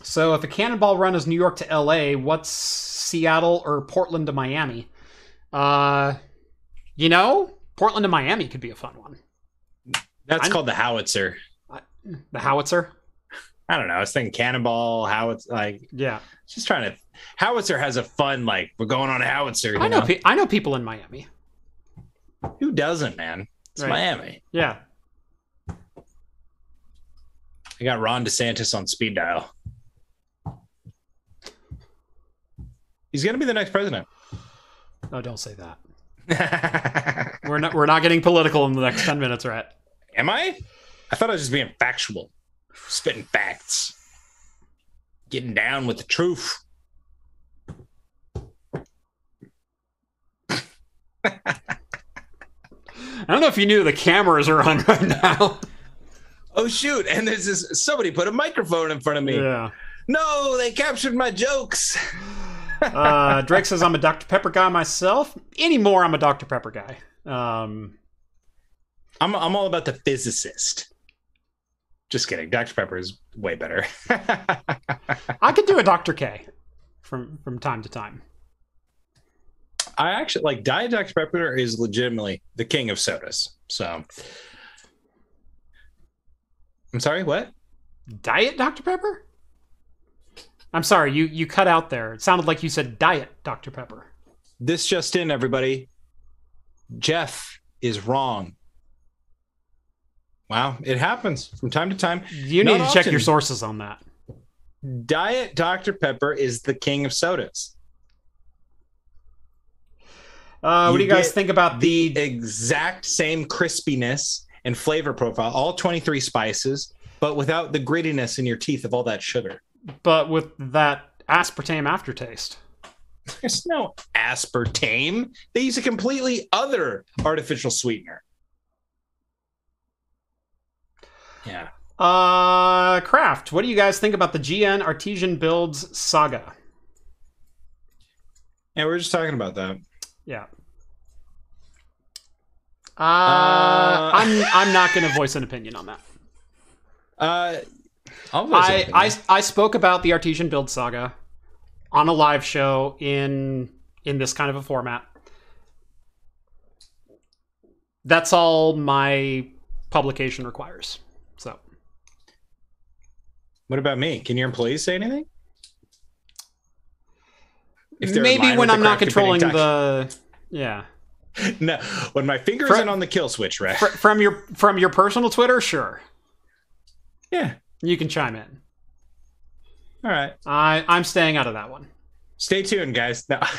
So if a cannonball run is New York to LA, what's Seattle or Portland to Miami? Uh, you know, Portland to Miami could be a fun one. That's I'm- called the howitzer. The howitzer. I don't know. I was thinking cannonball, howitzer. Like, Yeah, just trying to. Howitzer has a fun, like, we're going on a howitzer. I know. know? Pe- I know people in Miami. Who doesn't, man? It's Right. Miami. Yeah, I got Ron DeSantis on speed dial. He's going to be the next president. no, don't say that. We're not. We're not getting political in the next ten minutes, right? Am I? I thought I was just being factual, spitting facts, getting down with the truth. I don't know if you knew the cameras are on right now. Oh shoot! And there's this. Somebody put a microphone in front of me. Yeah. No, they captured my jokes. Uh, Drake says I'm a Dr. Pepper guy myself. Anymore, I'm a Dr. Pepper guy. Um, I'm I'm all about the physicist. Just kidding. Dr Pepper is way better. I could do a Dr. K from from time to time. I actually like Diet Dr Pepper is legitimately the king of sodas. So I'm sorry, what? Diet Dr. Pepper? I'm sorry, you you cut out there. It sounded like you said Diet Dr. Pepper. This just in, everybody. Jeff is wrong. Wow, it happens from time to time. You need Not to check your sources on that. Diet Dr Pepper is the king of sodas. Uh, what You do you guys think about The the? exact same crispiness and flavor profile, all 23 spices, but without the grittiness in your teeth of all that sugar. But with that aspartame aftertaste. There's no aspartame. They use a completely other artificial sweetener. Yeah. Uh, Craft, what do you guys think about the GN Artesian Builds saga? Yeah, we are just talking about that. Yeah. Uh, I'm I'm not going to voice an opinion on that. Uh, an I, I spoke about the Artesian Build saga on a live show in in this kind of a format. That's all my publication requires. So What about me? Can your employees say anything? Maybe when I'm not controlling the yeah no, when my finger Fr- isn't on the kill switch, right? Fr- from your from your personal Twitter, sure, yeah. you can chime in. All right. I I'm staying out of that one. Stay tuned, guys. No.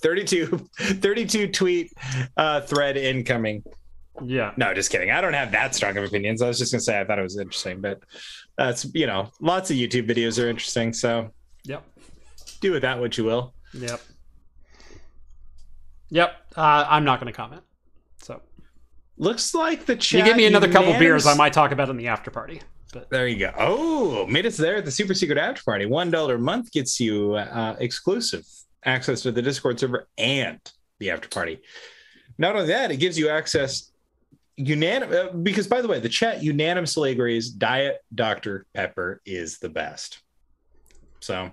32, 32 tweet uh, thread incoming. Yeah. No, just kidding. I don't have that strong of opinions. I was just gonna say I thought it was interesting, but that's you know, lots of YouTube videos are interesting. So Yep. do with that what you will. Yep. Yep. Uh, I'm not going to comment. So Looks like the chat. you give me another couple beers, I might talk about it in the after party. But There you go. Oh, made us there at the super secret after party. One dollar a month gets you uh, exclusive access to the Discord server and the after party. Not only that, it gives you access unanimous. Uh, because by the way, the chat unanimously agrees Diet Dr Pepper is the best. So,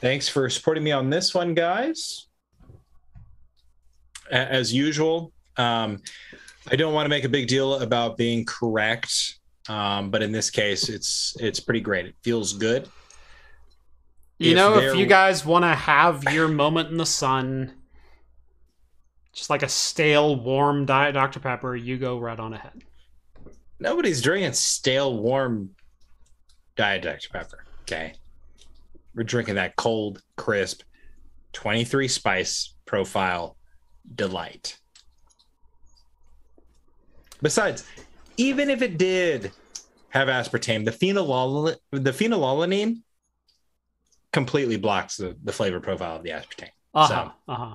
thanks for supporting me on this one, guys. As usual, um, I don't want to make a big deal about being correct um, but in this case, it's it's pretty great. It feels good. you If know, if you guys want to have your moment in the sun, just like a stale, warm Diet Dr. Pepper, you go right on ahead. Nobody's drinking stale, warm Diet Dr Pepper. Okay, we're drinking that cold, crisp, twenty three spice profile delight. Besides, even if it did have aspartame, the phenolal the phenylalanine completely blocks the, the flavor profile of the aspartame. Uh huh. Uh huh.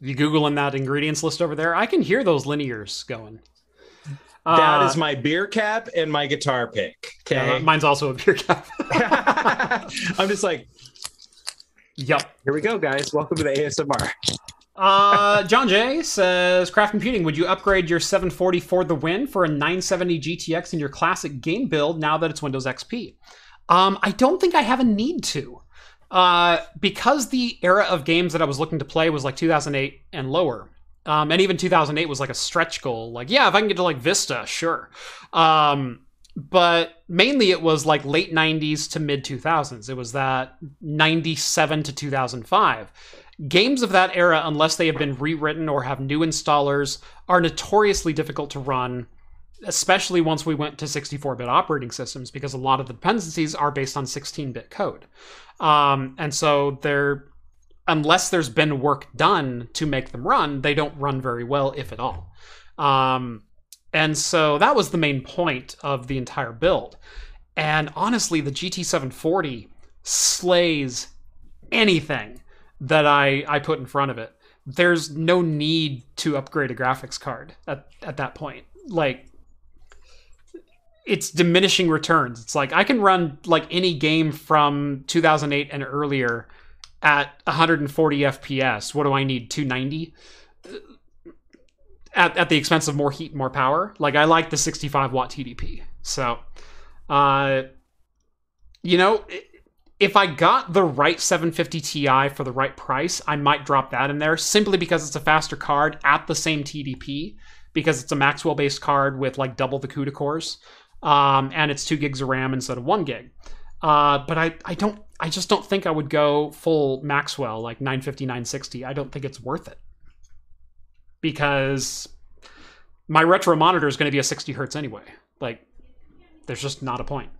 You googling that ingredients list over there? I can hear those linears going. That Uh, is my beer cap and my guitar pick. yeah, Okay. mine's also a beer cap. I'm just like, yep. here we go, guys. Welcome to the ASMR. Uh, John J says, Craft Computing, would you upgrade your 740 for the win for a 970 GTX in your classic game build now that it's Windows XP? Um, I don't think I have a need to. Uh, because the era of games that I was looking to play was like 2008 and lower. Um, and even 2008 was like a stretch goal. Like, yeah, if I can get to like Vista, sure. Um, but mainly it was like late 90s to mid 2000s. It was that 97 to 2005 games of that era, unless they have been rewritten or have new installers, are notoriously difficult to run, especially once we went to 64 bit operating systems, because a lot of the dependencies are based on 16 bit code. Um, and so they're, unless there's been work done to make them run, they don't run very well, if at all. Um, and so that was the main point of the entire build. And honestly, the GT740 slays anything that I, I put in front of it. There's no need to upgrade a graphics card at, at that point. Like, it's diminishing returns. It's like I can run like any game from 2008 and earlier at 140 FPS. What do I need? 290? At, at the expense of more heat, more power. Like I like the 65 watt TDP. So, uh, you know, if I got the right 750 Ti for the right price, I might drop that in there simply because it's a faster card at the same TDP because it's a Maxwell based card with like double the CUDA cores. Um, and it's two gigs of RAM instead of one gig. Uh, but I, I don't, I just don't think I would go full Maxwell like 950, 960. I don't think it's worth it because my retro monitor is going to be a 60 hertz anyway. Like, there's just not a point.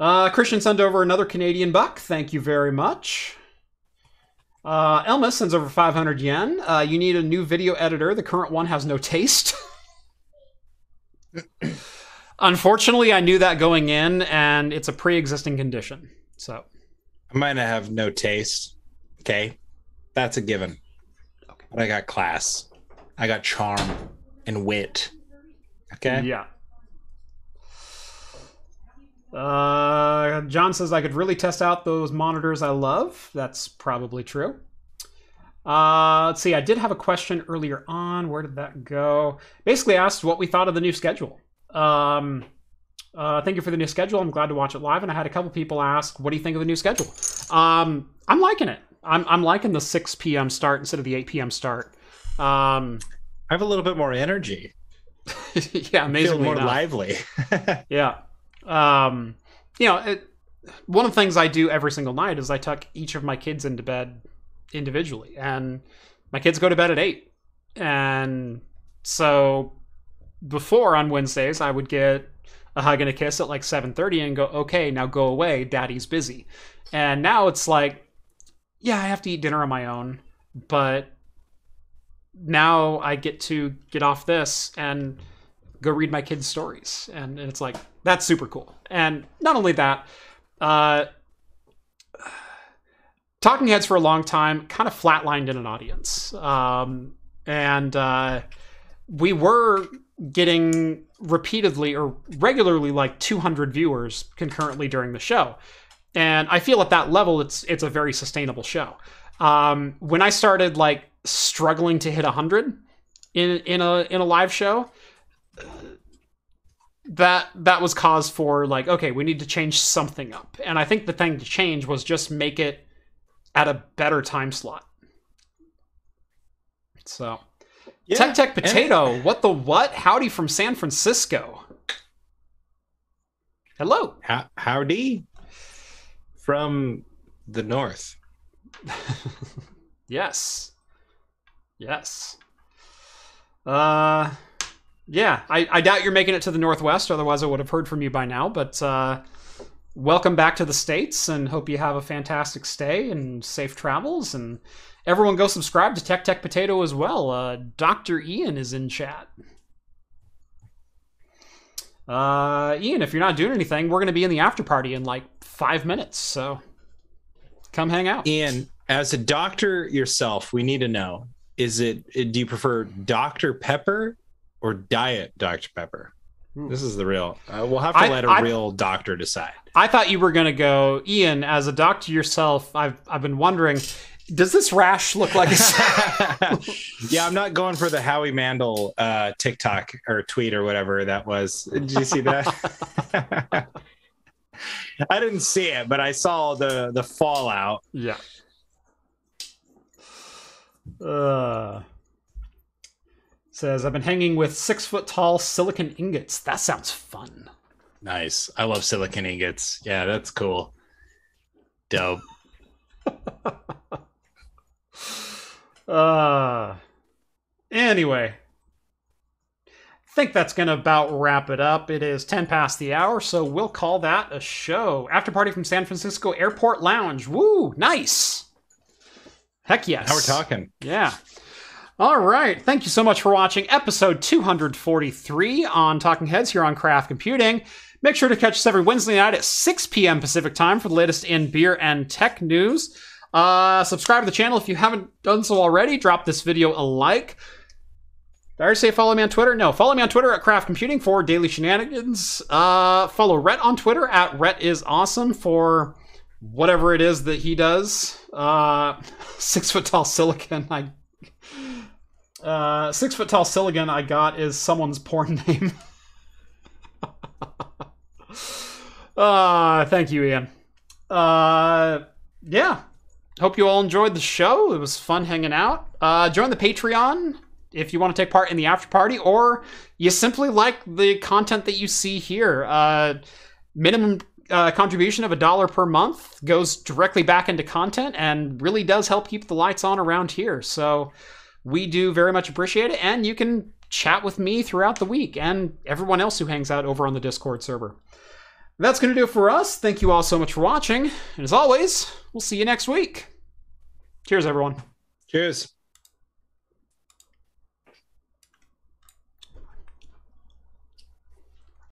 Uh, Christian sent over another Canadian buck. Thank you very much. Uh, Elma sends over 500 yen. Uh, you need a new video editor. The current one has no taste. Unfortunately, I knew that going in, and it's a pre-existing condition. So I might have no taste. Okay, that's a given. Okay. But I got class. I got charm and wit. Okay. yeah. Uh, John says I could really test out those monitors I love. That's probably true. Uh, let's see. I did have a question earlier on. Where did that go? Basically, asked what we thought of the new schedule. Um, uh, thank you for the new schedule. I'm glad to watch it live. And I had a couple people ask, "What do you think of the new schedule?" Um, I'm liking it. I'm I'm liking the 6 p.m. start instead of the 8 p.m. start. Um, I have a little bit more energy. yeah, Feel amazingly more enough. lively. Yeah. Um, you know, it, one of the things I do every single night is I tuck each of my kids into bed individually, and my kids go to bed at eight. And so before on Wednesdays, I would get a hug and a kiss at like seven thirty and go, "Okay, now go away. Daddy's busy." And now it's like, yeah, I have to eat dinner on my own, but now I get to get off this and go read my kids' stories. And, and it's like, that's super cool. And not only that, uh, Talking Heads for a long time kind of flatlined in an audience. Um, and uh, we were getting repeatedly or regularly like 200 viewers concurrently during the show. And I feel at that level, it's it's a very sustainable show. Um, when I started like struggling to hit 100 in in a in a live show, that that was cause for like okay we need to change something up. And i think the thing to change was just make it at a better time slot. So Yeah, tech tech and- potato what the what? Howdy from san francisco. Hello. How, howdy from the north. yes. Yes. Uh yeah I, I doubt you're making it to the northwest otherwise i would have heard from you by now but uh welcome back to the states and hope you have a fantastic stay and safe travels and everyone go subscribe to TechTechPotato as well uh dr ian is in chat uh ian if you're not doing anything we're going to be in the after party in like five minutes so come hang out Ian, as a doctor yourself, we need to know: is it? Do you prefer Dr Pepper or Diet Dr Pepper? Hmm. This is the real. Uh, we'll have to I- let a I- real doctor decide. I thought you were gonna go, Ian. As a doctor yourself, I've I've been wondering, does this rash look like a? yeah, I'm not going for the Howie Mandel uh, TikTok or tweet or whatever that was. Did you see that? I didn't see it, but I saw the the fallout. yeah. Uh, says I've been hanging with six foot tall silicon ingots. That sounds fun. Nice. I love silicon ingots. Yeah, that's cool. Dope. Uh, anyway, think that's gonna about wrap it up. It is ten past the hour, so we'll call that a show. After party from San Francisco Airport Lounge. Woo, nice. Heck yes. Now we're talking. Yeah. All right. Thank you so much for watching episode 243 on Talking Heads here on Craft Computing. Make sure to catch us every Wednesday night at 6 p.m. Pacific time for the latest in beer and tech news. Uh, subscribe to the channel if you haven't done so already. Drop this video a like. Did I already say follow me on Twitter? No, follow me on Twitter at Craft Computing for daily shenanigans. Uh, follow Rhett on Twitter at Rhett is awesome for whatever it is that he does. Uh, six foot tall silicon. I uh, six foot tall silicon ingot is someone's porn name. uh, thank you, Ian. Uh, yeah. Hope you all enjoyed the show. It was fun hanging out. Uh, join the Patreon if you want to take part in the after party, or you simply like the content that you see here. Uh, minimum uh, contribution of a dollar per month goes directly back into content and really does help keep the lights on around here. So we do very much appreciate it, and you can chat with me throughout the week and everyone else who hangs out over on the Discord server. That's going to do it for us. Thank you all so much for watching, and as always, we'll see you next week. Cheers, everyone. Cheers.